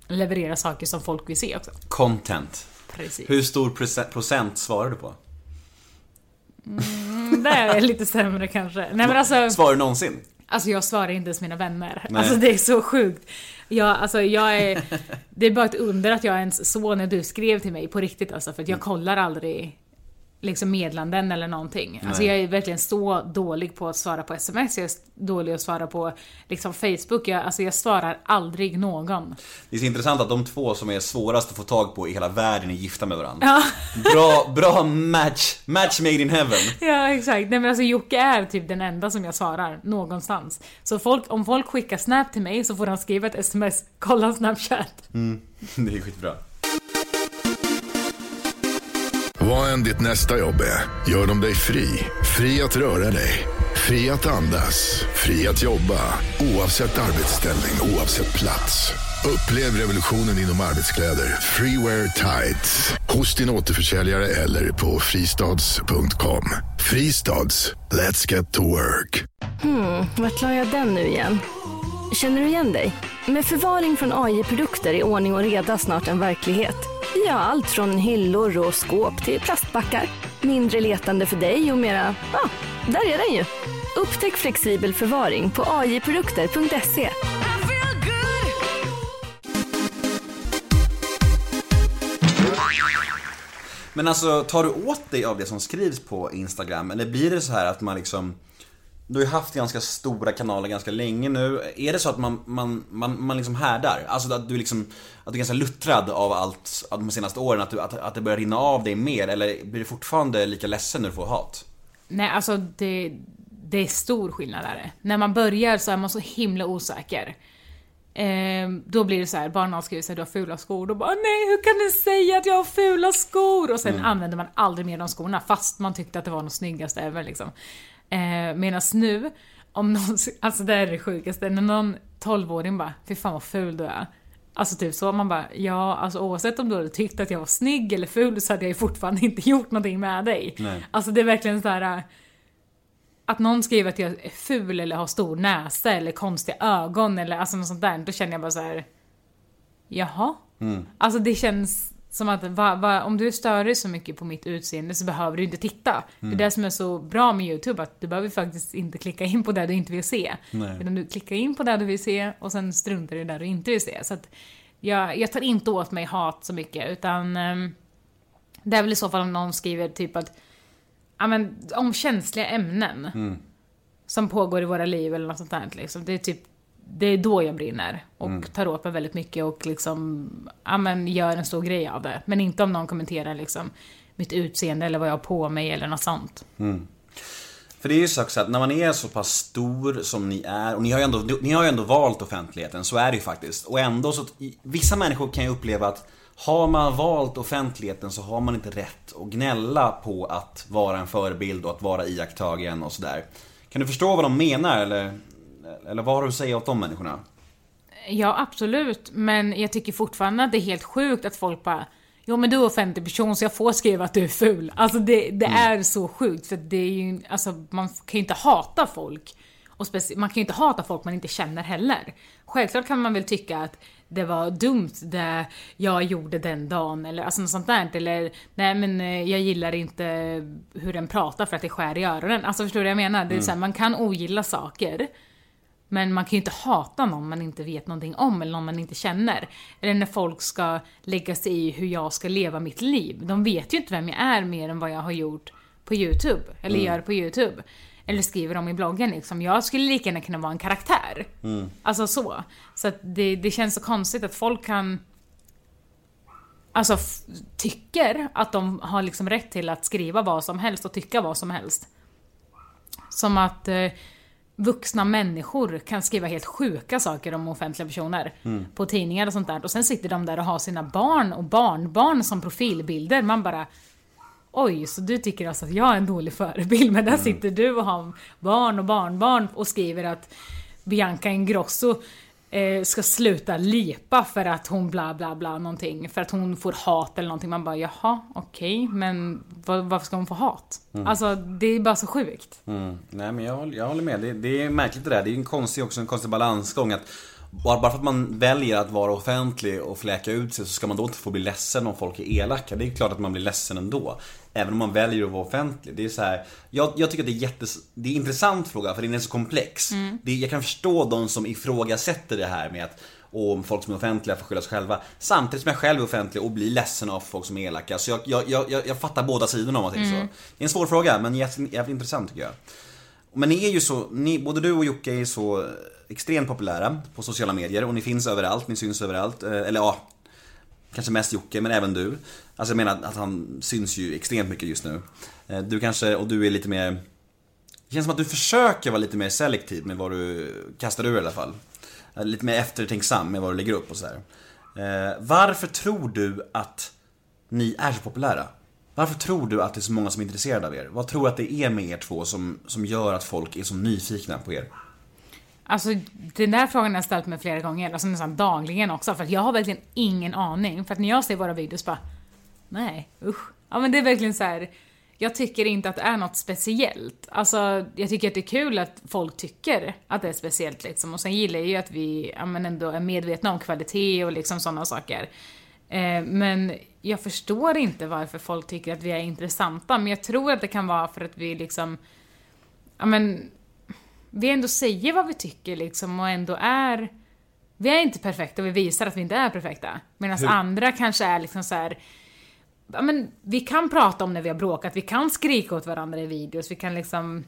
leverera saker som folk vill se också. Content. Precis. Hur stor proce- procent svarar du på? Det är lite sämre kanske. Nej men alltså... Svarar du någonsin? Alltså jag svarar inte ens mina vänner. Nej. Alltså det är så sjukt. Jag, alltså jag är... Det är bara ett under att jag ens såg när du skrev till mig på riktigt alltså, för jag kollar aldrig liksom meddelanden eller någonting. Alltså jag är verkligen så dålig på att svara på sms, jag är dålig att svara på liksom Facebook, jag, alltså jag svarar aldrig någon. Det är så intressant att de två som är svårast att få tag på i hela världen är gifta med varandra. Bra, bra match, match made in heaven. Ja exakt, nej men alltså Jocke är typ den enda som jag svarar någonstans. Så folk, om folk skickar snap till mig så får de skriva ett sms, kolla snapchat. (laughs) Det är skitbra. Vad än ditt nästa jobb är, gör de dig fri. Fri att röra dig. Fri att andas. Fri att jobba. Oavsett arbetsställning, oavsett plats. Upplev revolutionen inom arbetskläder. Freewear Tights. Hos din återförsäljare eller på fristads.com. Fristads. Let's get to work. Hmm, vart la jag den nu igen? Känner du igen dig? Med förvaring från AI-produkter är ordning och reda snart en verklighet. Vi har allt från hyllor och skåp till plastbackar. Mindre letande för dig och mera, ja, där är den ju. Upptäck flexibel förvaring på ajprodukter.se Men alltså, tar du åt dig av det som skrivs på Instagram? Eller blir det så här att man liksom du har ju haft ganska stora kanaler ganska länge nu. Är det så att man, man, man, man liksom härdar? Alltså att du liksom Att du är ganska luttrad av allt av de senaste åren? Att, du, att, att det börjar rinna av dig mer? Eller blir du fortfarande lika ledsen när du får hat? Nej, alltså det, det är stor skillnad där. När man börjar så är man så himla osäker. Ehm, då blir det så här, barnen skriver såhär, du har fula skor. Då bara, nej hur kan du säga att jag har fula skor? Och sen använder man aldrig mer de skorna, fast man tyckte att det var de snyggaste ever liksom. Ehm, Medan nu, om någon, alltså det är det sjukaste, när någon 12-åring bara, fy fan vad ful du är. Alltså typ så, man bara, ja alltså oavsett om du hade tyckt att jag var snygg eller ful så hade jag ju fortfarande (laughs) inte gjort någonting med dig. Nej. Alltså det är verkligen så här. Att någon skriver att jag är ful eller har stor näsa eller konstiga ögon eller alltså något sånt där, då känner jag bara så här. Jaha? Alltså det känns som att va, va, om du stör dig så mycket på mitt utseende så behöver du inte titta. Det är det som är så bra med YouTube, att du behöver faktiskt inte klicka in på det du inte vill se. Nej. Utan du klickar in på det du vill se och sen struntar du i det du inte vill se. Så att jag, jag tar inte åt mig hat så mycket, utan ehm, det är väl i så fall om någon skriver typ att ja, men, om känsliga ämnen som pågår i våra liv eller något sånt där. Liksom. Det är typ det är då jag brinner och tar åt mig väldigt mycket och liksom, ja men gör en stor grej av det. Men inte om någon kommenterar liksom mitt utseende eller vad jag har på mig eller något sånt. För det är ju så att när man är så pass stor som ni är, och ni har ju ändå, ni har ju ändå valt offentligheten, så är det ju faktiskt. Och ändå så, vissa människor kan ju uppleva att har man valt offentligheten så har man inte rätt att gnälla på att vara en förebild och att vara iakttagen och sådär. Kan du förstå vad de menar eller, eller vad har du att säga åt de människorna? Ja, absolut. Men jag tycker fortfarande att det är helt sjukt att folk bara Jo men du är offentlig person så jag får skriva att du är ful. Alltså det, det är så sjukt för det är ju, alltså man kan ju inte hata folk. Och man kan ju inte hata folk man inte känner heller. Självklart kan man väl tycka att det var dumt det jag gjorde den dagen eller alltså något sånt där. Eller nej men eh, jag gillar inte hur den pratar för att det skär i öronen. Alltså förstår du vad jag menar? Det är så här, man kan ogilla saker. Men man kan ju inte hata någon man inte vet någonting om eller någon man inte känner. Eller när folk ska lägga sig i hur jag ska leva mitt liv. De vet ju inte vem jag är mer än vad jag har gjort på YouTube. Eller gör på YouTube. Eller skriver om i bloggen liksom. Jag skulle lika gärna kunna vara en karaktär. Alltså så. Så att det, det känns så konstigt att folk kan Alltså tycker att de har liksom rätt till att skriva vad som helst och tycka vad som helst. Som att eh, vuxna människor kan skriva helt sjuka saker om offentliga personer på tidningar och sånt där. Och sen sitter de där och har sina barn och barnbarn som profilbilder. Man bara... Oj, så du tycker alltså att jag är en dålig förebild, men där Mm. sitter du och har barn och barnbarn och skriver att Bianca Ingrosso eh, ska sluta lipa för att hon bla bla bla någonting, för att hon får hat eller någonting. Man bara jaha, okej, men var, varför ska hon få hat? Alltså, det är bara så sjukt. Mm. Nej men jag, håller- jag håller med. Det, det är märkligt det där. Det är en konstig, också en konstig balansgång att bara, för att man väljer att vara offentlig och fläka ut sig så ska man då inte få bli ledsen om folk är elaka. Det är klart att man blir ledsen ändå. Även om man väljer att vara offentlig. Det är så här, jag, jag tycker att det är jättes, det är en intressant fråga för den är så komplex. Det, jag kan förstå de som ifrågasätter det här med att och om folk som är offentliga får skylla sig själva. Samtidigt som jag själv är offentlig och blir ledsen av folk som är elaka. Så jag, jag, jag, jag, fattar båda sidorna om man tänker så. Det är en svår fråga men jävligt intressant tycker jag. Men ni är ju så, ni, både du och Jocke är så extremt populära på sociala medier och ni finns överallt, ni syns överallt. Eh, eller ja, kanske mest Jocke men även du. Alltså jag menar att han syns ju extremt mycket just nu. Eh, du kanske, och du är lite mer Det känns som att du försöker vara lite mer selektiv med vad du kastar ur i alla fall. Eh, lite mer eftertänksam med vad du lägger upp och sådär. här. Varför tror du att ni är så populära? Varför tror du att det är så många som är intresserade av er? Vad tror du att det är med er två som, som gör att folk är så nyfikna på er? Alltså den där frågan har jag ställt mig flera gånger, alltså nästan dagligen också, för att jag har verkligen ingen aning. För att när jag ser våra videos bara, nej, usch. Ja men det är verkligen så här. jag tycker inte att det är något speciellt. Alltså, jag tycker att det är kul att folk tycker att det är speciellt liksom. Och sen gillar jag ju att vi, ja men ändå är medvetna om kvalitet och liksom sådana saker. Eh, men jag förstår inte varför folk tycker att vi är intressanta, men jag tror att det kan vara för att vi liksom, ja men, vi ändå säger vad vi tycker liksom och ändå är vi är inte perfekta och vi visar att vi inte är perfekta. Medan andra kanske är liksom så här. Ja, men vi kan prata om när vi har bråkat, vi kan skrika åt varandra i videos, vi kan liksom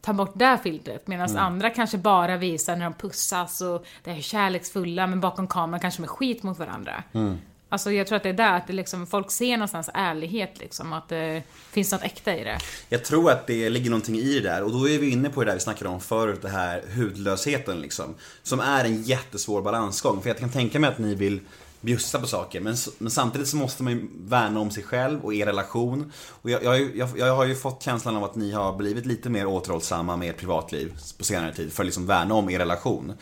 ta bort det filtret. Medan andra kanske bara visar när de pussas och det är kärleksfulla, men bakom kameran kanske de är skit mot varandra. Alltså jag tror att det är där, att det liksom, folk ser någonstans ärlighet liksom, att det finns något äkta i det. Jag tror att det ligger någonting i det där och då är vi inne på det där vi snackade om förut, det här hudlösheten liksom. Som är en jättesvår balansgång. För jag kan tänka mig att ni vill bjussa på saker men, men samtidigt så måste man ju värna om sig själv och er relation. Och jag, jag, har ju- jag, jag har ju fått känslan av att ni har blivit lite mer återhållsamma med ert privatliv på senare tid för att liksom värna om er relation.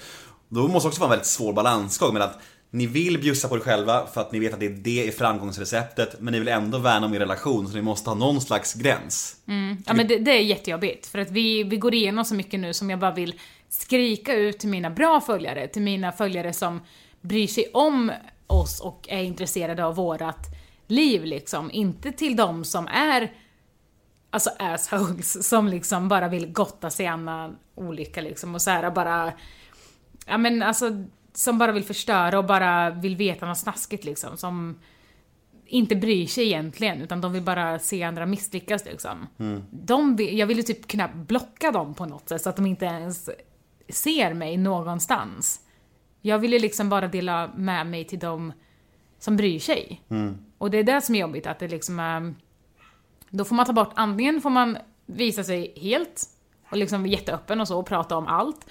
Då måste det också vara en väldigt svår balansgång men att ni vill bjussa på er själva för att ni vet att det är det är framgångsreceptet men ni vill ändå värna om er relation så ni måste ha någon slags gräns. Mm. Ja men det, det är jättejobbigt, för att vi, vi går igenom så mycket nu som jag bara vill skrika ut till mina bra följare, till mina följare som bryr sig om oss och är intresserade av vårat liv liksom. Inte till de som är alltså assholes som liksom bara vill gotta sig i annan olycka liksom och så här bara Ja men alltså som bara vill förstöra och bara vill veta något snaskigt liksom som inte bryr sig egentligen utan de vill bara se andra misslyckas liksom. De vill, jag vill ju typ kunna blocka dem på något sätt så att de inte ens ser mig någonstans. Jag vill ju liksom bara dela med mig till dem som bryr sig. Och det är det som är jobbigt, att det liksom är... Då får man ta bort, antingen får man visa sig helt och liksom jätteöppen och så och prata om allt.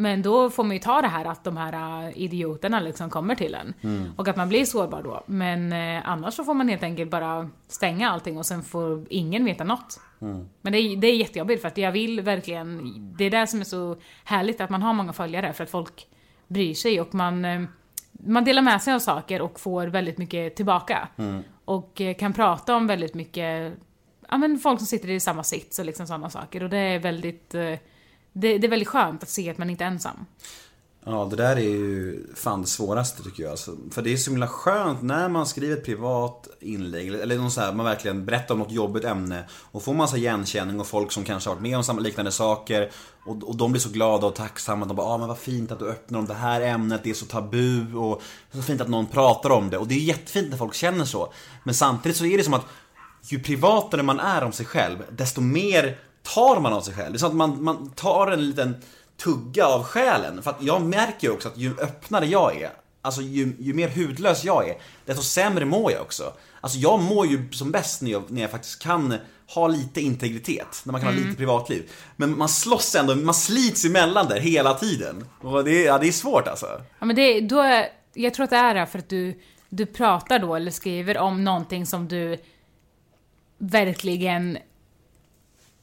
Men då får man ju ta det här att de här äh, idioterna liksom kommer till en. Och att man blir sårbar då. Men eh, annars så får man helt enkelt bara stänga allting och sen får ingen veta något. Men det är, det är jättejobbigt för att jag vill verkligen, det är det som är så härligt att man har många följare för att folk bryr sig och man, eh, man delar med sig av saker och får väldigt mycket tillbaka. Och eh, kan prata om väldigt mycket, ja men folk som sitter i samma sits och liksom sådana saker och det är väldigt, det, det är väldigt skönt att se att man inte är ensam. Ja, det där är ju fan det svåraste tycker jag. Alltså, för det är så himla skönt när man skriver ett privat inlägg, eller- någon så här, man verkligen berättar om något jobbigt ämne och får massa igenkänning och folk som kanske har varit med om samma liknande saker och, och de blir så glada och tacksamma. De bara, ah, men vad fint att du öppnar om det här ämnet, det är så tabu och så fint att någon pratar om det. Och det är jättefint när folk känner så. Men samtidigt så är det som att ju privatare man är om sig själv, desto mer tar man av sig själv. Det är som att man, man tar en liten tugga av själen. För att jag märker ju också att ju öppnare jag är, alltså ju, ju mer hudlös jag är, desto sämre mår jag också. Alltså jag mår ju som bäst när jag, när jag faktiskt kan ha lite integritet, när man kan ha lite privatliv. Men man slåss ändå, man slits emellan där hela tiden. Och det, ja, det är svårt alltså. Ja men det, då är, jag tror att det är för att du, du pratar då eller skriver om någonting som du verkligen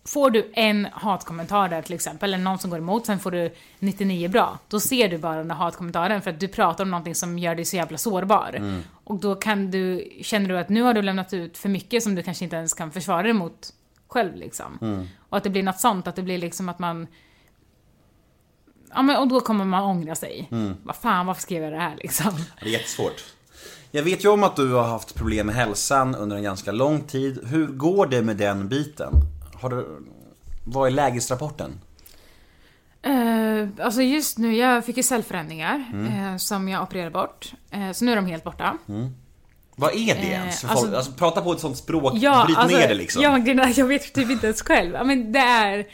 Får du en hatkommentar där till exempel, eller någon som går emot, sen får du 99 bra. Då ser du bara den där hatkommentaren för att du pratar om någonting som gör dig så jävla sårbar. Och då kan du, känner du att nu har du lämnat ut för mycket som du kanske inte ens kan försvara dig mot själv liksom. Och att det blir något sånt, att det blir liksom att man Ja men och då kommer man ångra sig. Vad fan, varför skrev jag det här liksom? Det är jättesvårt. Jag vet ju om att du har haft problem med hälsan under en ganska lång tid. Hur går det med den biten? Har du... Vad är lägesrapporten? Eh, alltså just nu, jag fick ju cellförändringar eh, som jag opererade bort. Eh, så nu är de helt borta. Vad är det Eh, ens? För alltså- folk, alltså, prata på ett sånt språk, Ja, bryt alltså, ner det liksom. Ja, jag vet typ inte ens själv. Men det är...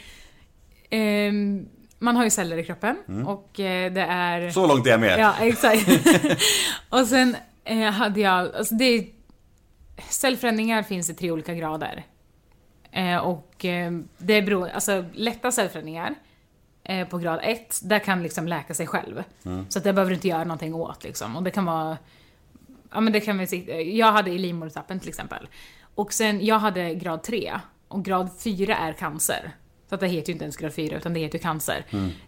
ehm, man har ju celler i kroppen och eh, det är... Mm. Så långt är jag med. Ja, exakt. (laughs) och sen eh, hade jag, alltså det är, Cellförändringar finns i tre olika grader. Eh, och eh, det beror, alltså lätta cellförändringar eh, på grad 1, där kan liksom läka sig själv. Så att det behöver du inte göra någonting åt liksom. Och det kan vara, ja men det kan vi jag hade i livmodertappen till exempel. Och sen, jag hade grad 3 och grad 4 är cancer. Så att det heter ju inte ens grad 4 utan det heter ju cancer.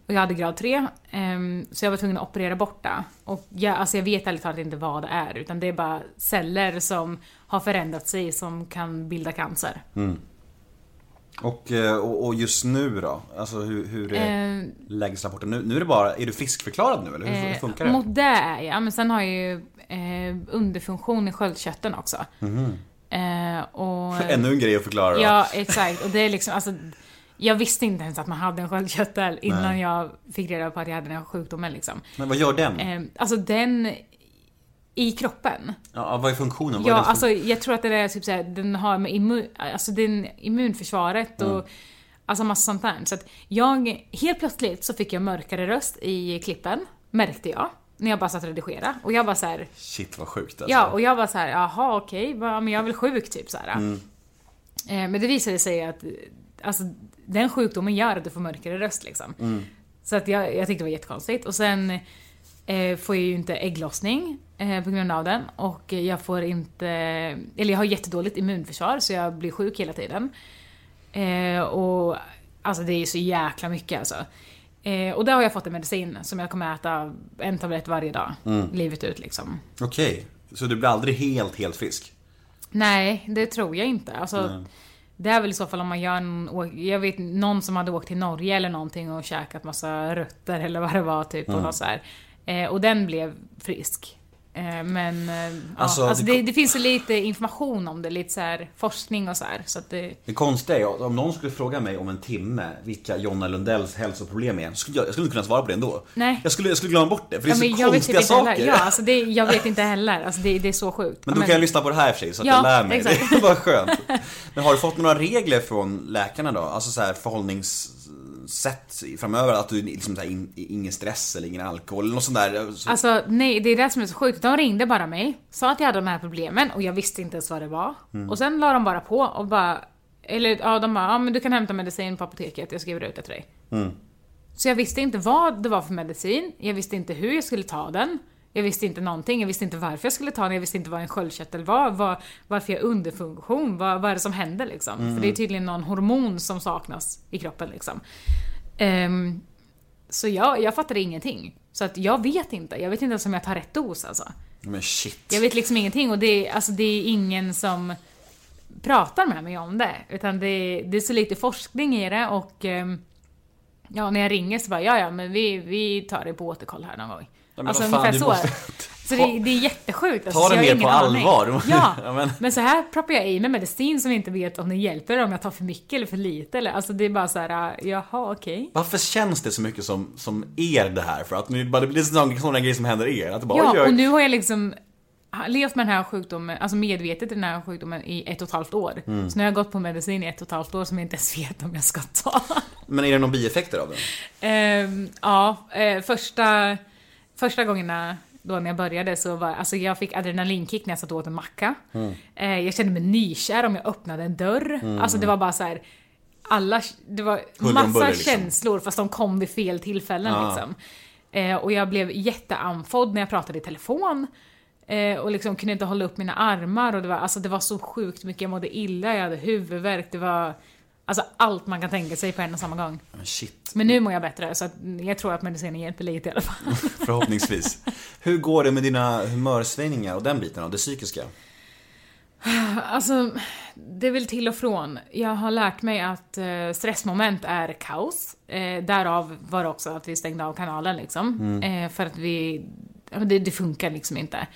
Och jag hade grad 3, ehm, så jag var tvungen att operera bort det. Och jag, alltså jag vet ärligt talat inte vad det är, utan det är bara celler som har förändrat sig som kan bilda cancer. Och, eh, och, och just nu då? Alltså hur, hur är Eh, lägesrapporten? Nu, nu är det bara, är du friskförklarad nu eller hur Eh, funkar det? Mot det är jag, men sen har jag ju eh, underfunktion i sköldkörteln också. Eh, och, (laughs) Ännu en grej att förklara då. Ja, exakt. Och det är liksom, alltså, jag visste inte ens att man hade en sköldkörtel innan Nej. jag fick reda på att jag hade den här sjukdomen liksom. Men vad gör den? Eh, alltså den i kroppen. Ja, vad är funktionen? Vad är Ja, fun- alltså jag tror att det är typ såhär, den har med immun, alltså den immunförsvaret och Mm. alltså massa sånt där. Så att jag, helt plötsligt så fick jag mörkare röst i klippen, märkte jag. När jag bara satt och redigerade. Och jag bara så här, Shit vad sjukt alltså. ja, och jag var så här, jaha okej, va, men jag är väl sjuk typ så här. Mm. Eh, men det visade sig att, alltså den sjukdomen gör att du får mörkare röst liksom. Mm. Så att jag, jag tyckte det var jättekonstigt. Och sen eh, får jag ju inte ägglossning eh, på grund av den. Och jag får inte, eller jag har jättedåligt immunförsvar så jag blir sjuk hela tiden. Eh, och alltså det är så jäkla mycket alltså. Och där har jag fått en medicin som jag kommer äta en tablett varje dag, Mm. livet ut liksom. Okej, så du blir aldrig helt, helt frisk? Nej, det tror jag inte. Alltså, det är väl i så fall om man gör en, Jag vet någon som hade åkt till Norge eller någonting och käkat massa rötter eller vad det var typ och något så här. Eh, och den blev frisk. Eh, men eh, Alltså, ja, alltså det- det, det finns ju lite information om det, lite så här forskning och så här. Så det, Det konstiga är att om någon skulle fråga mig om en timme vilka Jonna Lundells hälsoproblem är, så skulle jag, jag skulle inte kunna svara på det ändå. Nej. Jag skulle, jag skulle glömma bort det, för det är ja, så jag vet konstiga heller. saker. Ja, alltså det, jag vet inte heller. Alltså det, det är så sjukt. Men då kan jag lyssna på det här i och för sig, så att Ja, jag lär mig. exakt. (laughs) Det bara skönt. Men har du fått några regler från läkarna då? Alltså så här förhållningssätt framöver? Att du liksom så här, in, ingen stress eller ingen alkohol eller något sånt där? Så, Alltså nej, det är det som är så sjukt. De ringde bara mig, sa att jag hade de här problemen och jag visste inte ens vad det var. Mm. Och sen la de bara på och bara... Eller ja, de bara ja men du kan hämta medicin på apoteket, jag skriver ut det till dig. Mm. Så jag visste inte vad det var för medicin, jag visste inte hur jag skulle ta den. Jag visste inte någonting, jag visste inte varför jag skulle ta den, jag visste inte vad en sköldkörtel var, var varför jag har underfunktion, vad, vad är det som händer liksom? För det är tydligen någon hormon som saknas i kroppen liksom. Ehm, så jag, jag fattade ingenting. Så att jag vet inte, jag vet inte ens om jag tar rätt dos alltså. men shit. Jag vet liksom ingenting och det är, alltså, det är ingen som pratar med mig om det. Utan det, det är så lite forskning i det och ehm, ja, när jag ringer så bara ja, ja, men vi, vi tar det på återkoll här någon gång. Men alltså fan, ungefär så. måste- Så det, det är jättesjukt. Alltså, Ta det mer på aning. allvar. Ja, (laughs) Ja, men- men... så här proppar jag i mig medicin som inte vet om det hjälper, om jag tar för mycket eller för lite. Eller, alltså det är bara så här, jaha okej. Varför känns det så mycket som, som er det här? För att nu, det blir sådana sådana grejer som händer er. Att bara, Ja, och nu har jag liksom levt med den här sjukdomen, alltså medvetet i den här sjukdomen i ett och ett halvt år. Mm. Så nu har jag gått på medicin i ett och ett halvt år som jag inte ens (laughs) vet om jag ska ta. Men är det någon bieffekter av det? Ehm, ja, eh, första, första gångerna då när jag började så var, alltså jag fick adrenalinkick när jag satt och åt en macka. Mm. Eh, jag kände mig nykär om jag öppnade en dörr. Alltså det var bara så här. Alla, det var massa buller, liksom. känslor fast de kom vid fel tillfällen Ja. liksom. Eh, och jag blev jätteandfådd när jag pratade i telefon. Eh, och liksom kunde inte hålla upp mina armar och det var, alltså det var så sjukt mycket, jag mådde illa, jag hade huvudvärk, det var Alltså allt man kan tänka sig på en och samma gång. Men shit. Men nu mår jag bättre, så jag tror att medicinen hjälper lite i alla fall. (laughs) Förhoppningsvis. Hur går det med dina humörsvängningar och den biten av det psykiska? Alltså, det är väl till och från. Jag har lärt mig att eh, stressmoment är kaos. Eh, därav var det också att vi stängde av kanalen liksom. Eh, för att vi... Det, det funkar liksom inte.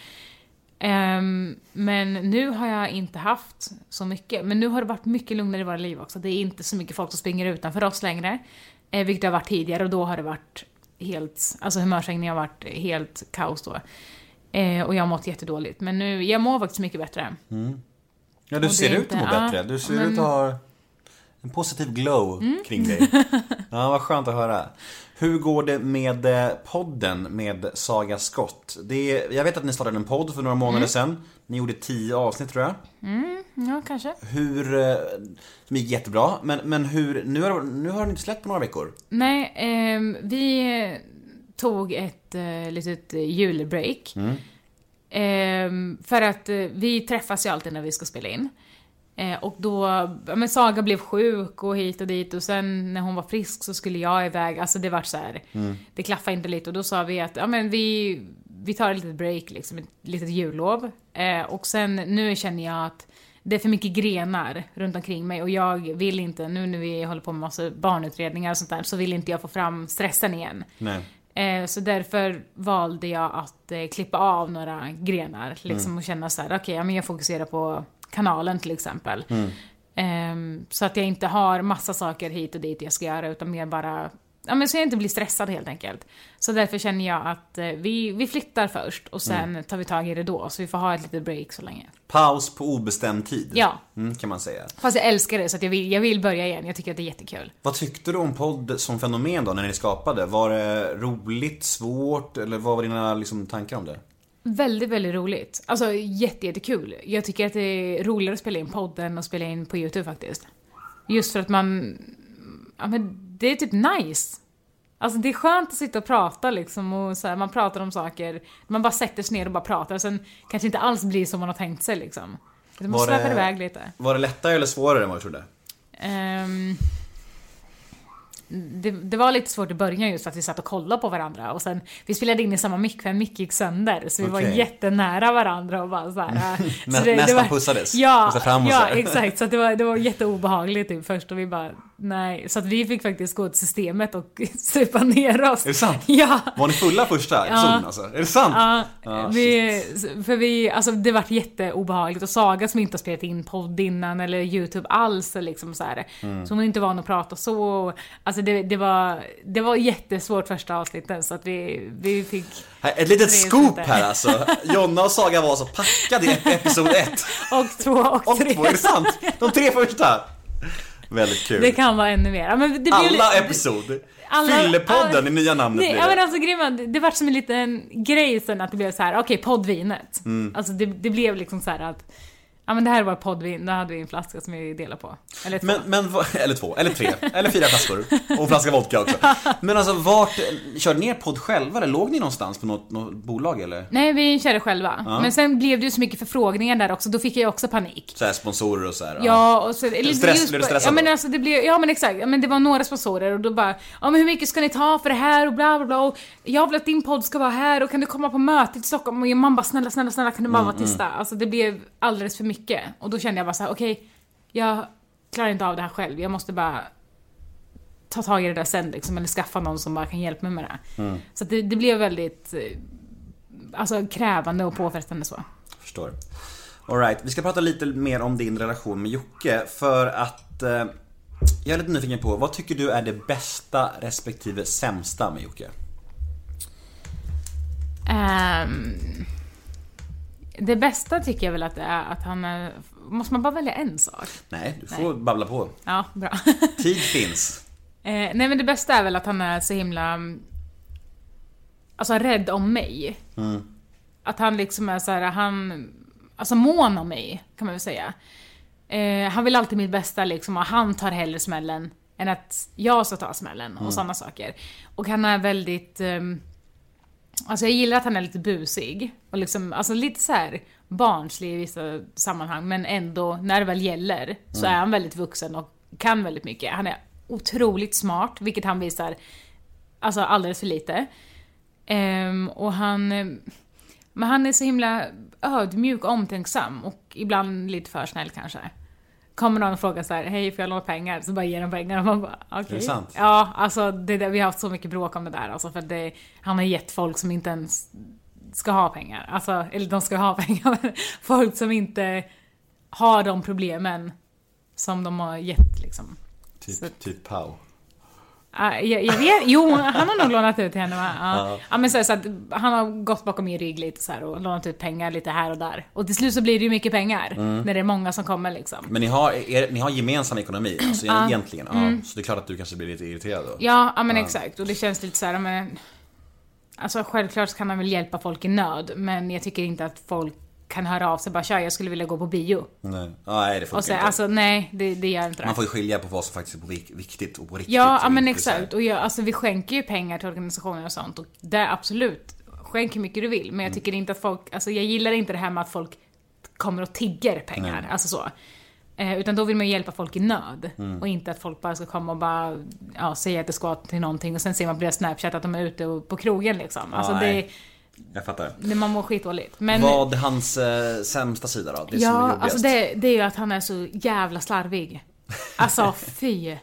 Ehm, men nu har jag inte haft så mycket. Men nu har det varit mycket lugnare i våra liv också. Det är inte så mycket folk som springer utanför oss längre. Eh, vilket det har varit tidigare och då har det varit helt... Alltså humörsvängningar har varit helt kaos då. Eh, och jag har mått jättedåligt. Men nu, jag mår faktiskt mycket bättre. Ja, du ser ut att må bättre. Du ser men- Mm. ut att ha en positiv glow kring dig. (laughs) Ja, vad skönt att höra. Hur går det med eh, podden med Saga Skott? Det är, jag vet att ni startade en podd för några månader Mm. sedan. Ni gjorde tio avsnitt tror jag. Ja, kanske. Hur... eh, Som gick jättebra. Men, men hur... Nu har, nu har ni inte släppt på några veckor. Nej, ehm, vi tog ett eh, litet eh, julbreak. Ehm, för att eh, vi träffas ju alltid när vi ska spela in. Eh, och då, ja, men Saga blev sjuk och hit och dit och sen när hon var frisk så skulle jag iväg, alltså det var så här, det klaffade inte lite och då sa vi att ja men vi, vi tar ett litet break liksom, ett litet jullov. Eh, och sen nu känner jag att det är för mycket grenar runt omkring mig och jag vill inte, nu när vi håller på med massa barnutredningar och sånt där, så vill inte jag få fram stressen igen. Nej. Eh, så därför valde jag att eh, klippa av några grenar liksom, och känna så här: okej, men jag fokuserar på kanalen till exempel. Ehm, så att jag inte har massa saker hit och dit jag ska göra utan mer bara, ja men så jag inte blir stressad helt enkelt. Så därför känner jag att eh, vi, vi flyttar först och sen tar vi tag i det då, så vi får ha ett litet break så länge. Paus på obestämd tid. Ja. Mm, kan man säga. Fast jag älskar det så att jag vill, jag vill börja igen, jag tycker att det är jättekul. Vad tyckte du om podd som fenomen då när ni skapade? Var det roligt, svårt eller vad var dina liksom, tankar om det? Väldigt, väldigt roligt. Alltså jätte, jättekul. Jag tycker att det är roligare att spela in podden och spela in på YouTube faktiskt. Just för att man... Ja men det är typ nice. Alltså det är skönt att sitta och prata liksom och så här, man pratar om saker, man bara sätter sig ner och bara pratar och sen kanske inte alls blir som man har tänkt sig liksom. Man släpper iväg lite. Var det lättare eller svårare än vad du trodde? Ehm, det, det var lite svårt i början just för att vi satt och kollade på varandra och sen, vi spelade in i samma mick för en mick gick sönder så vi var Okej. jättenära varandra och bara så här. (laughs) äh, så Nä- nästan pussades. Ja, Pussade fram och så ja här. exakt. Så det, var, det var jätteobehagligt typ först och vi bara, nej. Så att vi fick faktiskt gå till systemet och (laughs) supa ner oss. Är det sant? Ja. Var ni fulla första episoden alltså? Är det sant? Ja, Ah, vi, för vi, alltså det vart jätteobehagligt och Saga som inte har spelat in podd innan eller YouTube alls liksom så här. Mm. Så hon är inte van att prata så. Alltså det, det, var, det var jättesvårt första avsnitten så att vi, vi fick... Här, Ett litet scoop här alltså. Jonna och Saga var så packade i episod 1 (laughs) Och två och, och tre. 2, är det sant? De tre första? Väldigt kul. Det kan vara ännu mer. Men det blev Alla li- episod. alla- Fyllepodden alla- är nya namnet Nej, blir ja, men det. alltså var, det, det vart som en liten grej sen att det blev så här: okej poddvinet. Mm. Alltså det, det blev liksom så här att, ja men det här var poddvin, då hade vi en flaska som vi delade på. Eller två. Men, men, eller två, eller tre, eller fyra flaskor. Och en flaska vodka också. Men alltså vart, körde ni er podd själva eller låg ni någonstans på något, något bolag eller? Nej, vi körde själva. Men sen blev det ju så mycket förfrågningar där också, då fick jag också panik. Så här sponsorer och så här. Ja, och så... Eller Stress- just blev du stressad Ja men alltså det blev, ja men exakt, ja, men det var några sponsorer och då bara, ja men hur mycket ska ni ta för det här och bla bla bla och jag vill att din podd ska vara här och kan du komma på mötet i Stockholm? Och man bara snälla, snälla, snälla kan du bara vara tysta? Alltså det blev alldeles för mycket. Och då kände jag bara så här: okej, jag klarar inte av det här själv, jag måste bara ta tag i det där sen liksom, eller skaffa någon som bara kan hjälpa mig med det. Så att det, det blev väldigt, eh, alltså krävande och påfrestande så. Förstår. Alright, vi ska prata lite mer om din relation med Jocke för att eh, jag är lite nyfiken på, vad tycker du är det bästa respektive sämsta med Jocke? Ehm, det bästa tycker jag väl att det är att han är... Måste man bara välja en sak? Nej, du får babbla på. Ja, bra. (laughs) Tid finns. eh, nej men det bästa är väl att han är så himla... mm, Alltså rädd om mig. Att han liksom är så här, han... Alltså mån om mig, kan man väl säga. Eh, han vill alltid mitt bästa liksom och han tar hellre smällen än att jag ska ta smällen och sådana saker. Och han är väldigt... ehm, Alltså jag gillar att han är lite busig. Och liksom, alltså lite så här barnslig i vissa sammanhang, men ändå, när det väl gäller, så Mm. är han väldigt vuxen och kan väldigt mycket. Han är otroligt smart, vilket han visar alltså alldeles för lite. Ehm, och han... Men han är så himla ödmjuk och omtänksam och ibland lite för snäll kanske. Kommer någon och frågar så här, hej får jag låna pengar? Så bara ger de pengar och man bara, okej. Är det sant? Ja, alltså det vi har haft så mycket bråk om det där alltså för det, han har gett folk som inte ens ska ha pengar. Alltså, eller de ska ha (laughs) pengar, men folk som inte har de problemen som de har gett liksom. Så- Typ, typ Pau. Ja, jag, jag vet, jo, han har nog lånat ut till henne va? Ja. Ja. ja. men så, så att han har gått bakom min rygg lite så här och lånat ut pengar lite här och där. Och till slut så blir det ju mycket pengar. Mm. När det är många som kommer liksom. Men ni har, är, ni har gemensam ekonomi, (clears throat) alltså Ja. egentligen. Mm. Så det är klart att du kanske blir lite irriterad då. Ja, ja men exakt. Och det känns lite så här, men... Alltså självklart kan man väl hjälpa folk i nöd, men jag tycker inte att folk kan höra av sig bara tja, jag skulle vilja gå på bio. Nej, nej det funkar Och så, inte. alltså nej, det, det gör inte det. Man får ju skilja på vad som faktiskt är viktigt och på riktigt. Ja, ja men exakt. Och jag, alltså, vi skänker ju pengar till organisationer och sånt. Och det absolut, skänk hur mycket du vill. Mm. Men jag tycker inte att folk, alltså jag gillar inte det här med att folk kommer och tigger pengar. Nej. Alltså så. Eh, utan då vill man ju hjälpa folk i nöd. Mm. Och inte att folk bara ska komma och bara ja, säga att det ska till någonting och sen ser man på deras Snapchat att de är ute och- på krogen liksom. Alltså Ja, det, nej. Jag fattar. det, man mår skitdåligt. Men, Vad hans eh, sämsta sida då? Det som är ja, jobbigast? alltså det, det är ju att han är så jävla slarvig. Alltså (laughs) fy.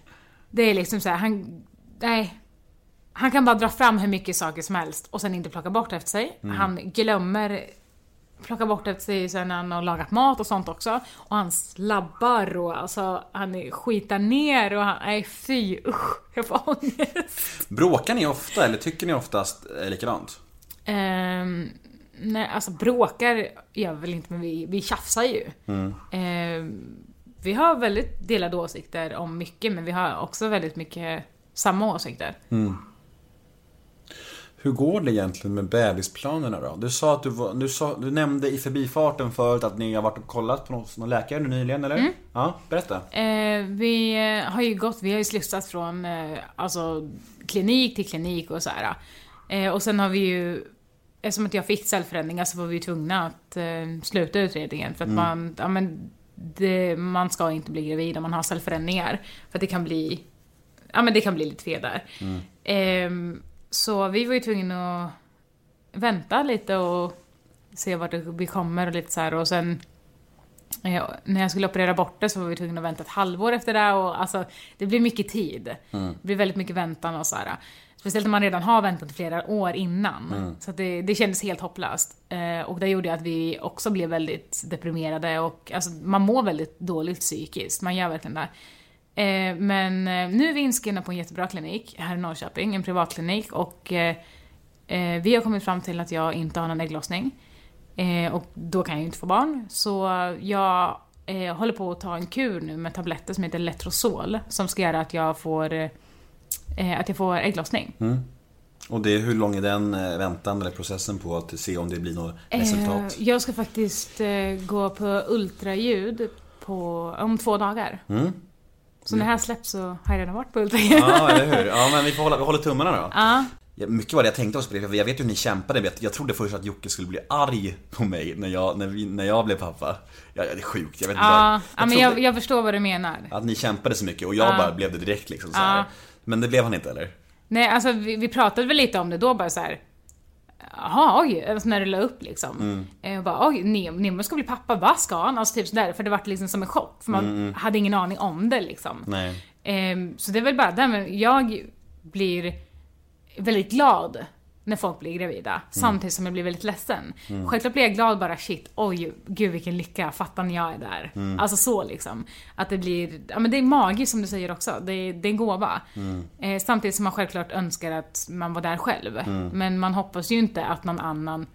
Det är liksom så här, han... Nej. Han kan bara dra fram hur mycket saker som helst och sen inte plocka bort efter sig. Mm. Han glömmer plocka bort efter sig sen när han har lagat mat och sånt också. Och han slabbar och alltså han skitar ner och han, nej fy usch, jag får ångest. Bråkar ni ofta eller tycker ni oftast eh, likadant? Ehm, nej, alltså bråkar gör vi väl inte, men vi, vi tjafsar ju. Mm. Ehm, vi har väldigt delade åsikter om mycket, men vi har också väldigt mycket samma åsikter. Mm. Hur går det egentligen med bebisplanerna då? Du sa att du, var, du, sa, du nämnde i förbifarten förut att ni har varit och kollat på någon, någon läkare nu nyligen, eller? Mm. Ja, berätta. Eh, vi eh, har ju gått, vi har ju slussat från eh, alltså, klinik till klinik och så här. Eh, och sen har vi ju, eftersom att jag fick cellförändringar så var vi tvungna att eh, sluta utredningen för att Mm. man, ja men det, man ska inte bli gravid om man har cellförändringar. För att det kan bli, ja men det kan bli lite fel där. Mm. Ehm, så vi var ju tvungna att vänta lite och se vart vi kommer och lite så här och sen eh, när jag skulle operera bort det så var vi tvungna att vänta ett halvår efter det och alltså det blir mycket tid. Mm. Det blir väldigt mycket väntan och så här. Speciellt när man redan har väntat flera år innan. Mm. Så det, det kändes helt hopplöst. Eh, och det gjorde att vi också blev väldigt deprimerade och alltså, man mår väldigt dåligt psykiskt. Man gör verkligen det. Eh, men eh, nu är vi inskrivna på en jättebra klinik här i Norrköping, en privatklinik och eh, eh, vi har kommit fram till att jag inte har någon ägglossning. Eh, och då kan jag ju inte få barn. Så jag håller på att ta en kur nu med tabletter som heter Letrozol som ska göra att jag får, att jag får ägglossning. Mm. Och det, hur lång är den eh, väntan eller processen på att se om det blir något resultat? Eh, jag ska faktiskt eh, gå på ultraljud på, om två dagar. Mm. Så när det här släpps så har jag redan varit på ultraljud. Ja, eller hur? Ja, men vi får hålla, vi håller tummarna då. Ja. Mycket var det jag tänkte också på det, för jag vet ju hur ni kämpade. Jag, jag trodde först att Jocke skulle bli arg på mig när jag, när vi, när jag blev pappa. Ja, det är sjukt, jag vet inte. Ja, ja men jag, jag förstår vad du menar. Att ni kämpade så mycket och jag Ja. bara blev det direkt liksom så här. Ja. Men det blev han inte eller? Nej, alltså vi, vi pratade väl lite om det då bara så här. Jaha, oj, alltså när det la upp liksom. Mm. Eh, Och bara, oj, Nemo, Nemo ska bli pappa, vad ska han? Alltså typ sådär, för det var liksom som en chock. För man Mm, mm. hade ingen aning om det liksom. Nej. Ehm, så det är väl bara det, men jag blir väldigt glad när folk blir gravida, samtidigt som jag blir väldigt ledsen. Mm. Självklart blir jag glad bara shit, oj, gud vilken lycka, fattar ni jag är där. Mm. Alltså så liksom. Att det blir, ja men det är magiskt som du säger också, det är, det är en gåva. Mm. Eh, samtidigt som man självklart önskar att man var där själv. Mm. Men man hoppas ju inte att någon annan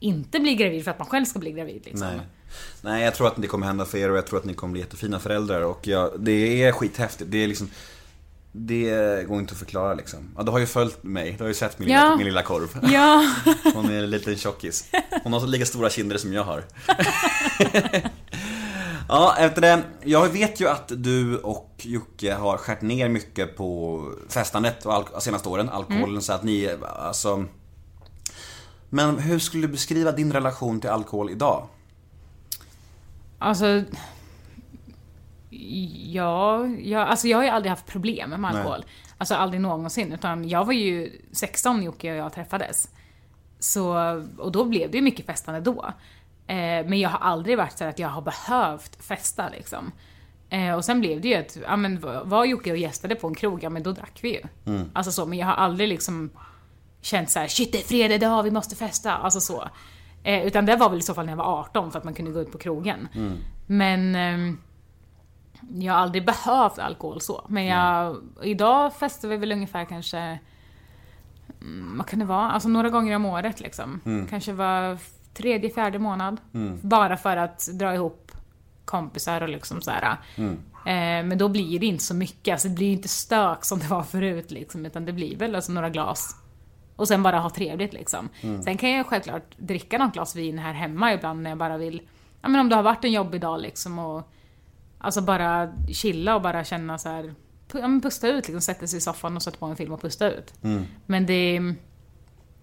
inte blir gravid för att man själv ska bli gravid liksom. Nej. Nej, jag tror att det kommer hända för er och jag tror att ni kommer bli jättefina föräldrar och jag, det är skithäftigt. Det är liksom det går inte att förklara liksom. Ja, du har ju följt mig, du har ju sett min, Ja. lilla, min lilla korv. Ja. (laughs) Hon är en liten tjockis. Hon har lika stora kinder som jag har. (laughs) Ja, efter det. Jag vet ju att du och Jocke har skärt ner mycket på festandet och alk- senaste åren, alkoholen, Mm. så att ni, alltså Men hur skulle du beskriva din relation till alkohol idag? Alltså... Ja, jag, alltså jag har ju aldrig haft problem med alkohol. Alltså aldrig någonsin. Utan jag var ju 16 när Jocke och jag träffades. Så, och då blev det ju mycket festande då. Eh, men jag har aldrig varit så att jag har behövt festa liksom. Eh, och sen blev det ju att, ja men var Jocke och gästade på en krog, ja men då drack vi ju. Alltså så, men jag har aldrig liksom känt så här: shit det är fredag idag, vi måste festa. Alltså så. Eh, utan det var väl i så fall när jag var 18 för att man kunde gå ut på krogen. Men ehm, jag har aldrig behövt alkohol så. Men jag, idag festar vi väl ungefär kanske, mm, vad kan det vara? Alltså några gånger om året liksom. Kanske var tredje, fjärde månad. Bara för att dra ihop kompisar och liksom så här. Eh, men då blir det inte så mycket, alltså det blir inte stök som det var förut liksom. Utan det blir väl alltså några glas. Och sen bara ha trevligt liksom. Sen kan jag självklart dricka något glas vin här hemma ibland när jag bara vill, ja men om det har varit en jobbig dag liksom och Alltså bara chilla och bara känna så här, ja, men pusta ut liksom, sätta sig i soffan och sätta på en film och pusta ut. Men det,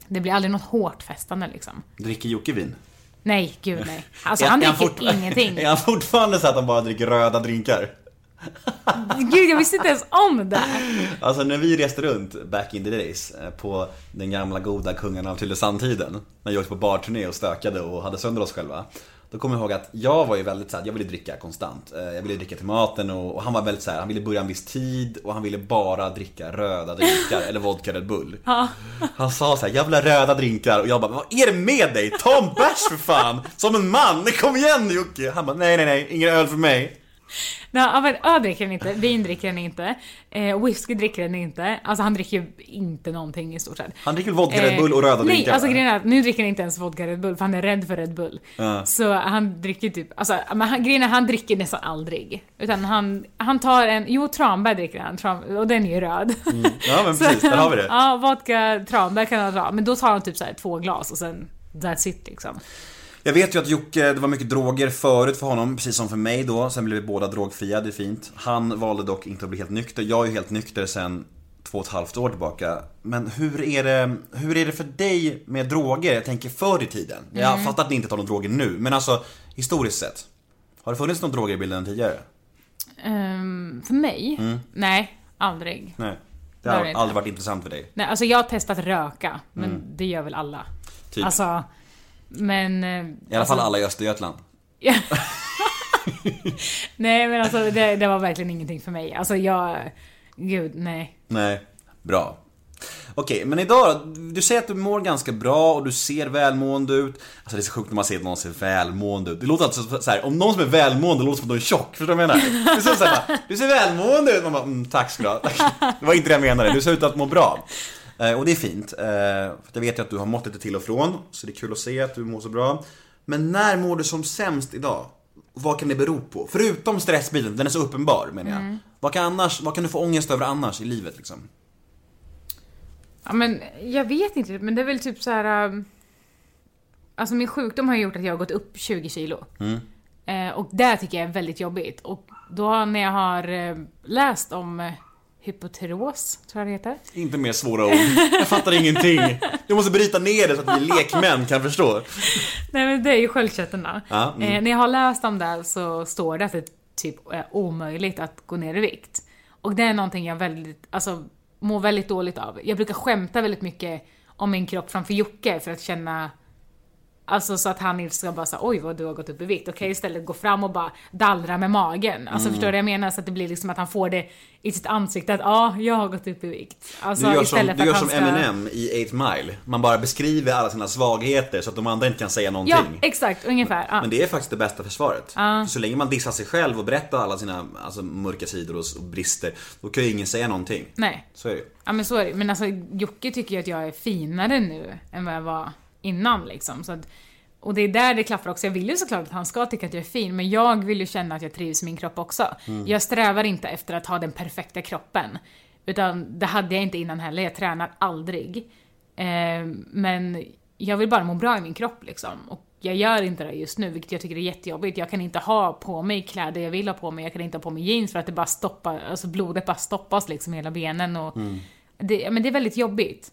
det blir aldrig något hårt festande liksom. Dricker Jocke vin? Nej, gud nej. Alltså han dricker fort- ingenting. (laughs) Är han fortfarande så att han bara dricker röda drinkar? (laughs) Gud, jag visste inte ens om det. Alltså när vi reste runt back in the days eh, på den gamla goda kungen av Tylösandtiden När jag åkte på barturné och stökade och hade sönder oss själva Då kommer jag ihåg att jag var ju väldigt såhär, jag ville dricka konstant. Eh, Jag ville dricka till maten och, och han var väldigt såhär, han ville börja en viss tid och han ville bara dricka röda drinkar eller vodka Red Bull. Han sa såhär, jävla röda drinkar. Och jag bara, vad är det med dig? Ta en bärs för fan! Som en man, kom igen Jocke! Han bara, nej nej nej, ingen öl för mig ja, men öl dricker han inte, vin dricker han inte, eh, whisky dricker han inte. Alltså han dricker ju inte någonting i stort sett. Han dricker vodka Red Bull och röda Eh, Nej, drinkar alltså va? grejen är att nu dricker han inte ens vodka Red Bull för han är rädd för Red Bull. Så han dricker typ, alltså men han, grejen är han dricker nästan aldrig. Utan han, han tar en, jo Tranberg dricker han, Tran, och den är ju röd. Ja men (laughs) precis, där har vi det (laughs) ja, vodka Tranberg kan han ta, men då tar han typ så här två glas och sen that's it liksom. Jag vet ju att Jocke, det var mycket droger förut för honom, precis som för mig då. Sen blev vi båda drogfria, det är fint. Han valde dock inte att bli helt nykter. Jag är ju helt nykter sen två och ett halvt år tillbaka. Men hur är det, hur är det för dig med droger? Jag tänker förr i tiden. Jag fattar att ni inte tar några droger nu, men alltså historiskt sett. Har det funnits några droger i bilden tidigare? Ehm, för mig? Nej, aldrig. Nej. Det har aldrig varit intressant för dig. Nej, alltså jag har testat röka, men det gör väl alla. Typ. Alltså, men... eh, I alla fall alla i Östergötland. (laughs) Nej men alltså det, det var verkligen ingenting för mig. Alltså jag... Gud, nej. Nej, bra. Okej, men idag? Du säger att du mår ganska bra och du ser välmående ut. Alltså det är så sjukt när man ser att någon ser välmående ut. Det låter alltså så här, om någon som är välmående låter som att de är tjock. Förstår du vad jag menar? Du ser, så här, du ser välmående ut. Man bara, mm, tack ska du ha. Det var inte det jag menade. Du ser ut att må bra. Eh, och det är fint. Eh, för jag vet ju att du har mått lite till och från. Så det är kul att se att du mår så bra. Men när mår du som sämst idag? Vad kan det bero på? Förutom stressbiten, den är så uppenbar menar jag. Vad, kan annars, vad kan du få ångest över annars i livet liksom? Ja men jag vet inte, men det är väl typ så här. um, Alltså min sjukdom har gjort att jag har gått upp 20 kilo. Eh, och det tycker jag är väldigt jobbigt. Och då när jag har läst om hypoteros, tror jag det heter. Inte mer svåra ord. Jag fattar ingenting. Du måste bryta ner det så att vi lekmän kan förstå. Nej men det är ju sköldkörteln Ja, mm. eh, När jag har läst om det så står det att det typ är omöjligt att gå ner i vikt. Och det är någonting jag väldigt, alltså mår väldigt dåligt av. Jag brukar skämta väldigt mycket om min kropp framför Jocke för att känna Alltså så att han inte ska bara säga oj vad du har gått upp i vikt. Okej istället gå fram och bara dallra med magen. Alltså förstår du vad jag menar? Så att det blir liksom att han får det i sitt ansikte att ja, jag har gått upp i vikt. Alltså Du gör som, istället du för gör som ska... Eminem i 8 Mile. Man bara beskriver alla sina svagheter så att de andra inte kan säga någonting. Ja, exakt, ungefär. Ja. Men det är faktiskt det bästa försvaret. För så länge man dissar sig själv och berättar alla sina alltså, mörka sidor och, och brister, då kan ju ingen säga någonting. Nej. Så är det. Ja men så är det Men alltså Jocke tycker ju att jag är finare nu än vad jag var innan liksom. Så att, och det är där det klaffar också. Jag vill ju såklart att han ska tycka att jag är fin, men jag vill ju känna att jag trivs i min kropp också. Jag strävar inte efter att ha den perfekta kroppen. Utan det hade jag inte innan heller. Jag tränar aldrig. Eh, men jag vill bara må bra i min kropp liksom. Och jag gör inte det just nu, vilket jag tycker är jättejobbigt. Jag kan inte ha på mig kläder jag vill ha på mig. Jag kan inte ha på mig jeans för att det bara stoppar, alltså blodet bara stoppas liksom i hela benen och det, ja, men det är väldigt jobbigt.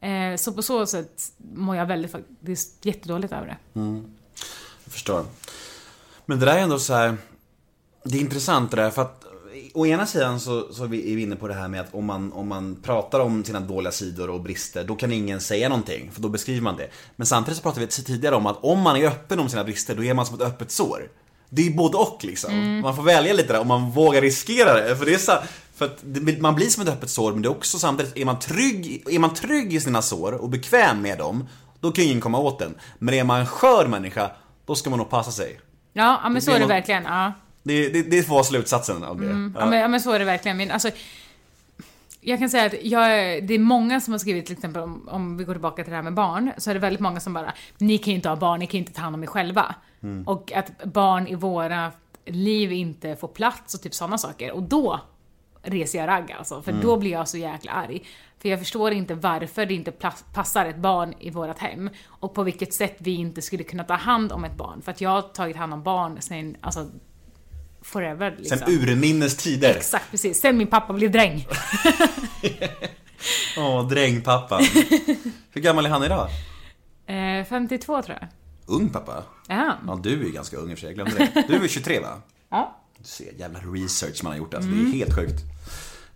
Eh, så på så sätt mår jag väldigt faktiskt jättedåligt över det. Jag förstår. Men det där är ändå så här. Det är intressant det där för att Å ena sidan så, så är vi inne på det här med att om man, om man pratar om sina dåliga sidor och brister Då kan ingen säga någonting, för då beskriver man det Men samtidigt så pratade vi tidigare om att om man är öppen om sina brister, då är man som ett öppet sår Det är både och liksom Man får välja lite där om man vågar riskera det För det är så för att det, man blir som ett öppet sår men det är också samtidigt, är man trygg, är man trygg i sina sår och bekväm med dem Då kan ingen komma åt den Men är man en skör människa, då ska man nog passa sig Ja, ja men så blir är det någon- verkligen. Ja. det, det, det var slutsatsen av det. Ja, men, ja, men så är det verkligen. Men alltså, jag kan säga att jag, det är många som har skrivit till exempel om, om vi går tillbaka till det här med barn, så är det väldigt många som bara, ni kan ju inte ha barn, ni kan ju inte ta hand om er själva. Och att barn i våra liv inte får plats och typ sådana saker. Och då reser jag ragg alltså, för då blir jag så jäkla arg. För jag förstår inte varför det inte passar ett barn i vårt hem. Och på vilket sätt vi inte skulle kunna ta hand om ett barn. För att jag har tagit hand om barn sen, alltså, forever liksom. Sen urminnes tider. Exakt, precis. Sen min pappa blev dräng. (laughs) Åh, drängpappan. Hur gammal är han idag? Eh, 52 tror jag. Ung pappa? Ja. Ja, du är ju ganska ung i och för sig, jag glömde det. Du är 23 va? Ja. Du ser, jävla research man har gjort alltså, det är helt sjukt.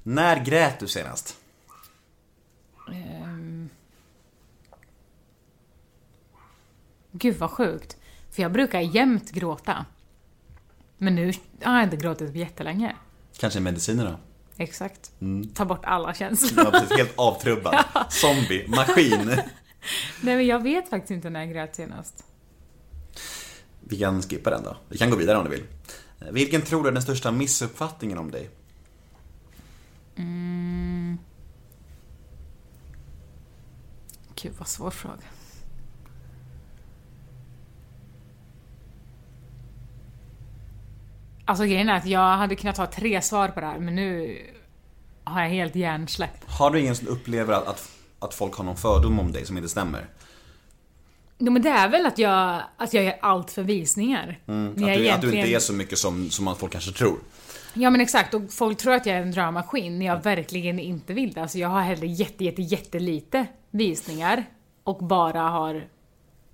När grät du senast? Ehm. Gud vad sjukt. För jag brukar jämt gråta. Men nu har jag inte gråtit på jättelänge. Kanske medicinerna? Exakt. Mm. Ta bort alla känslor. Ja, precis, helt avtrubbad. (laughs) Zombie, maskin. Nej men jag vet faktiskt inte när jag grät senast. Vi kan skippa den då. Vi kan gå vidare om du vill. Vilken tror du är den största missuppfattningen om dig? Gud vad svår fråga. Alltså grejen är att jag hade kunnat ha tre svar på det här men nu har jag helt hjärnsläpp. Har du ingen som upplever att, att, att folk har någon fördom om dig som inte stämmer? Jo men det är väl att jag, att jag gör allt för visningar. Mm, att, du, att du egentligen- inte är så mycket som, som man folk kanske tror. Ja men exakt, och folk tror att jag är en dramamaskin när jag verkligen inte vill det. Alltså jag har hellre jätte, jätte, jättelite visningar och bara har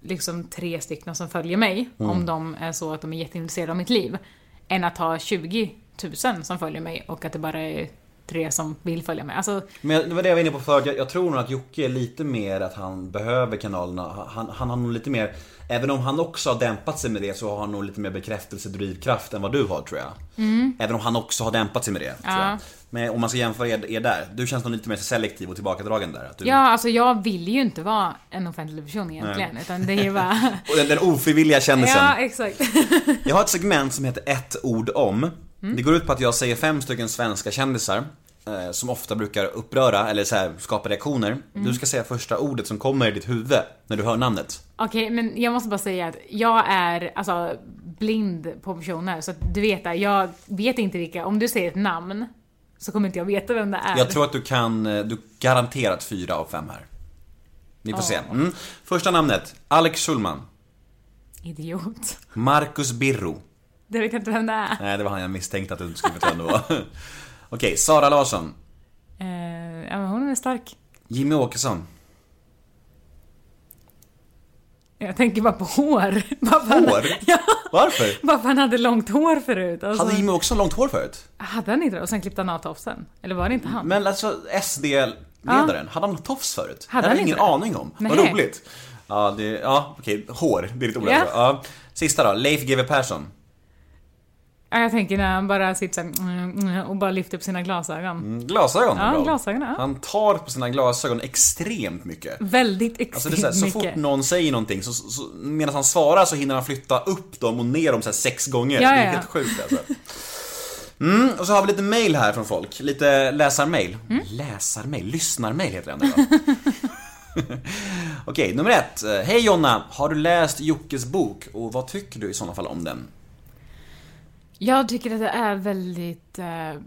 liksom tre stycken som följer mig, Mm. om de är så att de är jätteintresserade av mitt liv, än att ha 20 000 som följer mig och att det bara är tre som vill följa mig. Alltså, Men det var det jag var inne på förut, jag, jag tror nog att Jocke är lite mer att han behöver kanalerna. Han, han har nog lite mer, även om han också har dämpat sig med det så har han nog lite mer bekräftelsedrivkraft än vad du har tror jag. Även om han också har dämpat sig med det. Tror jag. Men om man ska jämföra er, er där, du känns nog lite mer selektiv och tillbakadragen där. Du, ja, alltså jag vill ju inte vara en offentlig person egentligen, utan det är ju bara... (laughs) Den, den ofrivilliga kändisen. ja, exakt. Jag har ett segment som heter ett ord om. Det går ut på att jag säger fem stycken svenska kändisar. eh, Som ofta brukar uppröra eller så här, skapa reaktioner. Du ska säga första ordet som kommer i ditt huvud när du hör namnet. Okej, men jag måste bara säga att jag är alltså blind på personer, så att du vet det, jag vet inte vilka, om du säger ett namn så kommer inte jag veta vem det är. Jag tror att du kan, eh, du garanterat fyra av fem här. Vi får se. Mm. Första namnet, Alex Schulman. Idiot. Marcus Birro. Det vet jag inte vem det är. Nej, det var han jag misstänkte att du skulle veta vem det var. Okej, Sara Larsson. Eh, ja, men hon är stark. Jimmy Åkesson. Jag tänker bara på hår. (laughs) Bara för han- Hår? (laughs) Ja, Varför? bara för han hade långt hår förut. Alltså, Hade Jimmy Åkesson långt hår förut? hade han inte det? Och sen klippte han av tofsen? Eller var det inte han? Men alltså SD-ledaren, hade han tofs förut? Hade det hade han jag ingen inte det? aning om. Vad Nej. roligt. Ja, det, ja okej, hår, det är lite olämpligt. Ja. Ja. Sista då, Leif GW Persson. Ja, jag tänker när han bara sitter så här, mm, mm, och bara lyfter upp sina glasögon. Mm, Glasögon Ja, bra. glasögon, ja. Han tar på sina glasögon extremt mycket. Väldigt Alltså extremt det är så, här, så fort någon säger någonting, så, så, medan han svarar så hinner han flytta upp dem och ner dem så sex gånger. Ja, det är ja. helt sjukt alltså. Mm, och så har vi lite mail här från folk. Lite läsarmail. Mm. Läsarmail? Lyssnarmail heter det ändå? (laughs) Okej, nummer ett. Hej Jonna, har du läst Jockes bok och vad tycker du i sådana fall om den? Jag tycker att det är väldigt eh,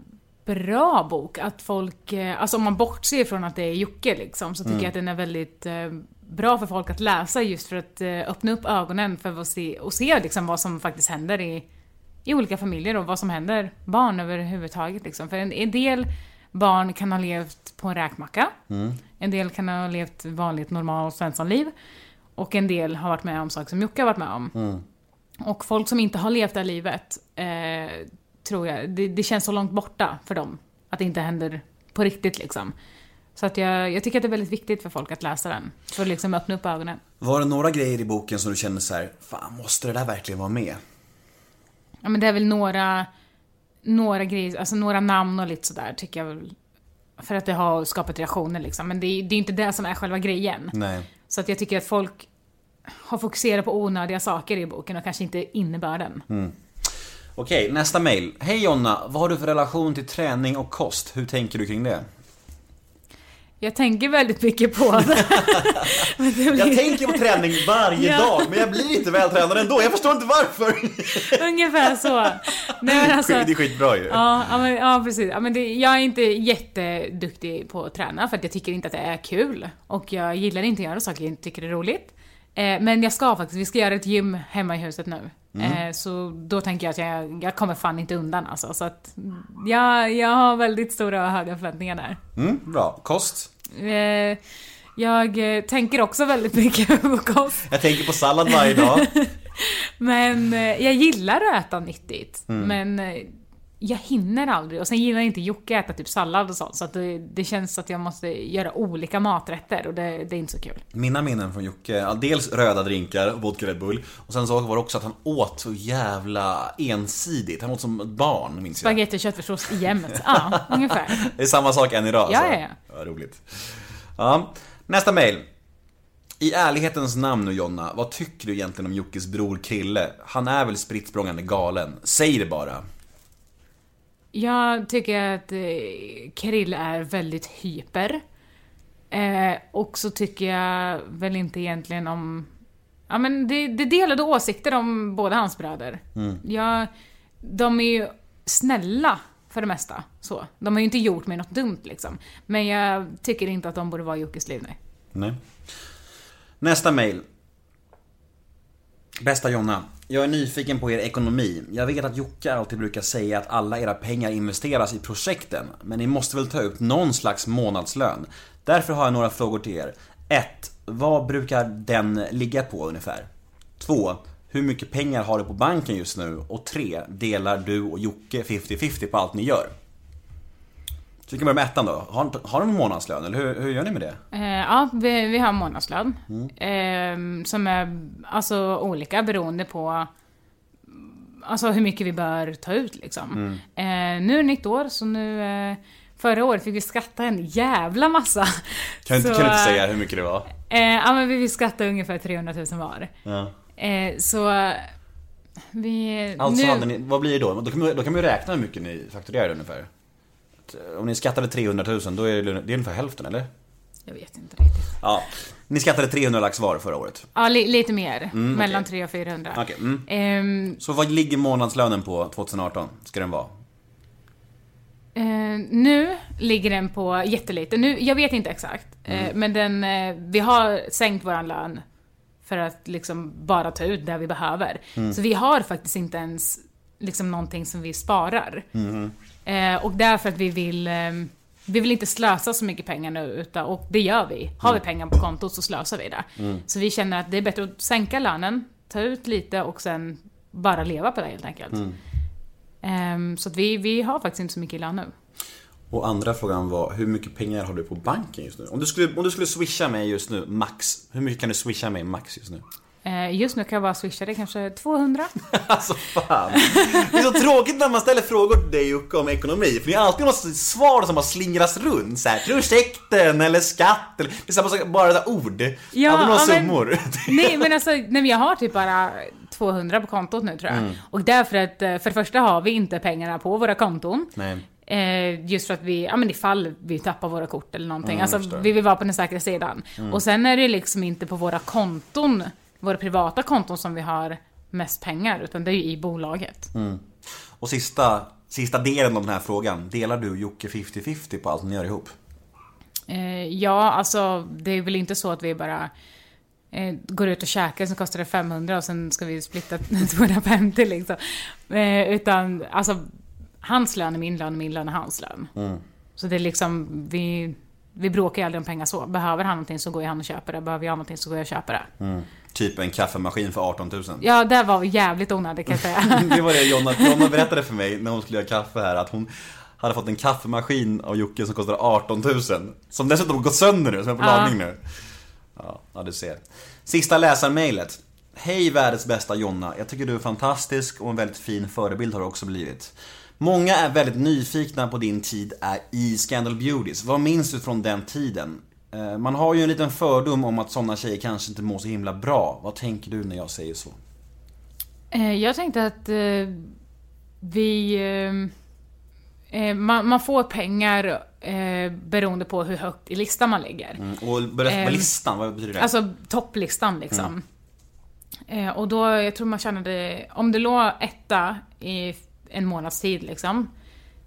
bra bok. Att folk, eh, alltså om man bortser från att det är Jocke liksom, så tycker Mm. jag att den är väldigt eh, bra för folk att läsa just för att eh, öppna upp ögonen för att se, och se liksom vad som faktiskt händer i, i olika familjer och vad som händer barn överhuvudtaget liksom. För en, en del barn kan ha levt på en räkmacka. Mm. En del kan ha levt vanligt normalt svenssonliv. Och en del har varit med om saker som Jocke har varit med om. Mm. Och folk som inte har levt det här livet, eh, tror jag, det, det känns så långt borta för dem. Att det inte händer på riktigt liksom. Så att jag, jag tycker att det är väldigt viktigt för folk att läsa den. För att liksom öppna upp ögonen. Var det några grejer i boken som du kände så här, fan måste det där verkligen vara med? Ja men det är väl några, några grejer, alltså några namn och lite sådär tycker jag väl. För att det har skapat reaktioner liksom. Men det är det är inte det som är själva grejen. Nej. Så att jag tycker att folk har fokuserat på onödiga saker i boken och kanske inte innebörden. Okej, nästa mail. Hej Jonna, vad har du för relation till träning och kost? Hur tänker du kring det? Jag tänker väldigt mycket på det. (laughs) Det blir- Jag tänker på träning varje Ja. dag, men jag blir inte vältränad ändå. Jag förstår inte varför. Ungefär så. (laughs) Nej, men alltså, Det är skitbra ju. Ja, ja, men, ja precis. Ja, men det, jag är inte jätteduktig på att träna för att jag tycker inte att det är kul. Och jag gillar inte att göra saker jag inte tycker är roligt. Eh, men jag ska faktiskt, vi ska göra ett gym hemma i huset nu. Eh, så då tänker jag att jag, jag kommer fan inte undan alltså. Så att jag, jag har väldigt stora och höga förväntningar där. Mm, bra. Kost? Eh, jag tänker också väldigt mycket (laughs) på kost. Jag tänker på sallad varje dag. (laughs) Men jag gillar att äta nyttigt. Men eh, jag hinner aldrig. Och sen gillar inte Jocke att äta typ sallad och sånt. Så att det, det känns att jag måste göra olika maträtter och det, det är inte så kul. Mina minnen från Jocke, dels röda drinkar, vodka Red Bull. Och sen så var det också att han åt så jävla ensidigt. Han åt som ett barn, minns jag. Spagetti och köttfärssås jämt. Ja, (laughs) ungefär. Det är samma sak än idag Ja, alltså. ja, ja. ja. roligt. Ja, nästa mail. I ärlighetens namn nu Jonna, vad tycker du egentligen om Jockes bror Krille? Han är väl spritt galen? Säg det bara. Jag tycker att eh, Krill är väldigt hyper. Eh, och så tycker jag väl inte egentligen om... Ja men det, det delade åsikter om båda hans bröder. Jag, de är ju snälla för det mesta. Så. De har ju inte gjort mig något dumt liksom. Men jag tycker inte att de borde vara i Jockes liv, nej. Nej. Nästa mail. Bästa Jonna. Jag är nyfiken på er ekonomi. Jag vet att Jocke alltid brukar säga att alla era pengar investeras i projekten. Men ni måste väl ta ut någon slags månadslön? Därför har jag några frågor till er. 1. Vad brukar den ligga på ungefär? 2. Hur mycket pengar har du på banken just nu? Och 3. Delar du och Jocke 50-50 på allt ni gör? Så vi kan börja med ettan då. Har, har du en månadslön eller hur, hur gör ni med det? Eh, ja, vi, vi har månadslön. Eh, som är alltså olika beroende på alltså, hur mycket vi bör ta ut liksom. Eh, nu är det nytt år, så nu... Eh, förra året fick vi skatta en jävla massa. Kan, Så, kan du inte eh, säga hur mycket det var? Eh, ja, men vi fick skatta ungefär 300 000 var. Ja. Eh, så... Vi... Alltså nu, hade ni, vad blir det då? Då kan, man, då kan man ju räkna hur mycket ni fakturerade ungefär. Om ni skattade 300 000, då är det, det är ungefär hälften eller? Jag vet inte riktigt. Ja. Ni skattade 300 lax var förra året. Ja, li, lite mer. mellan Mm, okej. 300 och 400. Okej, mm. Ehm, Så vad ligger månadslönen på 2018? Ska den vara? Eh, nu ligger den på jättelite. Nu, jag vet inte exakt. Eh, men den, eh, vi har sänkt våran lön för att liksom bara ta ut det vi behöver. Så vi har faktiskt inte ens liksom någonting som vi sparar. Eh, och därför att vi vill, eh, vi vill inte slösa så mycket pengar nu, utan, och det gör vi. Har vi pengar på kontot så slösar vi det. Så vi känner att det är bättre att sänka lönen, ta ut lite och sen bara leva på det helt enkelt. Ehm, så att vi, vi har faktiskt inte så mycket i lön nu. Och andra frågan var, hur mycket pengar har du på banken just nu? Om du skulle, om du skulle swisha mig just nu, max. Hur mycket kan du swisha mig max just nu? Eh, just nu kan jag bara swisha det kanske 200. (laughs) Alltså fan. Det är så tråkigt när man ställer frågor till dig Jocke om ekonomi. För det är alltid något svar som bara slingras runt. Så här, projekten eller skatt. Eller, det är samma bara där ord. Ja, Aldrig några men- summor. (laughs) nej men alltså, nej, men jag har typ bara 200 på kontot nu tror jag. Mm. Och därför att, eh, för det första har vi inte pengarna på våra konton. Nej. Eh, just för att vi, ja men ifall vi tappar våra kort eller någonting. Mm, alltså vi vill vara på den säkra sidan. Och sen är det liksom inte på våra konton, våra privata konton som vi har mest pengar, utan det är ju i bolaget. Mm. Och sista, sista delen av den här frågan. Delar du Jocke 50-50 på allt ni gör ihop? Eh, ja, alltså det är väl inte så att vi bara eh, går ut och käkar så kostar det 500 och sen ska vi splitta (laughs) 250 liksom. Eh, utan alltså hans lön är min lön och min lön är hans lön. Så det är liksom, vi, vi bråkar ju aldrig om pengar så. Behöver han någonting så går jag han och köper det. Behöver jag någonting så går jag och köper det. Typ en kaffemaskin för 18 000. Ja, det var jävligt onödigt kan jag säga. (laughs) Det var det Jonna, Jonna berättade för mig när hon skulle göra kaffe här att hon hade fått en kaffemaskin av Jocke som kostade 18 000. Som dessutom gått sönder nu, som är på Ja. lagning nu. Ja, ja, du ser. Sista läsarmailet. Hej världens bästa Jonna. Jag tycker du är fantastisk och en väldigt fin förebild har du också blivit. Många är väldigt nyfikna på din tid är i Scandal Beauties. Vad minns du från den tiden? Eh, Man har ju en liten fördom om att sådana tjejer kanske inte mår så himla bra. Vad tänker du när jag säger så? Eh, Jag tänkte att eh, vi... eh, eh, man, man får pengar eh, beroende på hur högt i listan man ligger. Mm, Och berätta på Ehm, listan, vad betyder det? Alltså topplistan liksom. Eh, och då, jag tror man tjänade, om du låg etta i en månads tid liksom,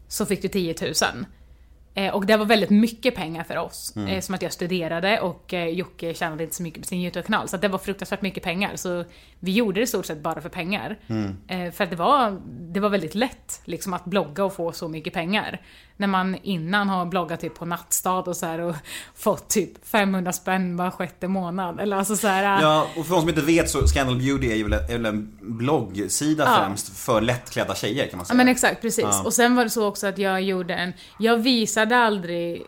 så fick du 10 000. Eh, och det var väldigt mycket pengar för oss. Eh, som att jag studerade och eh, Jocke tjänade inte så mycket på sin YouTube-kanal. Så det var fruktansvärt mycket pengar. Så vi gjorde det i stort sett bara för pengar. Eh, för att det var, det var väldigt lätt liksom, att blogga och få så mycket pengar. När man innan har bloggat typ på nattstad och så här och fått typ 500 spänn var sjätte månad. Eller alltså så här, Ja, och för de som inte vet så Scandal Beauty är ju väl, en bloggsida Ja. främst för lättklädda tjejer kan man Ja säga. men exakt, precis. Ja. Och sen var det så också att jag gjorde en, jag visade aldrig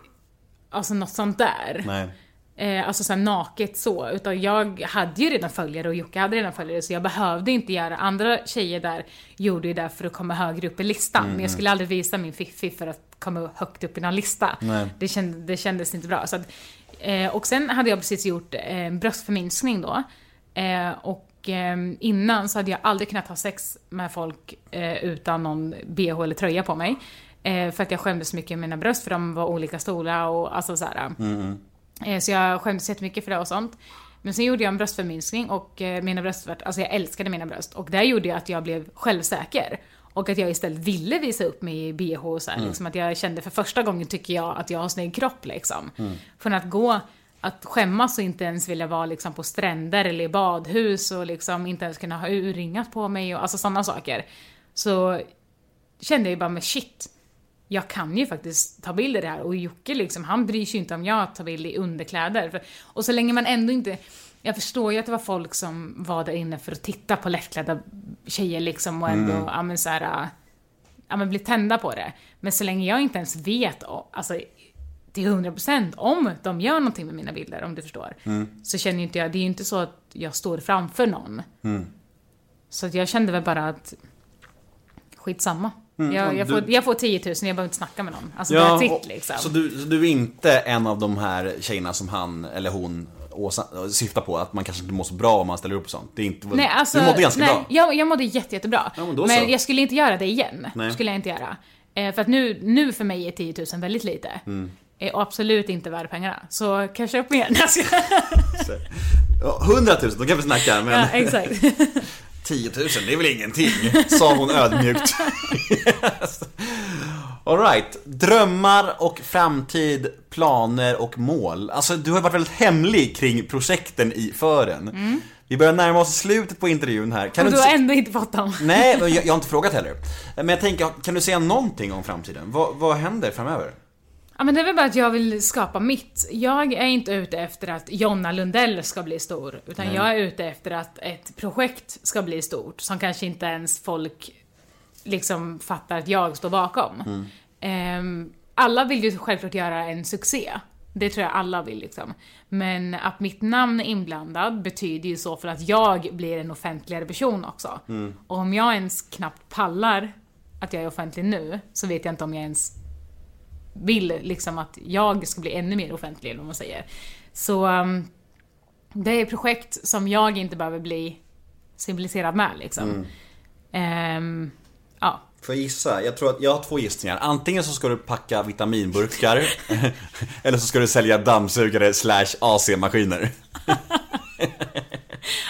alltså något sånt där. Nej. Eh, alltså såhär naket så, utan jag hade ju redan följare och Jocke hade redan följare så jag behövde inte göra, andra tjejer där gjorde ju det för att komma högre upp i listan. Mm, Men jag skulle aldrig visa min fiffi för att komma högt upp i någon lista. Nej. Det, känd, det kändes inte bra. Så att, eh, och sen hade jag precis gjort eh, bröstförminskning då. Eh, och eh, innan så hade jag aldrig kunnat ha sex med folk eh, utan någon bh eller tröja på mig. Eh, för att jag skämdes mycket med mina bröst för de var olika stora och alltså såhär. Eh, Så jag skämdes jättemycket för det och sånt. Men sen gjorde jag en bröstförminskning och mina bröst alltså jag älskade mina bröst. Och det gjorde att jag blev självsäker. Och att jag istället ville visa upp mig i bh och så här, liksom att jag kände för första gången tycker jag att jag har snygg kropp liksom. Från att gå, att skämmas och inte ens vilja vara liksom på stränder eller i badhus och liksom inte ens kunna ha urringat på mig och alltså sådana saker. Så kände jag ju bara med shit, jag kan ju faktiskt ta bilder här och Jocke liksom, han bryr sig ju inte om jag tar bild i underkläder. Och så länge man ändå inte, jag förstår ju att det var folk som var där inne för att titta på lättklädda tjejer liksom och ändå, ja men såhär, ja men bli tända på det. Men så länge jag inte ens vet, alltså till 100% om de gör någonting med mina bilder, om du förstår. Så känner ju inte jag, det är ju inte så att jag står framför någon. Så att jag kände väl bara att skitsamma. jag, och jag, du- får, jag får 10 000, jag behöver inte snacka med någon. Alltså Ja, that's it och- liksom. Så du, så du är inte en av de här tjejerna som han eller hon åsa, syftar på? Att man kanske inte mår så bra om man ställer upp och sånt? Det är inte, Nej, alltså, du mådde ganska nej, bra? Jag, jag mådde jätte, jättebra. Ja, men då men så. jag skulle inte göra det igen. Nej. Skulle jag inte göra. Eh, för att nu, nu för mig är 10 000 väldigt lite. Mm. Eh, och absolut inte värd pengarna. Så kanske upp (laughs) Ja, 100 000, då kan vi snacka, men ja, exakt. (laughs) 10 000, det är väl ingenting? Sa hon ödmjukt. (laughs) Alright, drömmar och framtid, planer och mål. Alltså du har varit väldigt hemlig kring projekten i fören. Vi börjar närma oss slutet på intervjun här. Kan Mm. och du du har ändå inte fått dem. (laughs) Nej, jag, jag har inte frågat heller. Men jag tänker, kan du säga någonting om framtiden? Vad, vad händer framöver? Ja men det är väl bara att jag vill skapa mitt. Jag är inte ute efter att Jonna Lundell ska bli stor, utan jag är ute efter att ett projekt ska bli stort, som kanske inte ens folk liksom fattar att jag står bakom. Ehm, alla vill ju självklart göra en succé. Det tror jag alla vill liksom. Men att mitt namn är inblandad betyder ju så för att jag blir en offentligare person också. Och om jag ens knappt pallar att jag är offentlig nu, så vet jag inte om jag ens vill liksom att jag ska bli ännu mer offentlig, eller vad man säger. Så um, det är projekt som jag inte behöver bli symboliserad med liksom. Ehm, ja. Får jag gissa? Jag tror att jag har två gissningar. Antingen så ska du packa vitaminburkar (laughs) Eller så ska du sälja dammsugare slash AC-maskiner (laughs)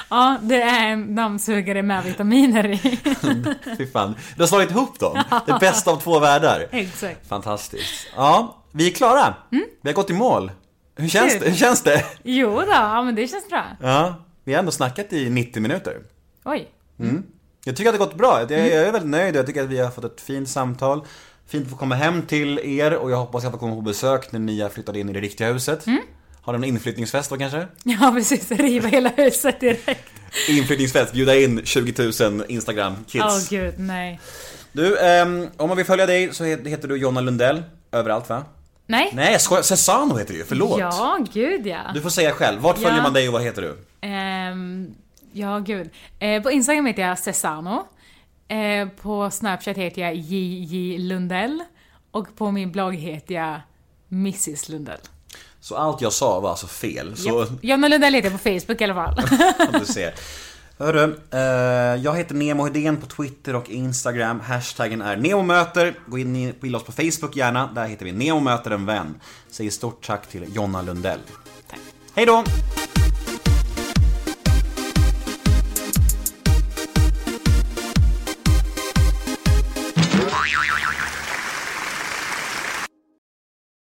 ja, det är en dammsugare med vitaminer i. (laughs) Fy fan, du har slagit ihop dem! Det bästa av två världar Exakt. Fantastiskt Ja, vi är klara! Vi har gått i mål Hur känns det? Hur känns det? Jo då, ja men det känns bra. Ja, vi har ändå snackat i 90 minuter Oj. Jag tycker att det har gått bra. Jag, jag är väldigt nöjd. Jag tycker att vi har fått ett fint samtal. Fint att få komma hem till er och jag hoppas jag får komma på besök när ni har flyttat in i det riktiga huset. Mm. Har ni en inflyttningsfest då kanske? Ja, precis. Riva hela huset direkt. Inflyttningsfest, bjuda in 20 000 Instagram kids. Åh gud, nej. Du, ehm, om man vill följa dig så he- heter du Jonna Lundell överallt va? Nej. Nej, jag skojar. Cesano heter du ju, förlåt. Ja, gud ja. Du får säga själv. Vart följer Ja. man dig och vad heter du? Ehm, ja, gud. Eh, på Instagram heter jag Cesano. Eh, på Snapchat heter jag JJ Lundell. Och på min blogg heter jag Mrs Lundell. Så allt jag sa var alltså fel. Så. Jonna Lundell heter jag på Facebook i alla fall. (laughs) du ser. Hörru, eh, jag heter Nemo Hedén på Twitter och Instagram. Hashtaggen är NEMOMÖTER. Gå in i- gilla oss på Facebook gärna. Där heter vi NEMO möter en vän. Säger stort tack till Jonna Lundell. Tack. Hej då!